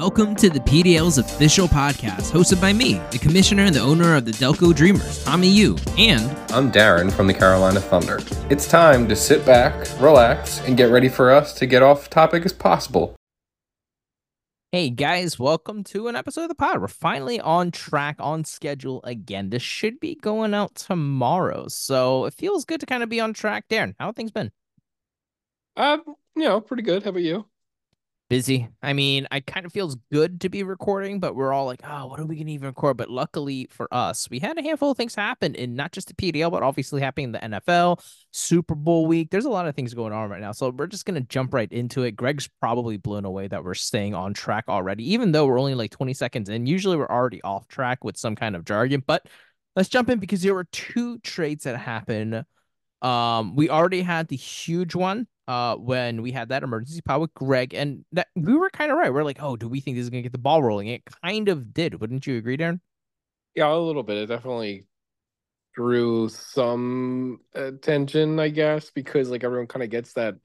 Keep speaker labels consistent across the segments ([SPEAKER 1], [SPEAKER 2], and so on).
[SPEAKER 1] Welcome to the PDL's official podcast, hosted by me, the commissioner and the owner of the Delco Dreamers, Tommy Yu, and
[SPEAKER 2] I'm Darren from the Carolina Thunder. It's time to sit back, relax, and get ready for us to get off topic as possible.
[SPEAKER 1] Hey guys, welcome to an episode of the pod. We're finally on track, on schedule again. This should be going out tomorrow, so it feels good to kind of be on track. Darren, how have things been?
[SPEAKER 2] Um, you know, pretty good. How about you?
[SPEAKER 1] Busy. I mean, I kind of feels good to be recording, but we're all like, oh, what are we gonna even record? But luckily for us, we had a handful of things happen in not just the PDL, but obviously happening in the NFL, Super Bowl week. There's a lot of things going on right now. So we're just gonna jump right into it. Greg's probably blown away that we're staying on track already, even though we're only like 20 seconds in. Usually we're already off track with some kind of jargon, but let's jump in because there were two trades that happened. Um, we already had the huge one uh when we had that emergency pod with Greg, and that we were kind of right. We're like, oh, do we think this is gonna get the ball rolling? It kind of did, wouldn't you agree, Darren?
[SPEAKER 2] Yeah, a little bit. It definitely drew some attention, I guess, because like everyone kind of gets that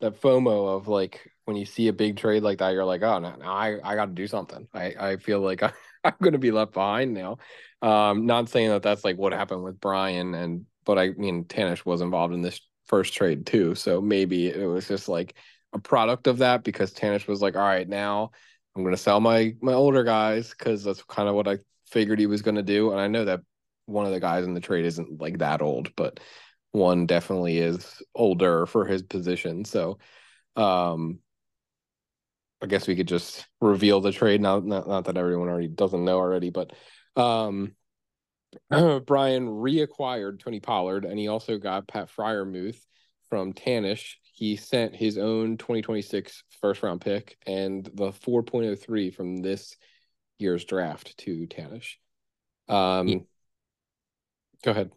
[SPEAKER 2] that FOMO of like when you see a big trade like that, you're like, oh, no, no I I got to do something. I I feel like I, I'm going to be left behind now. Um, not saying that that's like what happened with Brian and, but I mean, Tanish was involved in this first trade too. So maybe it was just like a product of that because Tanish was like, all right, now I'm going to sell my my older guys because that's kind of what I figured he was going to do. And I know that one of the guys in the trade isn't like that old, but one definitely is older for his position. So um I guess we could just reveal the trade now. Not, not that everyone already doesn't know already, but um Brian reacquired Tony Pollard, and he also got Pat Freiermuth from Tanish. He sent his own 2026 first round pick and the 4.03 from this year's draft to Tanish. Um, yeah. Go ahead.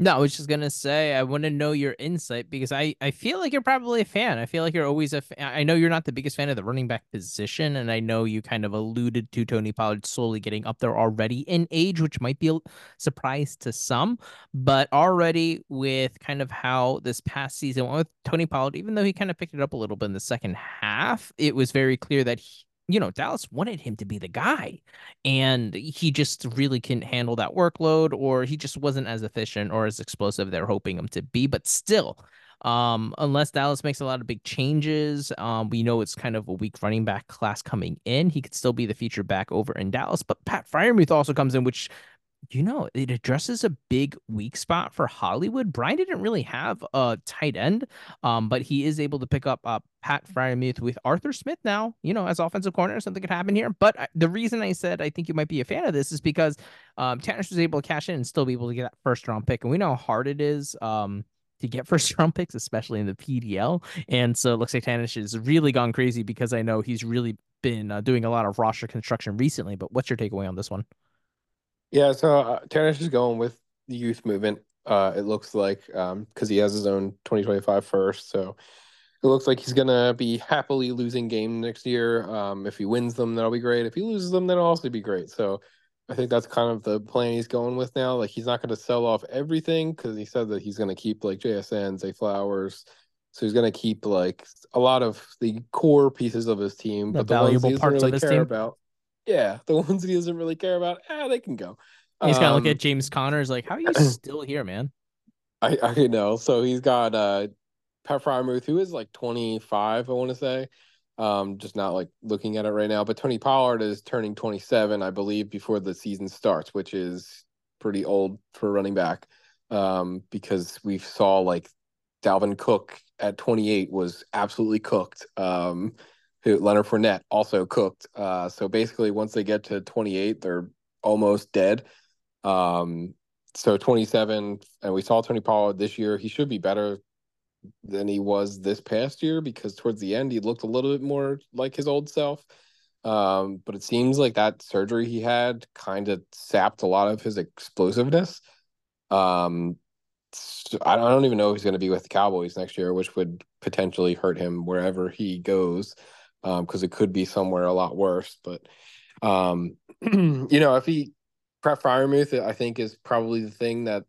[SPEAKER 1] No, I was just gonna say I want to know your insight because I I feel like you're probably a fan. I feel like you're always a. Fan. I know you're not the biggest fan of the running back position, and I know you kind of alluded to Tony Pollard slowly getting up there already in age, which might be a surprise to some. But already with kind of how this past season went with Tony Pollard, even though he kind of picked it up a little bit in the second half, it was very clear that he, you know, Dallas wanted him to be the guy. And he just really couldn't handle that workload, or he just wasn't as efficient or as explosive they're hoping him to be. But still, um, unless Dallas makes a lot of big changes, um, we know it's kind of a weak running back class coming in. He could still be the feature back over in Dallas. But Pat Freiermuth also comes in, which you know, it addresses a big weak spot for Hollywood. Brian didn't really have a tight end, um, but he is able to pick up uh, Pat Freiermuth with Arthur Smith now, you know, as offensive corner. Something could happen here. But the reason I said I think you might be a fan of this is because um, was able to cash in and still be able to get that first round pick. And we know how hard it is. Um, to get first round picks, especially in the PDL. And so it looks like Tanish has really gone crazy because I know he's really been uh, doing a lot of roster construction recently. But what's your takeaway on this one?
[SPEAKER 2] Yeah, so uh, Tanish is going with the youth movement. Uh, it looks like um because he has his own 2025 first, so it looks like he's gonna be happily losing game next year. Um, if he wins them, that'll be great. If he loses them, that'll also be great. So I think that's kind of the plan he's going with now. Like he's not going to sell off everything because he said that he's going to keep like JSN, Zay Flowers. So he's going to keep like a lot of the core pieces of his team,
[SPEAKER 1] the but the valuable ones he parts really of his team.
[SPEAKER 2] About, yeah, the ones that he doesn't really care about, ah, they can go.
[SPEAKER 1] He's got to look at um, James Connors like, how are you still here, man?
[SPEAKER 2] I I know. So he's got uh Pat Freiermuth, who is like 25, I want to say. Um, just not like looking at it right now. But Tony Pollard is turning 27, I believe, before the season starts, which is pretty old for running back. Um, because we saw like Dalvin Cook at 28 was absolutely cooked. Um, who Leonard Fournette also cooked. Uh, so basically, once they get to 28, they're almost dead. Um, so 27, and we saw Tony Pollard this year. He should be better than he was this past year because towards the end he looked a little bit more like his old self. Um, but it seems like that surgery he had kind of sapped a lot of his explosiveness. Um, so I don't even know if he's going to be with the Cowboys next year, which would potentially hurt him wherever he goes because um, it could be somewhere a lot worse. But um, you know, if he Pat Freiermuth, I think is probably the thing that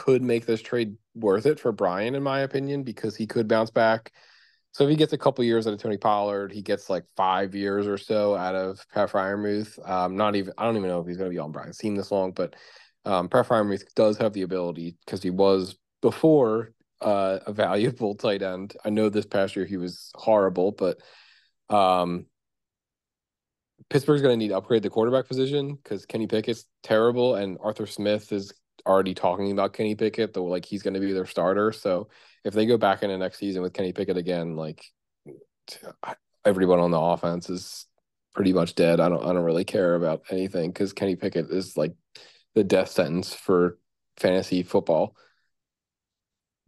[SPEAKER 2] could make this trade worth it for Brian, in my opinion, because he could bounce back. So if he gets a couple years out of Tony Pollard, he gets like five years or so out of Pat Freiermuth. Um, not even I don't even know if he's going to be on Brian's team this long, but um, Pat Freiermuth does have the ability because he was before uh, a valuable tight end. I know this past year he was horrible, but um, Pittsburgh's going to need to upgrade the quarterback position because Kenny Pickett's terrible, and Arthur Smith is already talking about Kenny Pickett, though like he's going to be their starter. So if they go back into next season with Kenny Pickett again, like everyone on the offense is pretty much dead. I don't I don't really care about anything because Kenny Pickett is like the death sentence for fantasy football.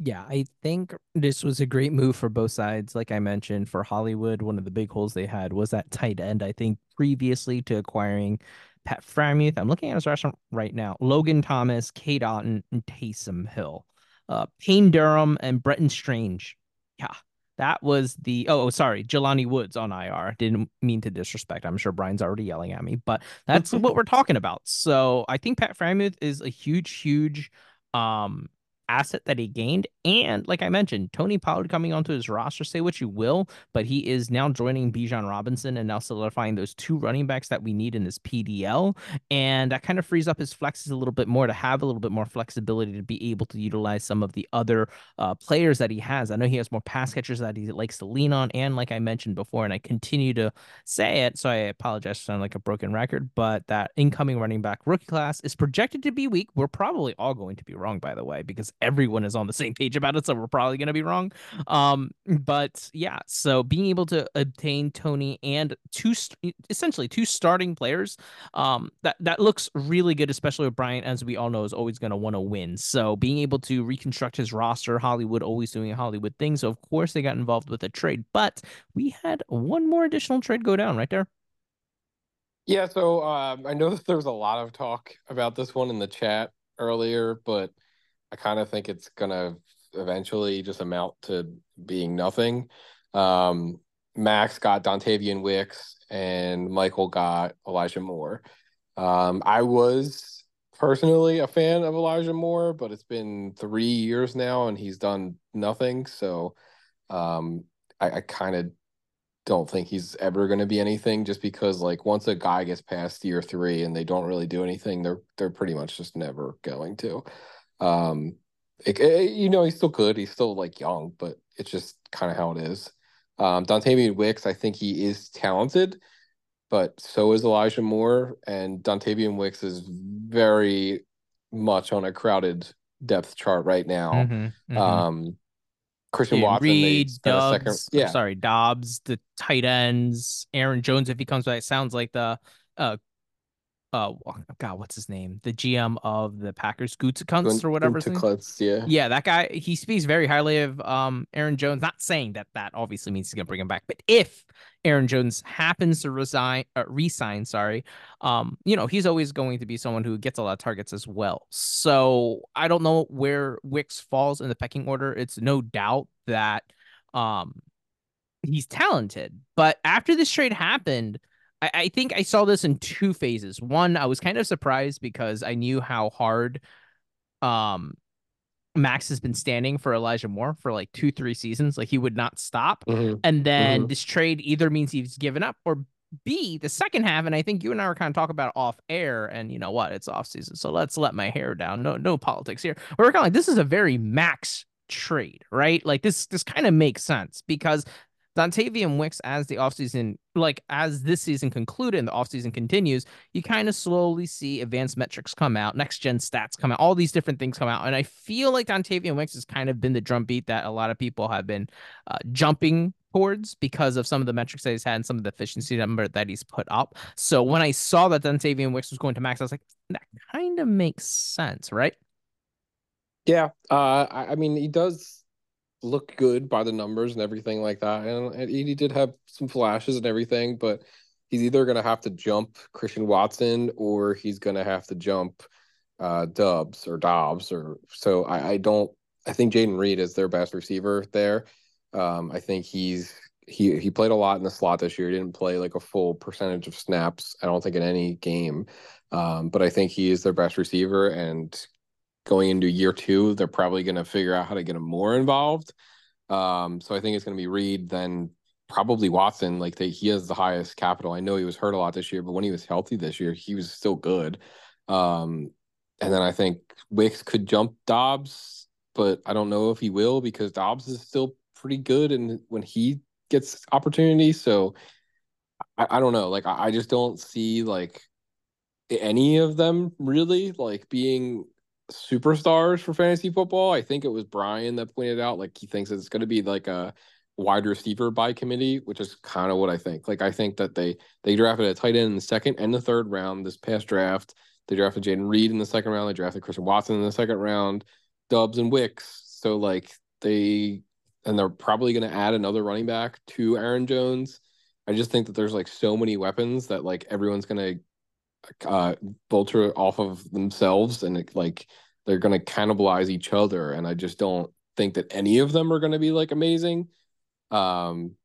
[SPEAKER 1] Yeah, I think this was a great move for both sides. Like I mentioned, for Hollywood, one of the big holes they had was that tight end. I think previously to acquiring Pat Freiermuth, I'm looking at his restaurant right now. Logan Thomas, Cade Otton, and Taysom Hill. Uh, Payne Durham and Brenton Strange. Yeah, that was the oh, oh sorry, Jelani Woods on IR. Didn't mean to disrespect. I'm sure Brian's already yelling at me, but that's what we're talking about. So I think Pat Freiermuth is a huge, huge um asset that he gained. And like I mentioned, Tony Pollard coming onto his roster, say what you will, but he is now joining Bijan Robinson and now solidifying those two running backs that we need in this PDL. And that kind of frees up his flexes a little bit more to have a little bit more flexibility to be able to utilize some of the other uh, players that he has. I know he has more pass catchers that he likes to lean on. And like I mentioned before, and I continue to say it, so I apologize for sounding like a broken record, but that incoming running back rookie class is projected to be weak. We're probably all going to be wrong, by the way, because everyone is on the same page about it, so we're probably going to be wrong. Um, but yeah, so being able to obtain Tony and two essentially two starting players, um, that that looks really good, especially with Brian, as we all know, is always going to want to win. So being able to reconstruct his roster, Hollywood always doing a Hollywood thing. So of course they got involved with a trade, but we had one more additional trade go down right there.
[SPEAKER 2] Yeah, so um, I know that there was a lot of talk about this one in the chat earlier, but I kind of think it's gonna eventually just amount to being nothing. Um, Max got Dontayvion Wicks and Michael got Elijah Moore. Um, I was personally a fan of Elijah Moore, but it's been three years now and he's done nothing. So um, I, I kind of don't think he's ever going to be anything just because like once a guy gets past year three and they don't really do anything, they're they're pretty much just never going to. Um, it, it, you know, he's still good. He's still like young, but it's just kind of how it is. Um, Dontayvion Wicks, I think he is talented, but so is Elijah Moore, and Dontayvion Wicks is very much on a crowded depth chart right now. Mm-hmm, mm-hmm. Um, Christian yeah, Watson,
[SPEAKER 1] Reed, Doubs, yeah, sorry, Dobbs, the tight ends, Aaron Jones, if he comes back, sounds like the uh uh God, what's his name? The GM of the Packers, Gutekunst or whatever.
[SPEAKER 2] Gutekunst, yeah.
[SPEAKER 1] Yeah, that guy, he speaks very highly of um Aaron Jones. Not saying that that obviously means he's gonna bring him back, but if Aaron Jones happens to resign, uh, resign, sorry, um, you know, he's always going to be someone who gets a lot of targets as well. So I don't know where Wicks falls in the pecking order. It's no doubt that um he's talented, but after this trade happened I, I think I saw this in two phases. One, I was kind of surprised because I knew how hard um Max has been standing for Elijah Moore for like two, three seasons. Like he would not stop. Mm-hmm. And then mm-hmm. this trade either means he's given up or B, the second half, and I think you and I were kind of talking about off air, and you know what? It's off season. So let's let my hair down. No, no politics here. We're kind of like this is a very max trade, right? Like this this kind of makes sense because Dontayvion Wicks as the offseason, like as this season concluded and the offseason continues, you kind of slowly see advanced metrics come out, next gen stats come out, all these different things come out. And I feel like Dontayvion Wicks has kind of been the drumbeat that a lot of people have been uh, jumping towards because of some of the metrics that he's had and some of the efficiency number that he's put up. So when I saw that Dontayvion Wicks was going to max, I was like, that kind of makes sense, right?
[SPEAKER 2] Yeah. Uh, I mean, he does look good by the numbers and everything like that. And, and he did have some flashes and everything, but he's either going to have to jump Christian Watson or he's going to have to jump uh, Dubs or Dobbs or so. I, I don't. I think Jayden Reed is their best receiver there. Um, I think he's he he played a lot in the slot this year. He didn't play like a full percentage of snaps. I don't think in any game. Um, but I think he is their best receiver, and going into year two, they're probably going to figure out how to get him more involved. Um, so I think it's going to be Reed, then probably Watson. Like they, he has the highest capital. I know he was hurt a lot this year, but when he was healthy this year, he was still good. Um, and then I think Wicks could jump Dobbs, but I don't know if he will because Dobbs is still pretty good and when he gets opportunities. So I, I don't know. Like I, I just don't see like any of them really like being superstars for fantasy football. I think it was Brian that pointed out like he thinks it's going to be like a wide receiver by committee, which is kind of what I think. Like I think that they they drafted a tight end in the second and the third round this past draft. They drafted Jayden Reed in the second round. They drafted Christian Watson in the second round, Dubs and Wicks. So like they and they're probably going to add another running back to Aaron Jones. I just think that there's like so many weapons that like everyone's going to uh vulture off of themselves and it, like they're going to cannibalize each other and I just don't think that any of them are going to be like amazing. Um,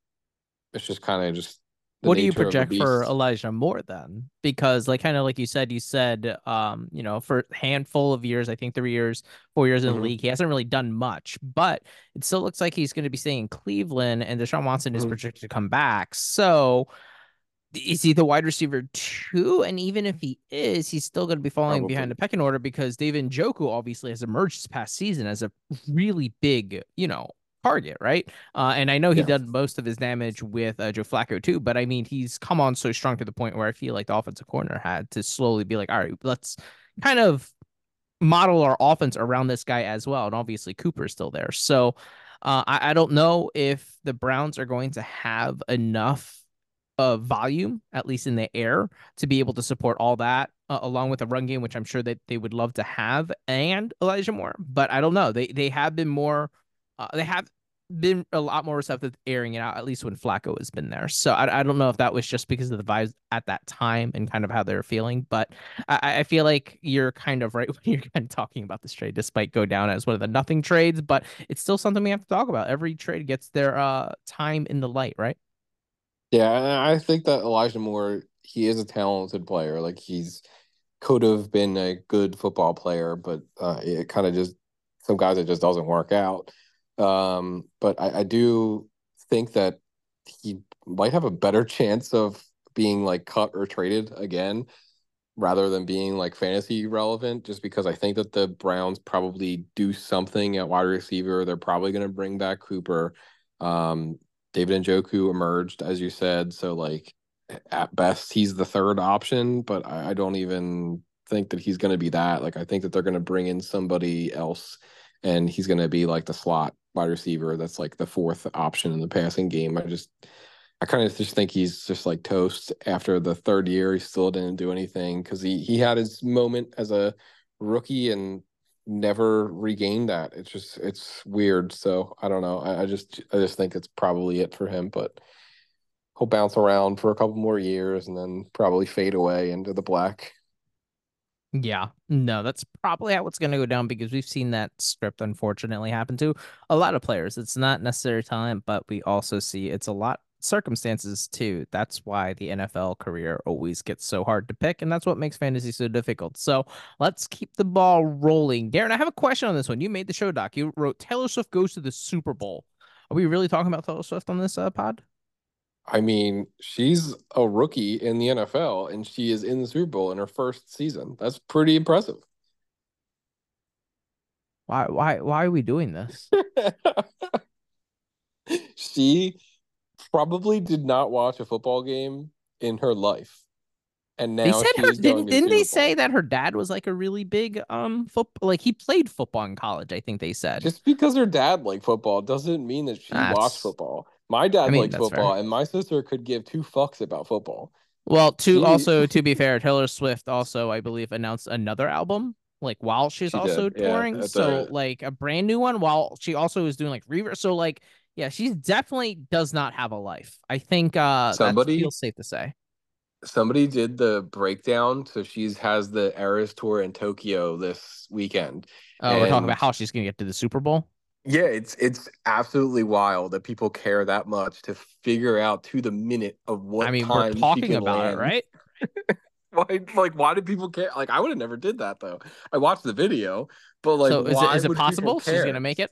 [SPEAKER 2] it's just kind of just.
[SPEAKER 1] What do you project for Elijah Moore then? Because like kind of like you said, you said um, you know, for a handful of years, I think three years, four years in mm-hmm. the league, he hasn't really done much, but it still looks like he's going to be staying in Cleveland and Deshaun Watson mm-hmm. is projected to come back. So is he the wide receiver too? And even if he is, he's still going to be falling Probably. behind the pecking order because David Njoku obviously has emerged this past season as a really big, you know, target, right? Uh, and I know he yeah. did most of his damage with uh, Joe Flacco too, but I mean, he's come on so strong to the point where I feel like the offensive corner had to slowly be like, all right, let's kind of model our offense around this guy as well. And obviously, Cooper's still there. So uh, I, I don't know if the Browns are going to have enough of volume, at least in the air, to be able to support all that, uh, along with a run game, which I'm sure that they would love to have, and Elijah Moore. But I don't know. They they have been more. Uh, they have been a lot more receptive airing it out, at least when Flacco has been there. So I, I don't know if that was just because of the vibes at that time and kind of how they're feeling, but I, I feel like you're kind of right when you're kind of talking about this trade, despite go down as one of the nothing trades, but it's still something we have to talk about. Every trade gets their uh time in the light, right?
[SPEAKER 2] Yeah, I think that Elijah Moore, he is a talented player. Like he's could have been a good football player, but uh, it kind of just some guys it just doesn't work out. Um, but I, I do think that he might have a better chance of being like cut or traded again rather than being like fantasy relevant just because I think that the Browns probably do something at wide receiver. They're probably going to bring back Cooper. Um, David Njoku emerged, as you said. So, like, at best, he's the third option, but I, I don't even think that he's going to be that. Like, I think that they're going to bring in somebody else and he's going to be like the slot wide receiver that's like the fourth option in the passing game. I just I kind of just think he's just like toast after the third year. He still didn't do anything because he he had his moment as a rookie and never regained that. It's just it's weird. So I don't know. I, I just I just think it's probably it for him. But he'll bounce around for a couple more years and then probably fade away into the black.
[SPEAKER 1] Yeah, no, that's probably how it's going to go down because we've seen that script unfortunately happen to a lot of players. It's not necessary talent, but we also see it's a lot circumstances too. That's why the NFL career always gets so hard to pick, and that's what makes fantasy so difficult. So let's keep the ball rolling. Darren, I have a question on this one. You made the show doc. You wrote Taylor Swift goes to the Super Bowl. Are we really talking about Taylor Swift on this uh, pod?
[SPEAKER 2] I mean, she's a rookie in the NFL and she is in the Super Bowl in her first season. That's pretty impressive.
[SPEAKER 1] Why why why are we doing this?
[SPEAKER 2] she probably did not watch a football game in her life. And now they said her
[SPEAKER 1] didn't, didn't they say that her dad was like a really big um football like he played football in college, I think they said.
[SPEAKER 2] Just because her dad liked football doesn't mean that she That's... watched football. My dad I mean, likes football, fair. and my sister could give two fucks about football.
[SPEAKER 1] Well, to she... also to be fair, Taylor Swift also, I believe, announced another album like while she's she also did. touring. Yeah, so a... like a brand new one while she also is doing like reverse. So like yeah, she definitely does not have a life. I think uh somebody feels safe to say.
[SPEAKER 2] Somebody did the breakdown. So she's has the Eras tour in Tokyo this weekend.
[SPEAKER 1] Oh, and... we're talking about how she's gonna get to the Super Bowl.
[SPEAKER 2] Yeah, it's it's absolutely wild that people care that much to figure out to the minute of what. I mean, we're talking about land. it,
[SPEAKER 1] right?
[SPEAKER 2] why, like, why do people care? Like, I would have never did that though. I watched the video, but like,
[SPEAKER 1] so is it, is it possible she's gonna make it?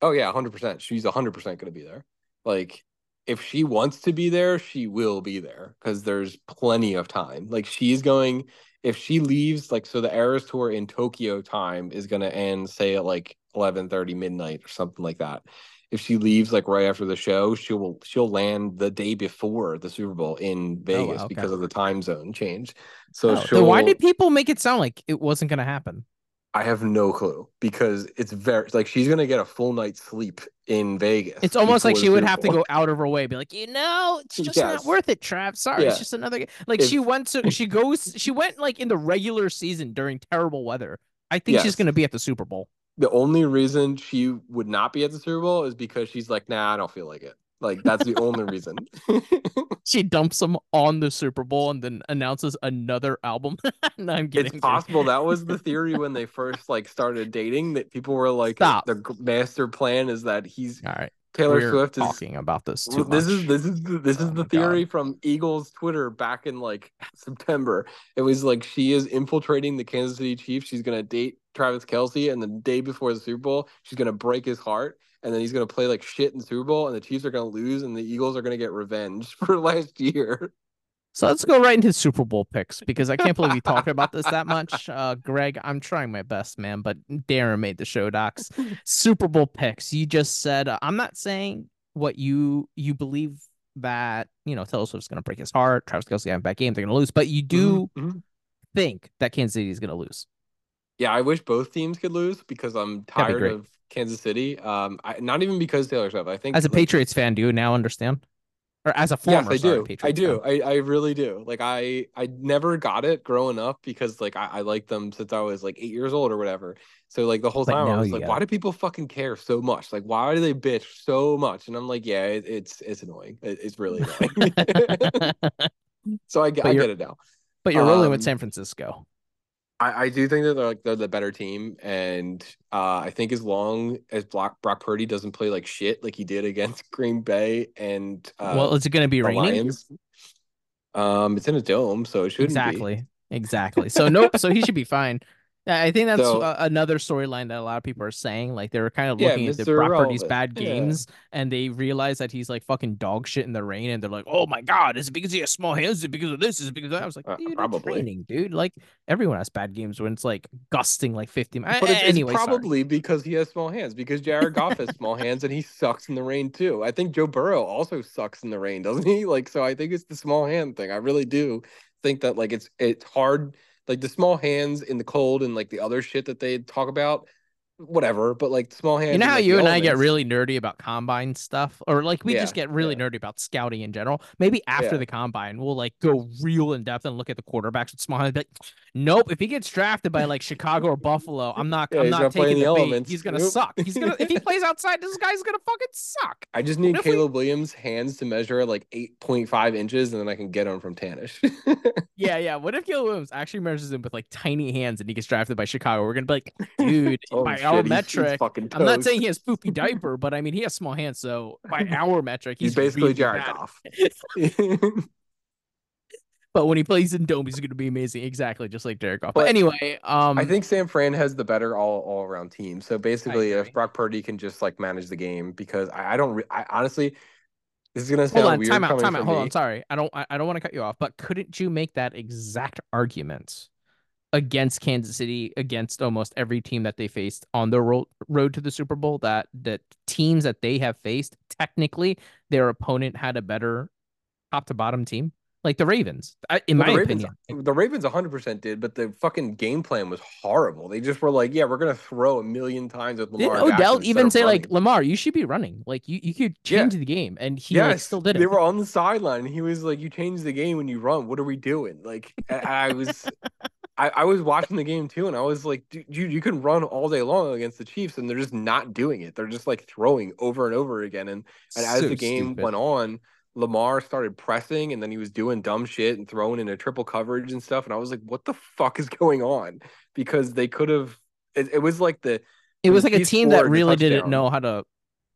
[SPEAKER 2] Oh yeah, hundred percent. She's hundred percent going to be there. Like if she wants to be there, she will be there because there's plenty of time. Like she's going. If she leaves, like so, the Eras tour in Tokyo time is going to end, say at like eleven thirty midnight or something like that. If she leaves like right after the show, she'll she'll land the day before the Super Bowl in oh, Vegas
[SPEAKER 1] Oh, okay.
[SPEAKER 2] because of the time zone change. So
[SPEAKER 1] Oh, why did people make it sound like it wasn't going to happen?
[SPEAKER 2] I have no clue because it's very like she's gonna get a full night's sleep in Vegas.
[SPEAKER 1] It's almost like she would have to go out of her way, be like, you know, it's just
[SPEAKER 2] Yes.
[SPEAKER 1] not worth it, Trav. Sorry,
[SPEAKER 2] Yeah.
[SPEAKER 1] it's just another. Like
[SPEAKER 2] If-
[SPEAKER 1] she went to, she goes, she went like in the regular season during terrible weather. I think she's gonna be at the Super Bowl.
[SPEAKER 2] The only reason she would not be at the Super Bowl is because she's like, nah, I don't feel like it. Like that's the only reason.
[SPEAKER 1] She dumps him on the Super Bowl and then announces another album. no, I'm kidding.
[SPEAKER 2] it's possible that was the theory when they first like started dating that people were like,
[SPEAKER 1] Stop.
[SPEAKER 2] the master plan is that he's
[SPEAKER 1] All right,
[SPEAKER 2] Taylor
[SPEAKER 1] we're
[SPEAKER 2] Swift is
[SPEAKER 1] talking about this too
[SPEAKER 2] this is this is the, this
[SPEAKER 1] Oh
[SPEAKER 2] is the
[SPEAKER 1] my
[SPEAKER 2] theory from Eagles Twitter back in like September. It was like she is infiltrating the Kansas City Chiefs. She's gonna date Travis Kelce, and the day before the Super Bowl, she's gonna break his heart, and then he's gonna play like shit in the Super Bowl, and the Chiefs are gonna lose, and the Eagles are gonna get revenge for last year.
[SPEAKER 1] So let's go right into Super Bowl picks because I can't believe we talked about this that much. Uh, Greg, I'm trying my best, man, but Darren made the show docs. Super Bowl picks. You just said uh, I'm not saying what you you believe that you know Taylor Swift's going to break his heart. Travis Kelce having a bad game, they're going to lose, but you do
[SPEAKER 2] Mhm, mhm.
[SPEAKER 1] think that Kansas City is going to lose.
[SPEAKER 2] Yeah, I wish both teams could lose because I'm tired
[SPEAKER 1] great.
[SPEAKER 2] of Kansas City. Um, I, not even because Taylor Swift. I think
[SPEAKER 1] As a
[SPEAKER 2] like,
[SPEAKER 1] Patriots fan, do you now understand? Or as a former,
[SPEAKER 2] yes, I
[SPEAKER 1] sorry,
[SPEAKER 2] do. I do.
[SPEAKER 1] fan.
[SPEAKER 2] I, I really do. Like I I never got it growing up because like I, I liked them since I was like eight years old or whatever. So like the whole
[SPEAKER 1] But
[SPEAKER 2] time I
[SPEAKER 1] now
[SPEAKER 2] was
[SPEAKER 1] you
[SPEAKER 2] like, why do people fucking care so much? Like why do they bitch so much? And I'm like, yeah, it, it's it's annoying. It, it's really annoying. so I, get-
[SPEAKER 1] But
[SPEAKER 2] I
[SPEAKER 1] you're-
[SPEAKER 2] get it now.
[SPEAKER 1] but you're rolling with
[SPEAKER 2] Um,
[SPEAKER 1] San Francisco.
[SPEAKER 2] I, I do think that they're like they're the better team, and uh, I think as long as Brock Brock Purdy doesn't play like shit like he did against Green Bay and uh,
[SPEAKER 1] well, is it going to be raining?
[SPEAKER 2] Lions. Um, it's in a dome, so it shouldn't be.
[SPEAKER 1] exactly exactly so nope so he should be fine I think that's
[SPEAKER 2] So-
[SPEAKER 1] uh, another storyline that a lot of people are saying. Like they were kind of
[SPEAKER 2] Yeah,
[SPEAKER 1] looking at the
[SPEAKER 2] property's
[SPEAKER 1] Brock Purdy's
[SPEAKER 2] Irrelevant.
[SPEAKER 1] bad
[SPEAKER 2] Yeah.
[SPEAKER 1] games, and they realize that he's like fucking dog shit in the rain, and they're like, "Oh my god, is it because he has small hands? Is it because of this? Is it because of that?" I was like,
[SPEAKER 2] Uh, probably.
[SPEAKER 1] it's raining, dude. Like everyone has bad games when it's like gusting like fifty.
[SPEAKER 2] But it's,
[SPEAKER 1] A-
[SPEAKER 2] it's
[SPEAKER 1] anyway, sorry.
[SPEAKER 2] probably because he has small hands. Because Jared Goff has small hands and he sucks in the rain too. I think Joe Burrow also sucks in the rain, doesn't he? Like, so I think it's the small hand thing. I really do think that like it's it's hard, like the small hands in the cold and like the other shit that they talk about, whatever. But like small hands.
[SPEAKER 1] You know how
[SPEAKER 2] like,
[SPEAKER 1] you and I get really nerdy about combine stuff, or like we just get really
[SPEAKER 2] yeah.
[SPEAKER 1] nerdy about scouting in general. Maybe after
[SPEAKER 2] Yeah.
[SPEAKER 1] the combine, we'll like go real in depth and look at the quarterbacks with small hands. Like, nope, if he gets drafted by like Chicago or Buffalo, I'm not.
[SPEAKER 2] Yeah,
[SPEAKER 1] I'm not
[SPEAKER 2] gonna play in
[SPEAKER 1] taking
[SPEAKER 2] the elements.
[SPEAKER 1] He's gonna
[SPEAKER 2] Nope.
[SPEAKER 1] suck. He's gonna if he plays outside, this guy's gonna fucking suck.
[SPEAKER 2] I just need
[SPEAKER 1] if we-
[SPEAKER 2] Caleb Williams' hands to measure like eight point five inches, and then I can get him from Tanish.
[SPEAKER 1] Yeah, yeah. What if Caleb Williams actually measures him with like tiny hands and he gets drafted by Chicago? We're gonna be like, dude,
[SPEAKER 2] Oh,
[SPEAKER 1] by our
[SPEAKER 2] he's- he's
[SPEAKER 1] metric.
[SPEAKER 2] fucking
[SPEAKER 1] I'm not saying he has poopy diaper, but I mean he has small hands. So by our metric,
[SPEAKER 2] he's
[SPEAKER 1] he's,
[SPEAKER 2] basically Jared. Goff.
[SPEAKER 1] But when he plays in dome, he's going to be amazing. Exactly, just like Derek Goff. But,
[SPEAKER 2] But
[SPEAKER 1] anyway, um,
[SPEAKER 2] I think San Fran has the better all all around team. So basically, if Brock Purdy can just like manage the game, because I, I don't, re- I honestly, this is gonna
[SPEAKER 1] hold
[SPEAKER 2] sound
[SPEAKER 1] on,
[SPEAKER 2] weird
[SPEAKER 1] time out, time out. Hold
[SPEAKER 2] me.
[SPEAKER 1] on, sorry, I don't, I, I don't want to cut you off, but couldn't you make that exact argument against Kansas City, against almost every team that they faced on the road road to the Super Bowl? That that teams that they have faced, technically, their opponent had a better top to bottom team, like the Ravens. In
[SPEAKER 2] Well,
[SPEAKER 1] my
[SPEAKER 2] the Ravens,
[SPEAKER 1] opinion,
[SPEAKER 2] the Ravens 100 percent did, but the fucking game plan was horrible. They just were like, yeah, we're gonna throw a million times
[SPEAKER 1] Didn't
[SPEAKER 2] Lamar. Jackson
[SPEAKER 1] Odell even say like. Lamar, you should be running. Like you, you could
[SPEAKER 2] Yeah.
[SPEAKER 1] change the game, and he like still did it.
[SPEAKER 2] They were on the sideline. and He was like, "You change the game when you run. What are we doing?" Like, I, I was, I, I was watching the game too, and I was like, "Dude, you you can run all day long against the Chiefs, and they're just not doing it. They're just like throwing over and over again." And and as the game
[SPEAKER 1] stupid.
[SPEAKER 2] went on, Lamar started pressing, and then he was doing dumb shit and throwing into triple coverage and stuff. And I was like, "What the fuck is going on?" Because they could have. It, it was like the
[SPEAKER 1] It was like a team that really didn't know how to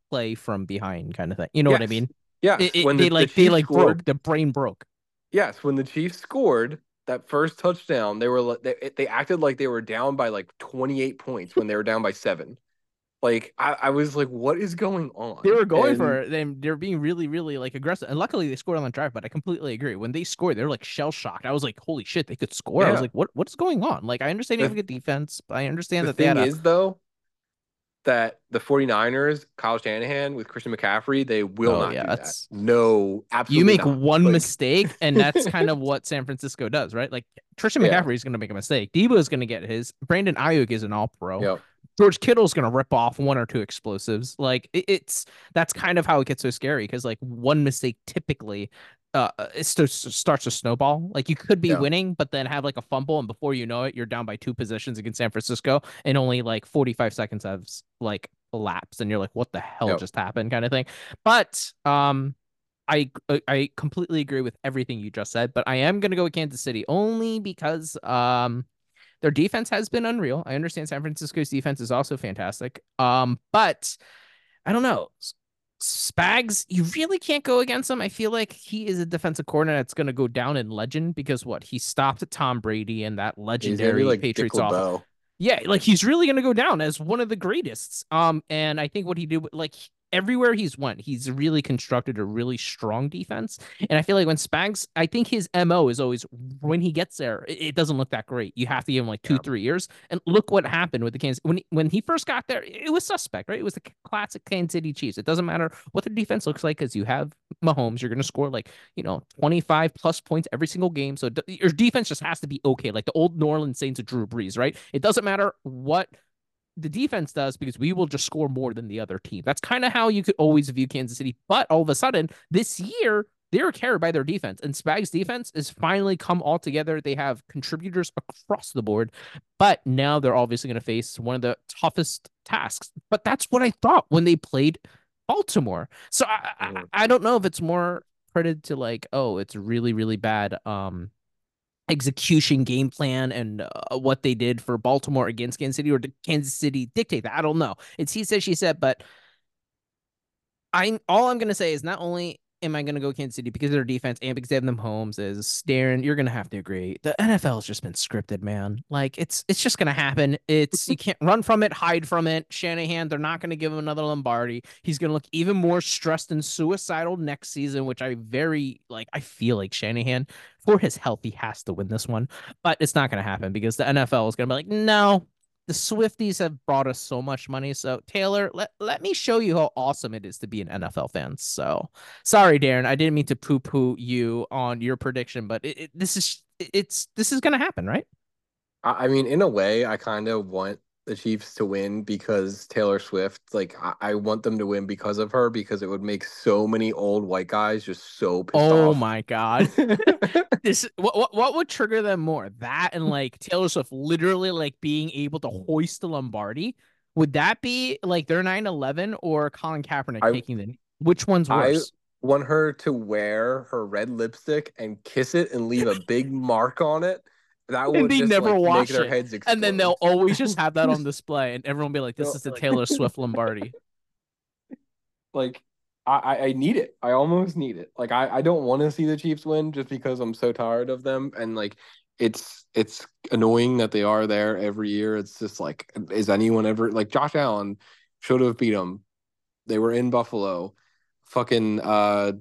[SPEAKER 1] play from behind, kind of thing. You know what I mean?
[SPEAKER 2] Yeah.
[SPEAKER 1] It, it-
[SPEAKER 2] when
[SPEAKER 1] they
[SPEAKER 2] the, the
[SPEAKER 1] like they like
[SPEAKER 2] scored,
[SPEAKER 1] broke. The brain broke.
[SPEAKER 2] Yes, when the Chiefs scored that first touchdown, they were li- they, they acted like they were down by like 28 points when they were down by 7. Like I, I was like, what is going on?
[SPEAKER 1] They were going
[SPEAKER 2] And-
[SPEAKER 1] for it. They, they're being really, really like aggressive. And luckily they scored on the drive, but I completely agree. When they scored, they're like shell shocked. I was like, holy shit, they could score. I was like, what what's going on? Like I understand you
[SPEAKER 2] The-
[SPEAKER 1] have a good defense, but I understand
[SPEAKER 2] the
[SPEAKER 1] that they had
[SPEAKER 2] thing
[SPEAKER 1] a,
[SPEAKER 2] is though that the 49ers, Kyle Shanahan with Christian McCaffrey, they will
[SPEAKER 1] Oh,
[SPEAKER 2] not
[SPEAKER 1] yeah,
[SPEAKER 2] do
[SPEAKER 1] that's-
[SPEAKER 2] that. No, absolutely.
[SPEAKER 1] you make
[SPEAKER 2] not.
[SPEAKER 1] one
[SPEAKER 2] Like,
[SPEAKER 1] mistake, and that's kind of what San Francisco does, right? Like
[SPEAKER 2] Yeah.
[SPEAKER 1] McCaffrey is going to make a mistake. Deebo is going to get his. Brandon Aiyuk is an All Pro.
[SPEAKER 2] Yep.
[SPEAKER 1] George Kittle's going to rip off one or two explosives. Like it, it's that's kind of how it gets so scary because like one mistake typically uh it st- starts to snowball. Like you could be
[SPEAKER 2] Yeah.
[SPEAKER 1] winning, but then have like a fumble, and before you know it, you're down by two positions against San Francisco, and only like 45 seconds have like elapsed, and you're like, what the hell
[SPEAKER 2] Yep.
[SPEAKER 1] just happened, kind of thing. But um. I I completely agree with everything you just said, but I am gonna go with Kansas City only because um their defense has been unreal. I understand San Francisco's defense is also fantastic. Um, but I don't know. Spags, you really can't go against him. I feel like he is a defensive corner that's going to go down in legend because what he stopped Tom Brady and that legendary
[SPEAKER 2] like
[SPEAKER 1] Patriots offense. Yeah, like he's really gonna go down as one of the greatest. Um, and I think what he did, like everywhere he's went, he's really constructed a really strong defense. And I feel like when Spags, I think his mo is always when he gets there, it, doesn't look that great. You have to give him like two,
[SPEAKER 2] Yeah.
[SPEAKER 1] three years. And look what happened with the Kansas when he, when he first got there, it was suspect, right? It was the classic Kansas City Chiefs. It doesn't matter what their defense looks like because you have Mahomes. You're gonna score like you know 25 plus points every single game. So d- your defense just has to be okay, like the old New Orleans Saints of Drew Brees, right? It doesn't matter what the defense does because we will just score more than the other team. That's kind of how you could always view Kansas City. But all of a sudden, this year, they're carried by their defense, and Spags' defense is finally come all together. They have contributors across the board, but now they're obviously going to face one of the toughest tasks. But that's what I thought when they played Baltimore. So I, I. I don't know if it's more credit to like, oh, it's really, really bad. Um, execution game plan and uh, what they did for Baltimore against Kansas City or did Kansas City dictate that? I don't know. It's he said she said, but I all I'm gonna say is not only am I gonna go Kansas City because of their defense and because they have Mahomes is Darren, you're gonna have to agree. The NFL has just been scripted, man. Like it's it's just gonna happen. It's you can't run from it, hide from it. Shanahan, they're not gonna give him another Lombardi. He's gonna look even more stressed and suicidal next season, which I very like. I feel like Shanahan, for his health, he has to win this one, but it's not gonna happen because the NFL is gonna be like, no, the Swifties have brought us so much money. So Taylor, let, let me show you how awesome it is to be an NFL fan. So sorry, Darren, I didn't mean to poo poo you on your prediction, but it, it, this is it's this is gonna happen, right?
[SPEAKER 2] I I mean, in a way, I kind of want the Chiefs to win because Taylor Swift, like, I, I want them to win because of her because it would make so many old white guys just so pissed
[SPEAKER 1] Oh
[SPEAKER 2] off.
[SPEAKER 1] my god. This what, what what would trigger them more? That and like Taylor Swift literally like being able to hoist the Lombardi. Would that be like their 9-11 or Colin Kaepernick
[SPEAKER 2] I-
[SPEAKER 1] taking the which one's worse?
[SPEAKER 2] I- want her to wear her red lipstick and kiss it and leave a big mark on it. That would
[SPEAKER 1] they
[SPEAKER 2] just
[SPEAKER 1] never
[SPEAKER 2] like,
[SPEAKER 1] wash
[SPEAKER 2] make their
[SPEAKER 1] it.
[SPEAKER 2] heads explode.
[SPEAKER 1] and then they'll always just have that on display and everyone will be like, This is the Taylor Swift Lombardi.
[SPEAKER 2] like I, I I need it. I almost need it. Like I, I don't want to see the Chiefs win just because I'm so tired of them and like it's it's annoying that they are there every year. It's just like is anyone ever like Josh Allen should have beat them. They were in Buffalo. Fucking uh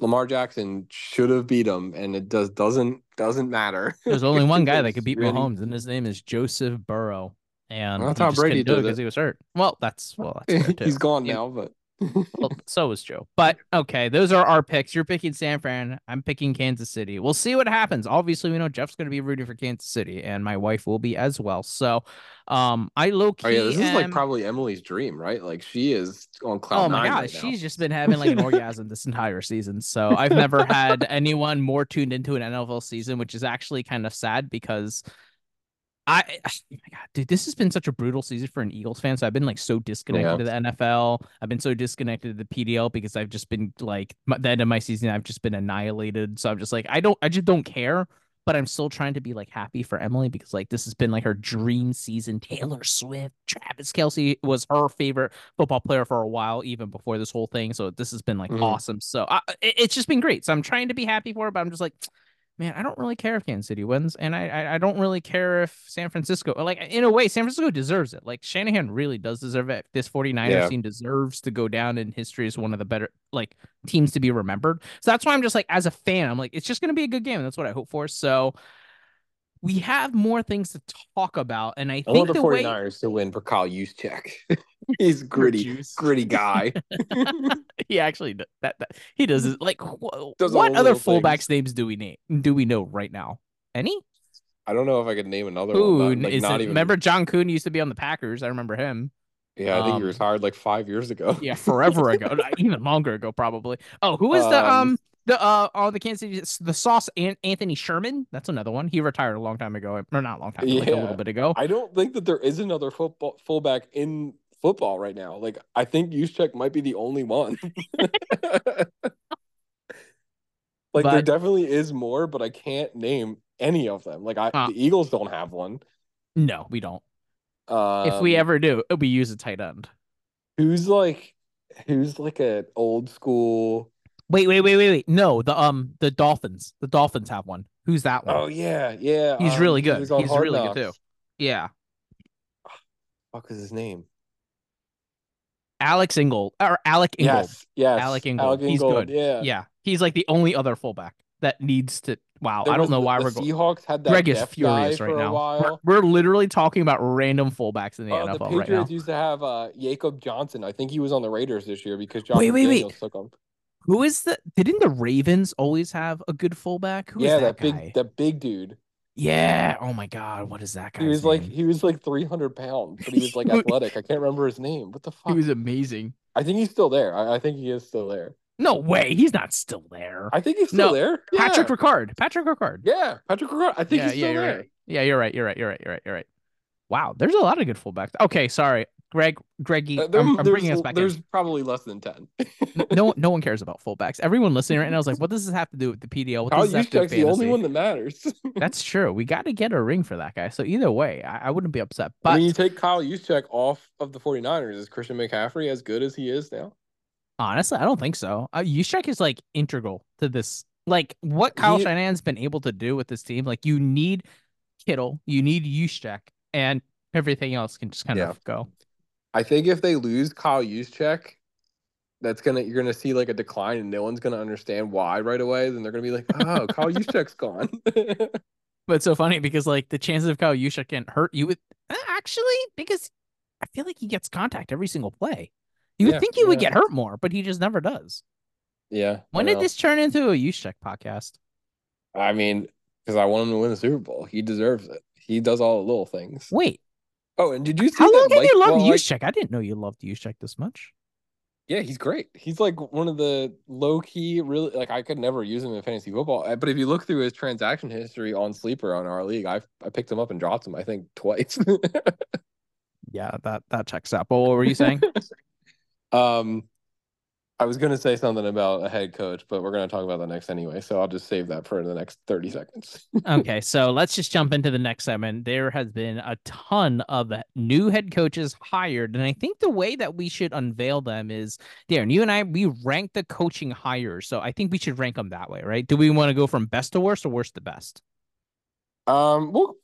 [SPEAKER 2] Lamar Jackson should have beat him, and it does doesn't doesn't matter.
[SPEAKER 1] There's only one guy that could beat
[SPEAKER 2] really-
[SPEAKER 1] Mahomes, and his name is Joseph Burrow. And
[SPEAKER 2] Well,
[SPEAKER 1] he
[SPEAKER 2] that's how Brady
[SPEAKER 1] do it because he was hurt. Well, that's well, that's.
[SPEAKER 2] He's gone now, but
[SPEAKER 1] Well, so is Joe. But okay, those are our picks. You're picking San Fran. I'm picking Kansas City. We'll see what happens. Obviously, we know Jeff's going to be rooting for Kansas City, and my wife will be as well. So, um, I low key.
[SPEAKER 2] Oh yeah, this is like probably Emily's dream, right? Like she is on cloud
[SPEAKER 1] Oh my
[SPEAKER 2] nine
[SPEAKER 1] god,
[SPEAKER 2] right now.
[SPEAKER 1] she's just been having like an orgasm this entire season. So I've never had anyone more tuned into an NFL season, which is actually kind of sad because I oh my god, dude, this has been such a brutal season for an Eagles fan. So I've been like so disconnected to the NFL. I've been so disconnected to the PDL because I've just been like my, the end of my season, I've just been annihilated. So I'm just like, I don't, I just don't care. But I'm still trying to be like happy for Emily because like this has been like her dream season. Taylor Swift, Travis Kelce was her favorite football player for a while, even before this whole thing. So this has been like
[SPEAKER 2] Mhm.
[SPEAKER 1] awesome. So I, it- it's just been great. So I'm trying to be happy for her, but I'm just like, man, I don't really care if Kansas City wins, and I, I, I don't really care if San Francisco like in a way San Francisco deserves it. Like Shanahan really does deserve it. This 49ers
[SPEAKER 2] Yeah.
[SPEAKER 1] team deserves to go down in history as one of the better like teams to be remembered. So that's why I'm just like as a fan, I'm like it's just gonna be a good game. That's what I hope for. So we have more things to talk about, and I
[SPEAKER 2] I
[SPEAKER 1] think
[SPEAKER 2] the
[SPEAKER 1] the way
[SPEAKER 2] 49ers to win for Kyle Juszczyk. He's gritty, gritty guy.
[SPEAKER 1] he actually that, that he does it like wh-
[SPEAKER 2] Does
[SPEAKER 1] what other fullbacks
[SPEAKER 2] things.
[SPEAKER 1] names do we name do we know right now? Any?
[SPEAKER 2] I don't know if I could name another
[SPEAKER 1] Coon
[SPEAKER 2] one. Not, like,
[SPEAKER 1] is
[SPEAKER 2] not
[SPEAKER 1] it-
[SPEAKER 2] even.
[SPEAKER 1] remember John Kuhn used to be on the Packers. I remember him.
[SPEAKER 2] Yeah, I think he
[SPEAKER 1] um,
[SPEAKER 2] retired like five years ago.
[SPEAKER 1] Yeah, forever ago, even longer ago, probably. Oh, who is the
[SPEAKER 2] Um,
[SPEAKER 1] um the uh oh the Kansas City the Sauce An- Anthony Sherman? That's another one. He retired a long time ago, or not a long time, but like a little bit ago.
[SPEAKER 2] I don't think that there is another football fullback in football right now. Like I think Juszczyk might be the only one. like there definitely is more, but I can't name any of them. Like I
[SPEAKER 1] Uh,
[SPEAKER 2] the Eagles don't have one.
[SPEAKER 1] No, we don't.
[SPEAKER 2] Um,
[SPEAKER 1] if we ever do, we use a tight end.
[SPEAKER 2] who's like who's like an old school
[SPEAKER 1] Wait, wait, wait, wait, wait. No, the um the Dolphins. The Dolphins have one. Who's that one?
[SPEAKER 2] Oh yeah, yeah.
[SPEAKER 1] He's
[SPEAKER 2] um,
[SPEAKER 1] really good.
[SPEAKER 2] on
[SPEAKER 1] He's
[SPEAKER 2] Hard
[SPEAKER 1] really good, too.
[SPEAKER 2] Knocks.
[SPEAKER 1] Yeah.
[SPEAKER 2] Fuck is his name?
[SPEAKER 1] Alex Ingold or Alec Ingold.
[SPEAKER 2] Yes, yes.
[SPEAKER 1] Alec Ingold. He's
[SPEAKER 2] Ingold,
[SPEAKER 1] good.
[SPEAKER 2] Yeah.
[SPEAKER 1] Yeah. He's like the only other fullback that needs to wow.
[SPEAKER 2] There
[SPEAKER 1] I don't know
[SPEAKER 2] the-
[SPEAKER 1] why
[SPEAKER 2] the
[SPEAKER 1] we're going
[SPEAKER 2] Seahawks had that
[SPEAKER 1] Greg is furious right now. We're, we're literally talking about random fullbacks in the
[SPEAKER 2] Oh, the
[SPEAKER 1] NFL right
[SPEAKER 2] Patriots
[SPEAKER 1] now.
[SPEAKER 2] used to have uh Jacob Johnson. I think he was on the Raiders this year because John
[SPEAKER 1] Wait, wait, wait.
[SPEAKER 2] Took him.
[SPEAKER 1] Who is the didn't the Ravens always have a good fullback? Who is
[SPEAKER 2] yeah,
[SPEAKER 1] that,
[SPEAKER 2] that,
[SPEAKER 1] guy?
[SPEAKER 2] big that big dude.
[SPEAKER 1] Yeah. Oh my god, what is that guy?
[SPEAKER 2] He was like he was like three hundred pounds, but he was like athletic. I can't remember his name. What the fuck?
[SPEAKER 1] he was amazing.
[SPEAKER 2] I think he's still there. I, I think he is still there.
[SPEAKER 1] No way, he's not still there.
[SPEAKER 2] I think he's still
[SPEAKER 1] No,
[SPEAKER 2] there.
[SPEAKER 1] Patrick
[SPEAKER 2] Yeah.
[SPEAKER 1] Ricard. Patrick Ricard.
[SPEAKER 2] Yeah, Patrick Ricard. I think
[SPEAKER 1] yeah,
[SPEAKER 2] he's
[SPEAKER 1] yeah,
[SPEAKER 2] still
[SPEAKER 1] you're
[SPEAKER 2] there.
[SPEAKER 1] right. Yeah, you're right. You're right. You're right. You're right. You're right. Wow, there's a lot of good fullbacks. Okay, sorry, Greg. Greggy,
[SPEAKER 2] Uh, there-
[SPEAKER 1] I'm, I'm bringing us back in.
[SPEAKER 2] there's probably less than ten.
[SPEAKER 1] no, no one cares about fullbacks. Everyone listening right now is like, "What does this have to do with the PDL? What
[SPEAKER 2] Kyle
[SPEAKER 1] does this have to do with
[SPEAKER 2] Juszczyk's the only one that matters.
[SPEAKER 1] That's true. We got to get a ring for that guy. So either way, I, I wouldn't be upset. But
[SPEAKER 2] when you take Kyle Juszczyk off of the 49ers, is Christian McCaffrey as good as he is now?
[SPEAKER 1] honestly, I don't think so. Uh, Juszczyk is like integral to this. Like what Kyle
[SPEAKER 2] He-
[SPEAKER 1] Shanahan's been able to do with this team. Like you need Kittle, you need Juszczyk, and everything else can just kind
[SPEAKER 2] Yeah.
[SPEAKER 1] of go.
[SPEAKER 2] I think if they lose Kyle Juszczyk, that's gonna you're gonna see like a decline, and no one's gonna understand why right away. Then they're gonna be like, "Oh, Kyle Juszczyk's gone."
[SPEAKER 1] But it's so funny because like the chances of Kyle Juszczyk getting hurt, you would uh, actually because I feel like he gets contact every single play. You would
[SPEAKER 2] Yeah,
[SPEAKER 1] think he would get hurt more, but he just never does.
[SPEAKER 2] yeah.
[SPEAKER 1] When did this turn into a Juszczyk podcast?
[SPEAKER 2] I mean, because I want him to win the Super Bowl. He deserves it. He does all the little things.
[SPEAKER 1] Wait,
[SPEAKER 2] Oh, and did you see
[SPEAKER 1] how long have you loved
[SPEAKER 2] well,
[SPEAKER 1] I didn't know you loved Juszczyk this much.
[SPEAKER 2] Yeah, he's great. He's like one of the low key, really like I could never use him in fantasy football. Uh, But if you look through his transaction history on Sleeper on our league, I I picked him up and dropped him. I think twice.
[SPEAKER 1] Yeah, that that checks out. But what were you saying?
[SPEAKER 2] um, I was gonna say something about a head coach, but we're gonna talk about that next anyway. So I'll just save that for the next thirty seconds.
[SPEAKER 1] okay, so let's just jump into the next segment. There has been a ton of new head coaches hired, and I think the way that we should unveil them is, Darren, you and I we rank the coaching hires, so I think we should rank them that way, right? Do we want to go from best to worst or worst to best?
[SPEAKER 2] Um, we'll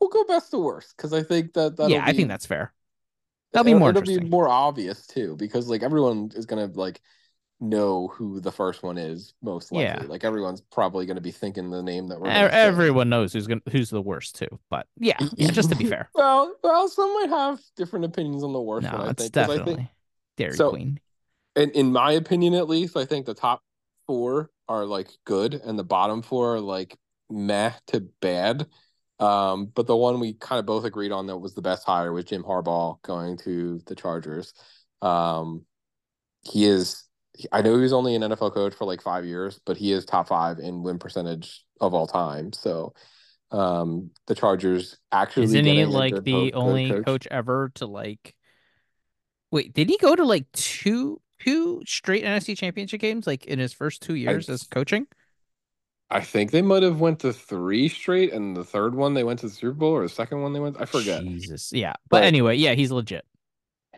[SPEAKER 2] we'll go best to worst because I think that that'll
[SPEAKER 1] yeah, I think that's fair. That'll be
[SPEAKER 2] it'll-
[SPEAKER 1] more
[SPEAKER 2] it'll
[SPEAKER 1] interesting.
[SPEAKER 2] be more obvious too because like everyone is gonna like know who the first one is most likely.
[SPEAKER 1] Yeah.
[SPEAKER 2] Like everyone's probably gonna be thinking the name that we're. Say.
[SPEAKER 1] Everyone knows who's gonna who's the worst too, but yeah, yeah, just to be fair.
[SPEAKER 2] well, well, some might have different opinions on the worst
[SPEAKER 1] No,
[SPEAKER 2] one. I
[SPEAKER 1] it's
[SPEAKER 2] think 'cause I
[SPEAKER 1] definitely
[SPEAKER 2] think,
[SPEAKER 1] Dairy
[SPEAKER 2] So-
[SPEAKER 1] Queen.
[SPEAKER 2] in, in my opinion, at least, I think the top four are like good, and the bottom four are like meh to bad. Um, but the one we kind of both agreed on that was the best hire was Jim Harbaugh going to the Chargers. Um, he is. I know he was only an NFL coach for like five years, but he is top five in win percentage of all time. So, um, the Chargers actually
[SPEAKER 1] Isn't he like the only coach. ever to like? Wait, did he go to like two two straight NFC Championship games like in his first two years as coaching?
[SPEAKER 2] I think they might have went to three straight, and the third one they went to the Super Bowl, or the second one they went. I forget.
[SPEAKER 1] Jesus, yeah. But
[SPEAKER 2] But-
[SPEAKER 1] anyway, yeah, he's legit.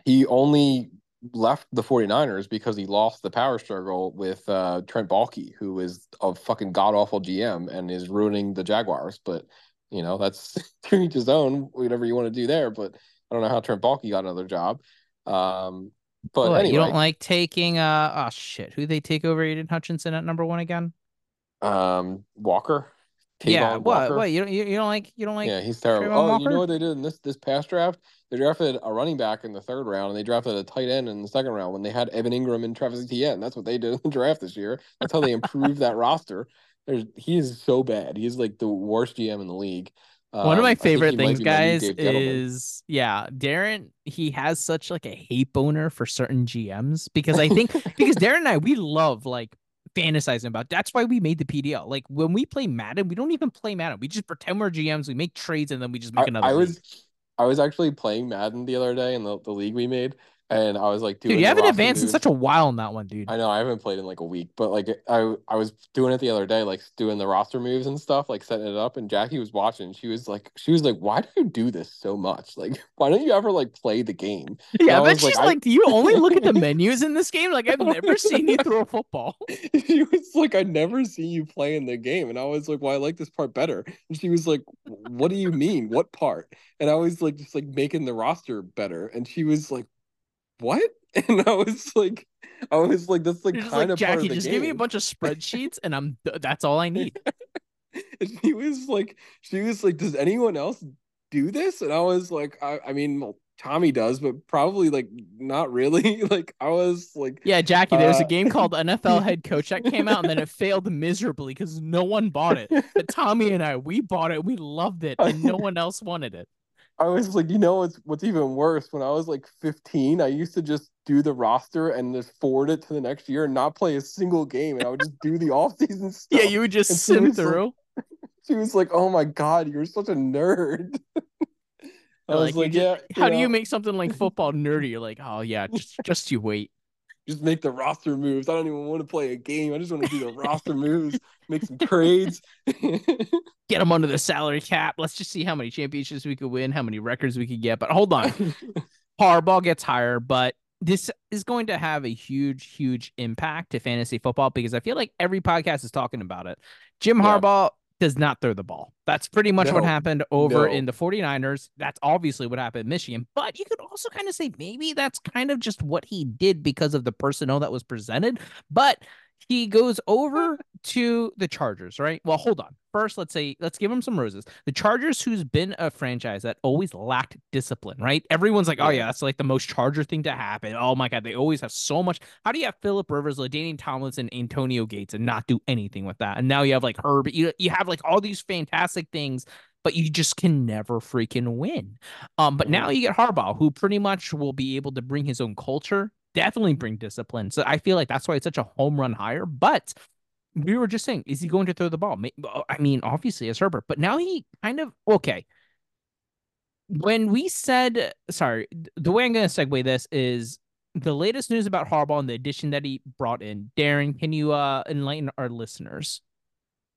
[SPEAKER 2] He only left the 49ers because he lost the power struggle with uh, Trent Baalke, who is a fucking god awful GM and is ruining the Jaguars. But you know, that's to each his own, whatever you want to do there. But I don't know how Trent Baalke got another job. Um, but anyway,
[SPEAKER 1] you don't like taking uh oh shit, who they take over Aidan Hutchinson at number one again?
[SPEAKER 2] Um, Walker.
[SPEAKER 1] yeah, what
[SPEAKER 2] Walker.
[SPEAKER 1] what you don't you, you don't like you don't like
[SPEAKER 2] yeah, he's terrible.
[SPEAKER 1] Travon
[SPEAKER 2] Oh, you know what they did in this this past draft? They drafted a running back in the third round, and they drafted a tight end in the second round when they had Evan Engram and Travis Etienne. That's what they did in the draft this year. That's how they improved that roster. There's he is so bad. He's like the worst GM in the league.
[SPEAKER 1] One of
[SPEAKER 2] Um,
[SPEAKER 1] my favorite things,
[SPEAKER 2] be my new
[SPEAKER 1] guys, is yeah, Darren. He has such like a hate boner for certain GMs because I think because Darren and I we love like fantasizing about. That's why we made the PDL. Like when we play Madden, we don't even play Madden. We just pretend we're GMs. We make trades and then we just make
[SPEAKER 2] I,
[SPEAKER 1] another.
[SPEAKER 2] I
[SPEAKER 1] league.
[SPEAKER 2] was I was actually playing Madden the other day in the, the league we made, and I was like doing
[SPEAKER 1] dude. You haven't advanced in such a while in that one, dude.
[SPEAKER 2] I know I haven't played in like a week, but like I I was doing it the other day, like doing the roster moves and stuff, like setting it up. And Jackie was watching. She was like, she was like, "Why do you do this so much? Like, why don't you ever like play the game?"
[SPEAKER 1] yeah,
[SPEAKER 2] I
[SPEAKER 1] but
[SPEAKER 2] was like,
[SPEAKER 1] she's
[SPEAKER 2] I-
[SPEAKER 1] like, do you only look at the menus in this game? Like I've never seen you throw a football.
[SPEAKER 2] she was like, "I never see you play in the game," and I was like, "Well, I like this part better." And she was like, "What do you mean? What part?" And I was like, just like making the roster better, and she was like, "What?" And I was like, I was like, "That's like
[SPEAKER 1] You're
[SPEAKER 2] kind
[SPEAKER 1] like
[SPEAKER 2] of part of
[SPEAKER 1] Jackie,
[SPEAKER 2] the
[SPEAKER 1] just
[SPEAKER 2] game."
[SPEAKER 1] give me a bunch of spreadsheets and I'm that's all I need.
[SPEAKER 2] And she was like, she was like, does anyone else do this? And I was like, I, I mean, well, Tommy does, but probably like not really. like I was like,
[SPEAKER 1] Yeah, Jackie, there's a
[SPEAKER 2] Uh,
[SPEAKER 1] game called NFL Head Coach that came out and then it failed miserably because no one bought it. But Tommy and I, we bought it, we loved it, and no one else wanted it.
[SPEAKER 2] I was like, you know, what's what's even worse? When I was like 15, I used to just do the roster and just forward it to the next year and not play a single game, and I would just do the off season stuff.
[SPEAKER 1] Yeah, you would just
[SPEAKER 2] And
[SPEAKER 1] sim
[SPEAKER 2] was like-
[SPEAKER 1] through.
[SPEAKER 2] She was like, "Oh my god, you're such a nerd." I
[SPEAKER 1] You're
[SPEAKER 2] was
[SPEAKER 1] like, you
[SPEAKER 2] like,
[SPEAKER 1] ju-
[SPEAKER 2] "Yeah."
[SPEAKER 1] How do you make something like football nerdy? You're like, oh yeah, just just you wait.
[SPEAKER 2] Just make the roster moves. I don't even want to play a game. I just want to do the roster moves, make some trades.
[SPEAKER 1] Get them under the salary cap. Let's just see how many championships we could win, how many records we could get. But hold on, Harbaugh gets higher, but this is going to have a huge, huge impact to fantasy football because I feel like every podcast is talking about it. Jim
[SPEAKER 2] Yeah.
[SPEAKER 1] Harbaugh does not throw the ball. That's pretty much what happened over
[SPEAKER 2] No.
[SPEAKER 1] in the 49ers. That's obviously what happened in Michigan. But you could also kind of say maybe that's kind of just what he did because of the personnel that was presented. But he goes over to the Chargers, right? Well, hold on. First, let's say let's give him some roses. The Chargers, who's been a franchise that always lacked discipline, right? Everyone's like, "Oh
[SPEAKER 2] Yeah.
[SPEAKER 1] that's like the most Charger thing to happen." Oh my god, they always have so much. How do you have Philip Rivers, LaDainian Tomlinson, Antonio Gates, and not do anything with that? And now you have like Herb. You you have like all these fantastic things, but you just can never freaking win. Um, but now you get Harbaugh, who pretty much will be able to bring his own culture, definitely bring discipline. So I feel like that's why it's such a home run hire. But we were just saying, is he going to throw the ball? I mean, obviously as Herbert, but now he kind of okay. When we said, sorry, the way I'm going to segue this is the latest news about Harbaugh and the addition that he brought in. Darren, can you uh enlighten our listeners?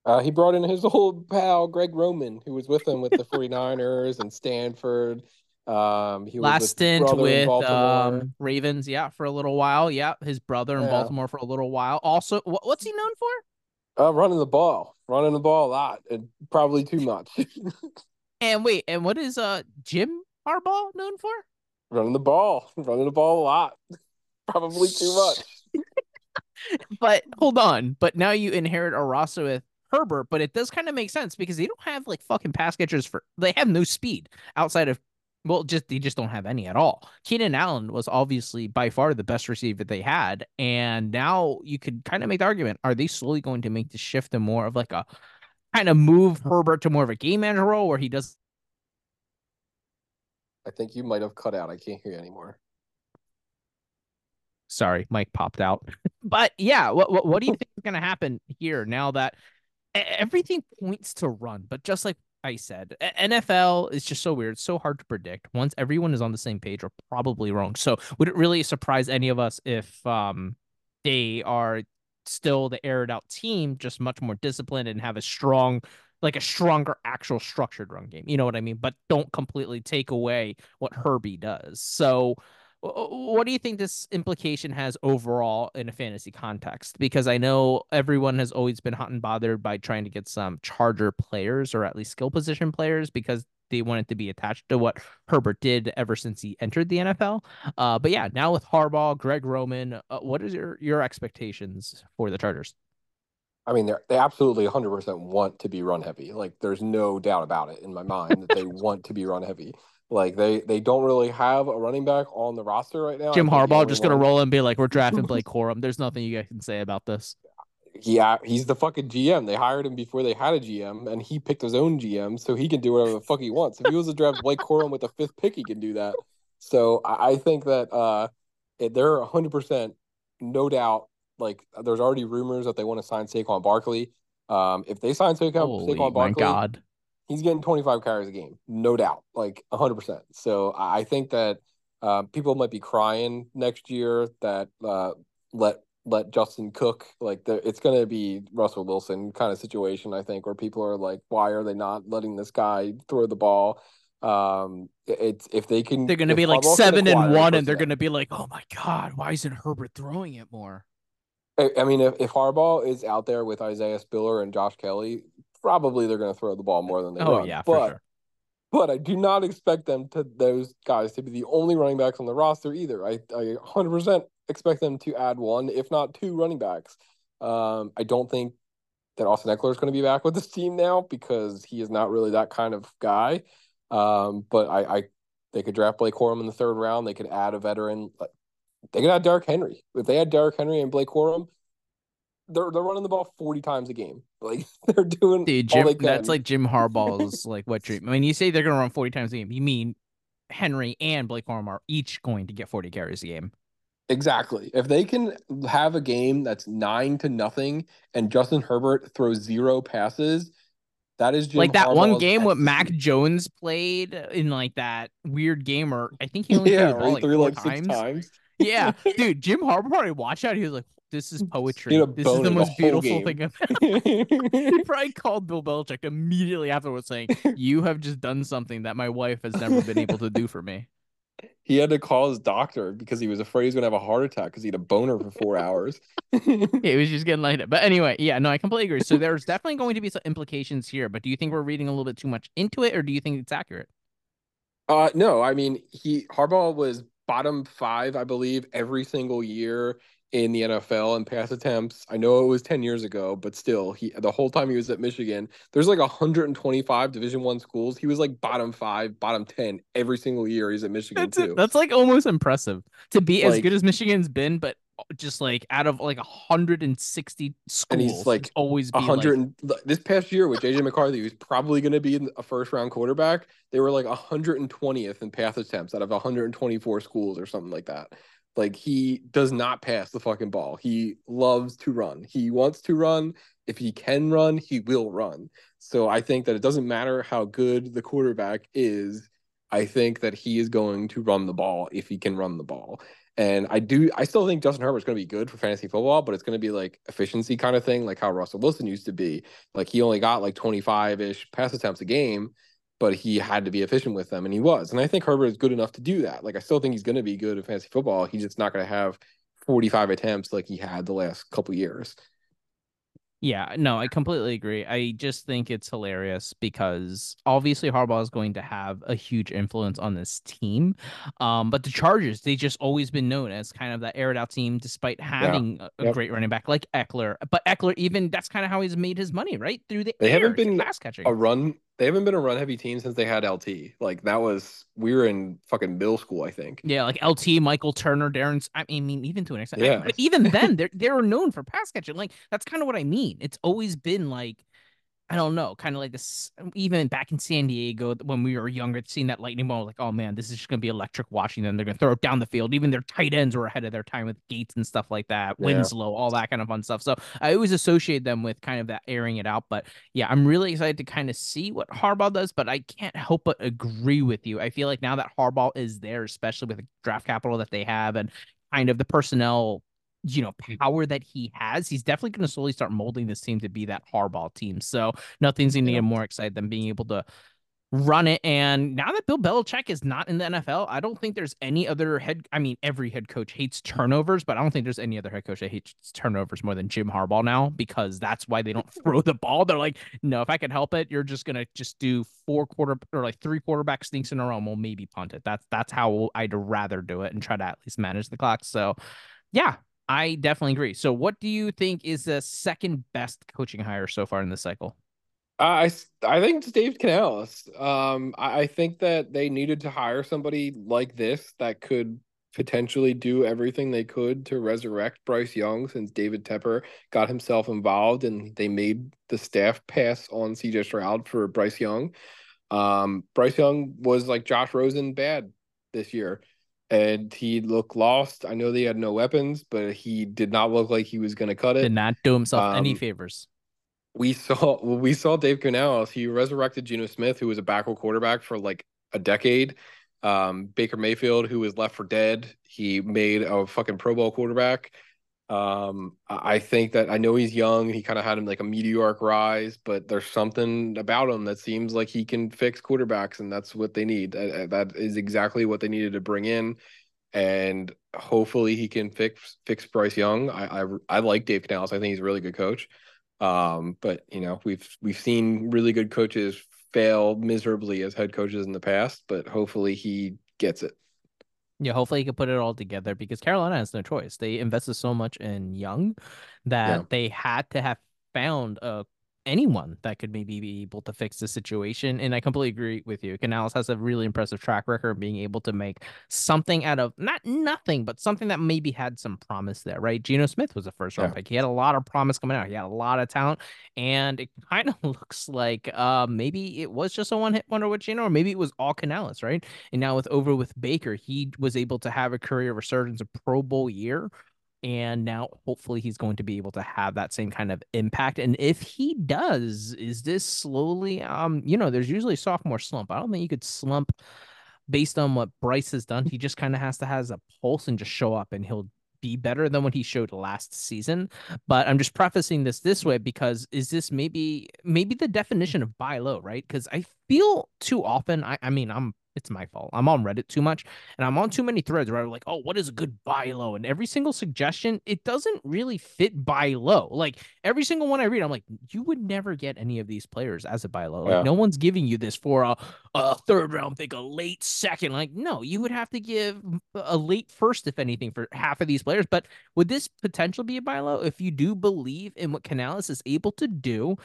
[SPEAKER 2] Uh, he brought in his old pal Greg Roman, who was with him with the 49ers and Stanford. Um, he was
[SPEAKER 1] Last
[SPEAKER 2] with
[SPEAKER 1] stint with um, Ravens, yeah, for a little while. Yeah, his brother in
[SPEAKER 2] Yeah.
[SPEAKER 1] Baltimore for a little while. Also, wh- what's he known for?
[SPEAKER 2] Uh, running the ball, running the ball a lot, and probably too much.
[SPEAKER 1] And wait, and what is uh Jim Harbaugh known for?
[SPEAKER 2] running the ball, running the ball a lot, probably too much.
[SPEAKER 1] But hold on, but now you inherit a roster with Herbert, but it does kind of make sense because they don't have like fucking pass catchers for they have no speed outside of well, just they just don't have any at all. Keenan Allen was obviously by far the best receiver they had, and now you could kind of make the argument: Are they slowly going to make the shift to more of like a kind of move Herbert to more of a game manager role where he does
[SPEAKER 2] I think you might have cut out. I can't hear you anymore.
[SPEAKER 1] Sorry, Mike popped out. but yeah, what, what what do you think is going to happen here now that e- everything points to run? But just like I said, NFL is just so weird, it's so hard to predict. Once everyone is on the same page, we're probably wrong. So would it really surprise any of us if um they are still the aired out team, just much more disciplined and have a strong like a stronger actual structured run game. You know what I mean? But don't completely take away what Herbie does. So what do you think this implication has overall in a fantasy context? Because I know everyone has always been hot and bothered by trying to get some Charger players or at least skill position players because they wanted to be attached to what Herbert did ever since he entered the NFL. Uh, but yeah, now with Harbaugh, Greg Roman, uh, what is your your expectations for the Chargers?
[SPEAKER 2] I mean, they they absolutely 100% want to be run heavy. Like, there's no doubt about it in my mind that they want to be run heavy. Like they they don't really have a running back on the roster right now.
[SPEAKER 1] Jim Harbaugh just gonna roll and be like, "We're drafting Blake Corum." There's nothing you guys can say about this.
[SPEAKER 2] Yeah, he's the fucking GM. They hired him before they had a GM, and he picked his own GM, so he can do whatever the fuck he wants. If he was to draft Blake Corum with the fifth pick, he can do that. So I, I think that uh, they're 100 percent no doubt. Like there's already rumors that they want to sign Saquon Barkley. Um, if they sign Saquon, Holy Saquon Barkley, God he's getting 25 carries a game, no doubt, like 100%. So I think that uh, people might be crying next year that uh, let let Justin cook. Like the, it's going to be Russell Wilson kind of situation, I think, where people are like, why are they not letting this guy throw the ball? Um, it's if they can,
[SPEAKER 1] they're going to be like seven and one, and they're going to be like, oh my god, why isn't Herbert throwing it more?
[SPEAKER 2] I mean, if, if Harbaugh is out there with Isaiah Spiller and Josh Kelley, probably they're going to throw the ball more than they oh, run. yeah, but, sure. But I do not expect them to those guys to be the only running backs on the roster either. I, I 100% expect them to add one, if not two running backs. Um, I don't think that Austin Ekeler is going to be back with this team now because he is not really that kind of guy. Um, but I, I they could draft Blake Corum in the third round. They could add a veteran. They could add Derrick Henry. If they had Derrick Henry and Blake Corum, they're they're running the ball 40 times a game. Like they're doing Dude,
[SPEAKER 1] Jim, that's like Jim Harbaugh's like what treatment. I mean, you say they're gonna run 40 times a game. You mean Henry and Blake Corum are each going to get 40 carries a game.
[SPEAKER 2] Exactly. If they can have a game that's nine to nothing and Justin Herbert throws zero passes, that is Jim
[SPEAKER 1] like that
[SPEAKER 2] Harbaugh's
[SPEAKER 1] one game what Mac Jones played in like that weird game, or I think he only yeah, threw the ball like, threw like times. six times. yeah, dude, Jim Harbaugh probably watch out. He was like, this is poetry. This is the most beautiful thing ever. he probably called Bill Belichick immediately afterwards saying, You have just done something that my wife has never been able to do for me.
[SPEAKER 2] He had to call his doctor because he was afraid he was gonna have a heart attack because he had a boner for four hours.
[SPEAKER 1] yeah, he was just getting lighted. But anyway, yeah, no, I completely agree. So there's definitely going to be some implications here, but do you think we're reading a little bit too much into it, or do you think it's accurate?
[SPEAKER 2] Uh no, I mean he Harbaugh was bottom five, I believe, every single year in the NFL and pass attempts. I know it was 10 years ago, but still, he the whole time he was at Michigan, there's like 125 Division 1 schools. He was like bottom 5, bottom 10 every single year he's at Michigan
[SPEAKER 1] that's
[SPEAKER 2] too.
[SPEAKER 1] That's like almost impressive to be like, as good as Michigan's been, but just like out of like 160 schools and he's like always 100
[SPEAKER 2] like... this past year with JJ McCarthy who's probably going to be a first round quarterback they were like 120th in pass attempts out of 124 schools or something like that like he does not pass the fucking ball. He loves to run. He wants to run. If he can run, he will run. So I think that it doesn't matter how good the quarterback is. I think that he is going to run the ball if he can run the ball. And I do, I still think Justin Herbert's going to be good for fantasy football, but it's going to be like efficiency kind of thing, like how Russell Wilson used to be. Like he only got like 25 ish pass attempts a game but he had to be efficient with them, and he was. And I think Herbert is good enough to do that. Like I still think he's going to be good at fantasy football. He's just not going to have 45 attempts like he had the last couple years.
[SPEAKER 1] Yeah, no, I completely agree. I just think it's hilarious because obviously Harbaugh is going to have a huge influence on this team. Um, but the Chargers, they just always been known as kind of that aired out team, despite having yeah. a, a yep. great running back like Ekeler. But Ekeler, even that's kind of how he's made his money, right? Through the
[SPEAKER 2] they haven't been pass catching. a run they haven't been a run heavy team since they had LT. Like that was we were in fucking middle school, I think.
[SPEAKER 1] Yeah, like LT, Michael Turner, Darren's. I mean, even to an extent. Yeah. But even then, they're they're known for pass catching. Like that's kind of what I mean. It's always been like I don't know, kind of like this. Um, even back in San Diego when we were younger, seeing that lightning ball, like, oh man, this is just gonna be electric watching them. They're gonna throw it down the field. Even their tight ends were ahead of their time with Gates and stuff like that, yeah. Winslow, all that kind of fun stuff. So I always associate them with kind of that airing it out. But yeah, I'm really excited to kind of see what Harbaugh does. But I can't help but agree with you. I feel like now that Harbaugh is there, especially with the draft capital that they have and kind of the personnel you know mm. power that he has, he's definitely going to slowly start molding this team to be that Harbaugh team. So nothing's going to get more excited than being able to run it. And now that Bill Belichick is not in the NFL, I don't think there's any other head. I mean, every head coach hates turnovers, but I don't think there's any other head coach that hates turnovers more than Jim Harbaugh now because that's why they don't throw the ball. They're like, no, if I can help it, you're just gonna just do four quarter or like three quarterback sneaks in a row. And we'll maybe punt it. That's that's how I'd rather do it and try to at least manage the clock. So, yeah. I definitely agree. So, what do you think is the second best coaching hire so far in this cycle?
[SPEAKER 2] I I think it's Dave Canales. Um, I, I think that they needed to hire somebody like this that could potentially do everything they could to resurrect Bryce Young since David Tepper got himself involved and they made the staff pass on CJ Stroud for Bryce Young. Um, Bryce Young was like Josh Rosen bad this year and he looked lost. I know they had no weapons, but he did not look like he was going to cut it.
[SPEAKER 1] Did not do himself um, any favors
[SPEAKER 2] we saw we saw Dave Canales. He resurrected Geno Smith, who was a backup quarterback for like a decade. Um, Baker Mayfield, who was left for dead, he made a fucking Pro Bowl quarterback. Um, I think that I know he's young. He kind of had him like a meteoric rise, but there's something about him that seems like he can fix quarterbacks, and that's what they need. That is exactly what they needed to bring in, and hopefully he can fix fix Bryce Young. I I, I like Dave Canales. I think he's a really good coach. Um, but you know, we've we've seen really good coaches fail miserably as head coaches in the past, but hopefully he gets it.
[SPEAKER 1] Yeah, hopefully he can put it all together because Carolina has no choice. They invested so much in Young that yeah. they had to have found a anyone that could maybe be able to fix the situation. And I completely agree with you. Canales has a really impressive track record of being able to make something out of not nothing, but something that maybe had some promise there, right? Geno Smith was a first round yeah. pick. He had a lot of promise coming out. He had a lot of talent. And it kind of looks like uh maybe it was just a one hit wonder with Geno, or maybe it was all Canales, right? And now with over with Baker, he was able to have a career resurgence, a Pro Bowl year and now hopefully he's going to be able to have that same kind of impact and if he does is this slowly um you know there's usually sophomore slump. I don't think you could slump based on what bryce has done. He just kind of has to has a pulse and just show up and he'll be better than what he showed last season. But i'm just prefacing this this way because is this maybe maybe the definition of buy low right? Because i feel too often I, I mean i'm it's my fault. I'm on Reddit too much and I'm on too many threads where I'm like, oh, what is a good buy low? And every single suggestion, it doesn't really fit buy low. Like every single one I read, I'm like, you would never get any of these players as a buy low. Like yeah. no one's giving you this for a, a third round pick, a late second. Like, no, you would have to give a late first, if anything, for half of these players. But would this potential be a buy low if you do believe in what Canales is able to do?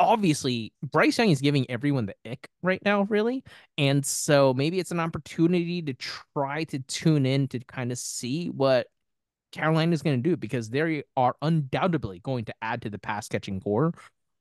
[SPEAKER 1] Obviously Bryce Young is giving everyone the ick right now, really. And so maybe it's an opportunity to try to tune in to kind of see what Carolina is going to do because they are undoubtedly going to add to the pass catching core.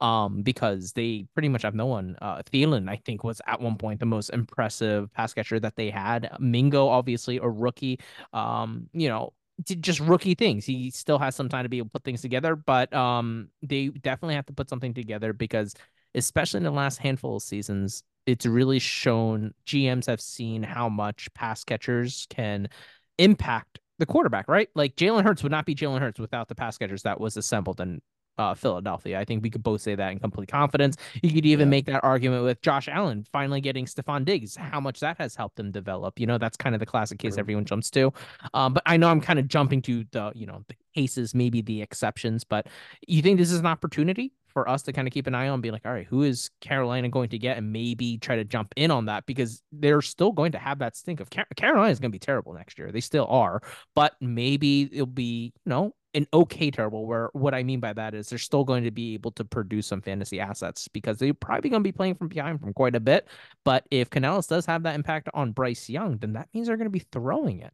[SPEAKER 1] Um, because they pretty much have no one. Uh, Thielen, I think, was at one point the most impressive pass catcher that they had. Mingo, obviously, a rookie. Um, you know, just rookie things. He still has some time to be able to put things together, but um, they definitely have to put something together because, especially in the last handful of seasons, it's really shown GMs have seen how much pass catchers can impact the quarterback, right? Like Jalen Hurts would not be Jalen Hurts without the pass catchers that was assembled and uh, Philadelphia. I think we could both say that in complete confidence. You could even yeah. make that argument with Josh Allen finally getting Stefon Diggs, how much that has helped them develop. You know, that's kind of the classic case everyone jumps to. Um, but I know I'm kind of jumping to the, you know, the cases, maybe the exceptions, but you think this is an opportunity for us to kind of keep an eye on, be like, all right, who is Carolina going to get, and maybe try to jump in on that because they're still going to have that stink of Car- Carolina is going to be terrible next year. They still are, but maybe it'll be, you know, an okay terrible where what I mean by that is they're still going to be able to produce some fantasy assets because they're probably going to be playing from behind from quite a bit. But if Canales does have that impact on Bryce Young, then that means they're going to be throwing it.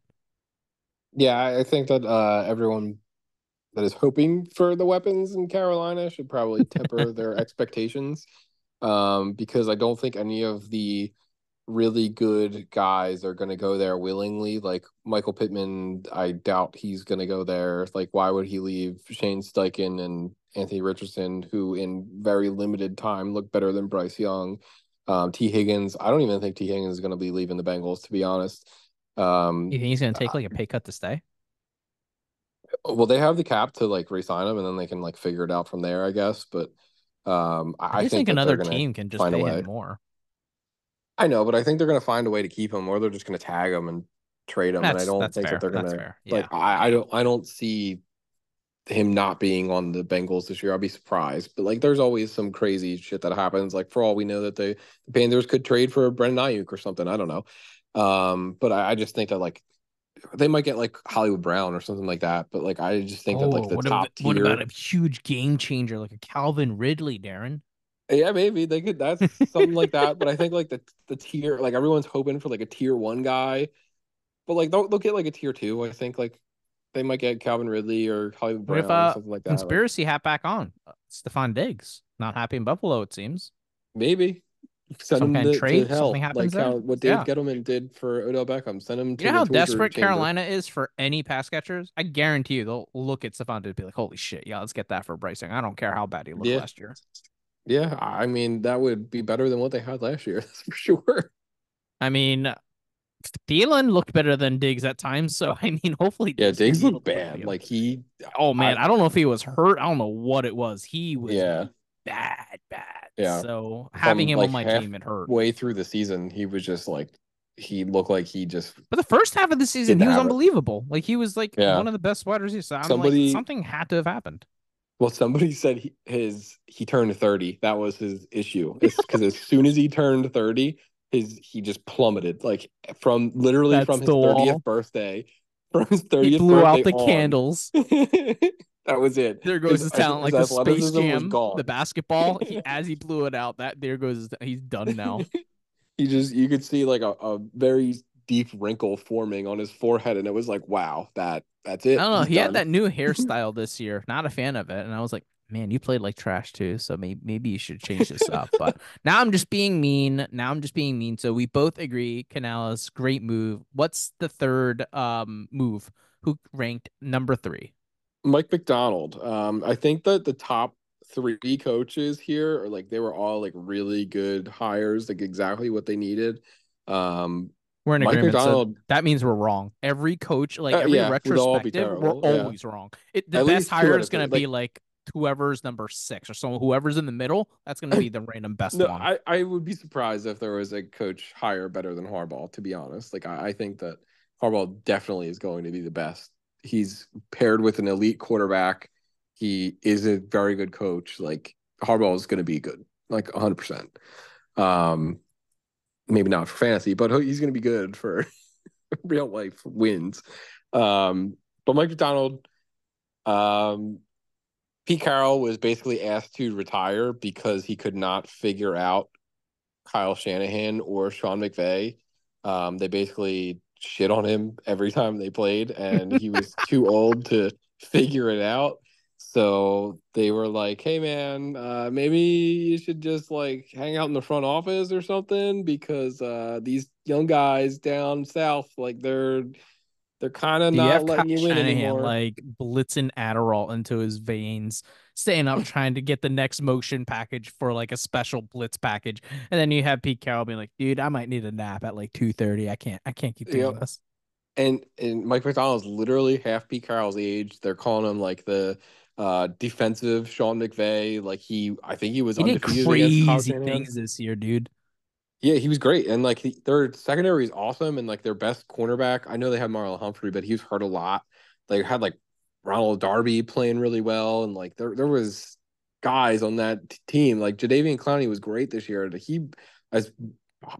[SPEAKER 2] Yeah, I think that uh, everyone that is hoping for the weapons in Carolina should probably temper their expectations um, because I don't think any of the really good guys are going to go there willingly. Like Michael Pittman, I doubt he's going to go there. Like, why would he leave Shane Steichen and Anthony Richardson, who in very limited time look better than Bryce Young? Um, Tee Higgins, I don't even think Tee Higgins is going to be leaving the Bengals, to be honest. Um,
[SPEAKER 1] you think he's going to take like a pay cut to stay?
[SPEAKER 2] Well, they have the cap to like resign him, and then they can like figure it out from there, I guess. But um, I, I
[SPEAKER 1] think, think another team can just pay him more.
[SPEAKER 2] I know, but I think they're going to find a way to keep him, or they're just going to tag him and trade him.
[SPEAKER 1] That's,
[SPEAKER 2] and I don't think
[SPEAKER 1] fair.
[SPEAKER 2] that they're going to like.
[SPEAKER 1] Yeah.
[SPEAKER 2] I, I don't. I don't see him not being on the Bengals this year. I'll be surprised. But like, there's always some crazy shit that happens. Like for all we know, that the, the Panthers could trade for Brandon Aiyuk or something. I don't know. Um, but I, I just think that like they might get like Hollywood Brown or something like that. But like I just think that like
[SPEAKER 1] Oh,
[SPEAKER 2] the
[SPEAKER 1] what
[SPEAKER 2] top
[SPEAKER 1] about, what
[SPEAKER 2] tier.
[SPEAKER 1] about a huge game changer like a Calvin Ridley, Darren?
[SPEAKER 2] Yeah, maybe they could. That's something like that. But I think like the the tier, like everyone's hoping for like a tier one guy, but like they'll they'll get like a tier two. I think like they might get Calvin Ridley or Hollywood Brown
[SPEAKER 1] if
[SPEAKER 2] or
[SPEAKER 1] uh
[SPEAKER 2] something like that. Like,
[SPEAKER 1] conspiracy hat back on? Uh, Stefon Diggs not happy in Buffalo, it seems.
[SPEAKER 2] maybe send
[SPEAKER 1] Some
[SPEAKER 2] him
[SPEAKER 1] kind of
[SPEAKER 2] to,
[SPEAKER 1] trade,
[SPEAKER 2] to hell,
[SPEAKER 1] something happens
[SPEAKER 2] like how what Dave
[SPEAKER 1] Yeah.
[SPEAKER 2] Gettleman did for Odell Beckham. Send him to
[SPEAKER 1] You know how desperate
[SPEAKER 2] chamber.
[SPEAKER 1] Carolina is for any pass catchers? I guarantee you they'll look at Stefon Diggs and be like, "Holy shit, yeah, let's get that for Bryce Young." I don't care how bad he looked
[SPEAKER 2] Yeah.
[SPEAKER 1] last year.
[SPEAKER 2] Yeah, I mean that would be better than what they had last year. That's for sure.
[SPEAKER 1] I mean, Thielen looked better than Diggs at times, so I mean, hopefully,
[SPEAKER 2] Yeah, Diggs looked bad. Like he,
[SPEAKER 1] oh man,
[SPEAKER 2] I-
[SPEAKER 1] I, don't know if he was hurt. I don't know what it was. He was
[SPEAKER 2] Yeah.
[SPEAKER 1] bad, bad.
[SPEAKER 2] Yeah.
[SPEAKER 1] So having him
[SPEAKER 2] like,
[SPEAKER 1] on my
[SPEAKER 2] half-
[SPEAKER 1] team, it hurt.
[SPEAKER 2] way through the season, he was just like he looked like he just
[SPEAKER 1] But the first half of the season, he was
[SPEAKER 2] have it.
[SPEAKER 1] unbelievable. Like he was like
[SPEAKER 2] Yeah.
[SPEAKER 1] one of the best wide receivers. So I'm
[SPEAKER 2] Somebody-
[SPEAKER 1] like, something had to have happened.
[SPEAKER 2] Well, somebody said he, his he turned 30. That was his issue. Because as soon as he turned 30, his he just plummeted. Like from literally
[SPEAKER 1] That's
[SPEAKER 2] from his 30th
[SPEAKER 1] wall.
[SPEAKER 2] birthday. From his 30th
[SPEAKER 1] He blew out
[SPEAKER 2] birthday
[SPEAKER 1] the
[SPEAKER 2] on.
[SPEAKER 1] candles.
[SPEAKER 2] that was it.
[SPEAKER 1] There goes his, talent, like the Space Jam, the basketball. He, as he blew it out, that there goes. his- He's done now.
[SPEAKER 2] he just you could see like a, a very deep wrinkle forming on his forehead, and it was like, wow, that that's it.
[SPEAKER 1] I don't know.
[SPEAKER 2] He's
[SPEAKER 1] He
[SPEAKER 2] done.
[SPEAKER 1] had that new hairstyle this year. Not a fan of it, and I was like, man, you played like trash too. So maybe maybe you should change this up. But now I'm just being mean. Now I'm just being mean. So we both agree, Canales, great move. What's the third um move? Who ranked number three?
[SPEAKER 2] Mike Macdonald. Um, I think that the top three coaches here are like they were all like really good hires, like exactly what they needed. Um,
[SPEAKER 1] We're in
[SPEAKER 2] Mike
[SPEAKER 1] agreement. so that means we're wrong. Every coach, like
[SPEAKER 2] Uh,
[SPEAKER 1] every
[SPEAKER 2] yeah, we'd all be
[SPEAKER 1] retrospective, we're
[SPEAKER 2] yeah.
[SPEAKER 1] always wrong. It, the
[SPEAKER 2] At
[SPEAKER 1] best hire is going to be like whoever's number six or someone, Whoever's in the middle, that's going to be the random best
[SPEAKER 2] no,
[SPEAKER 1] one.
[SPEAKER 2] I, I would be surprised if there was a coach hire better than Harbaugh. To be honest, like I, I think that Harbaugh definitely is going to be the best. He's paired with an elite quarterback. He is a very good coach. Like Harbaugh is going to be good, like 100. percent Um, maybe not for fantasy, but he's going to be good for real life wins. Um, but Mike Macdonald, um, Pete Carroll was basically asked to retire because he could not figure out Kyle Shanahan or Sean McVay. Um, they basically shit on him every time they played, and he was too old to figure it out. So they were like, "Hey, man, uh, maybe you should just like hang out in the front office or something because uh, these young guys down south, like they're they're kind of not letting
[SPEAKER 1] Kyle
[SPEAKER 2] you in
[SPEAKER 1] Shanahan
[SPEAKER 2] anymore."
[SPEAKER 1] like blitzing Adderall into his veins, staying up trying to get the next motion package for like a special blitz package, and then you have Pete Carroll being like, "Dude, I might need a nap at like two thirty. I can't, I can't keep doing
[SPEAKER 2] Yep.
[SPEAKER 1] this."
[SPEAKER 2] and and Mike Macdonald's literally half Pete Carroll's age. They're calling him like the uh defensive Sean McVay. Like he, I think he was
[SPEAKER 1] He did
[SPEAKER 2] undefeated Kyle
[SPEAKER 1] crazy things this year, dude.
[SPEAKER 2] Yeah, he was great, and like he, their secondary is awesome, and like their best cornerback. I know they had Marlon Humphrey, but he was hurt a lot. They had like Ronald Darby playing really well, and like there there was guys on that t- team. Like Jadeveon Clowney was great this year. He as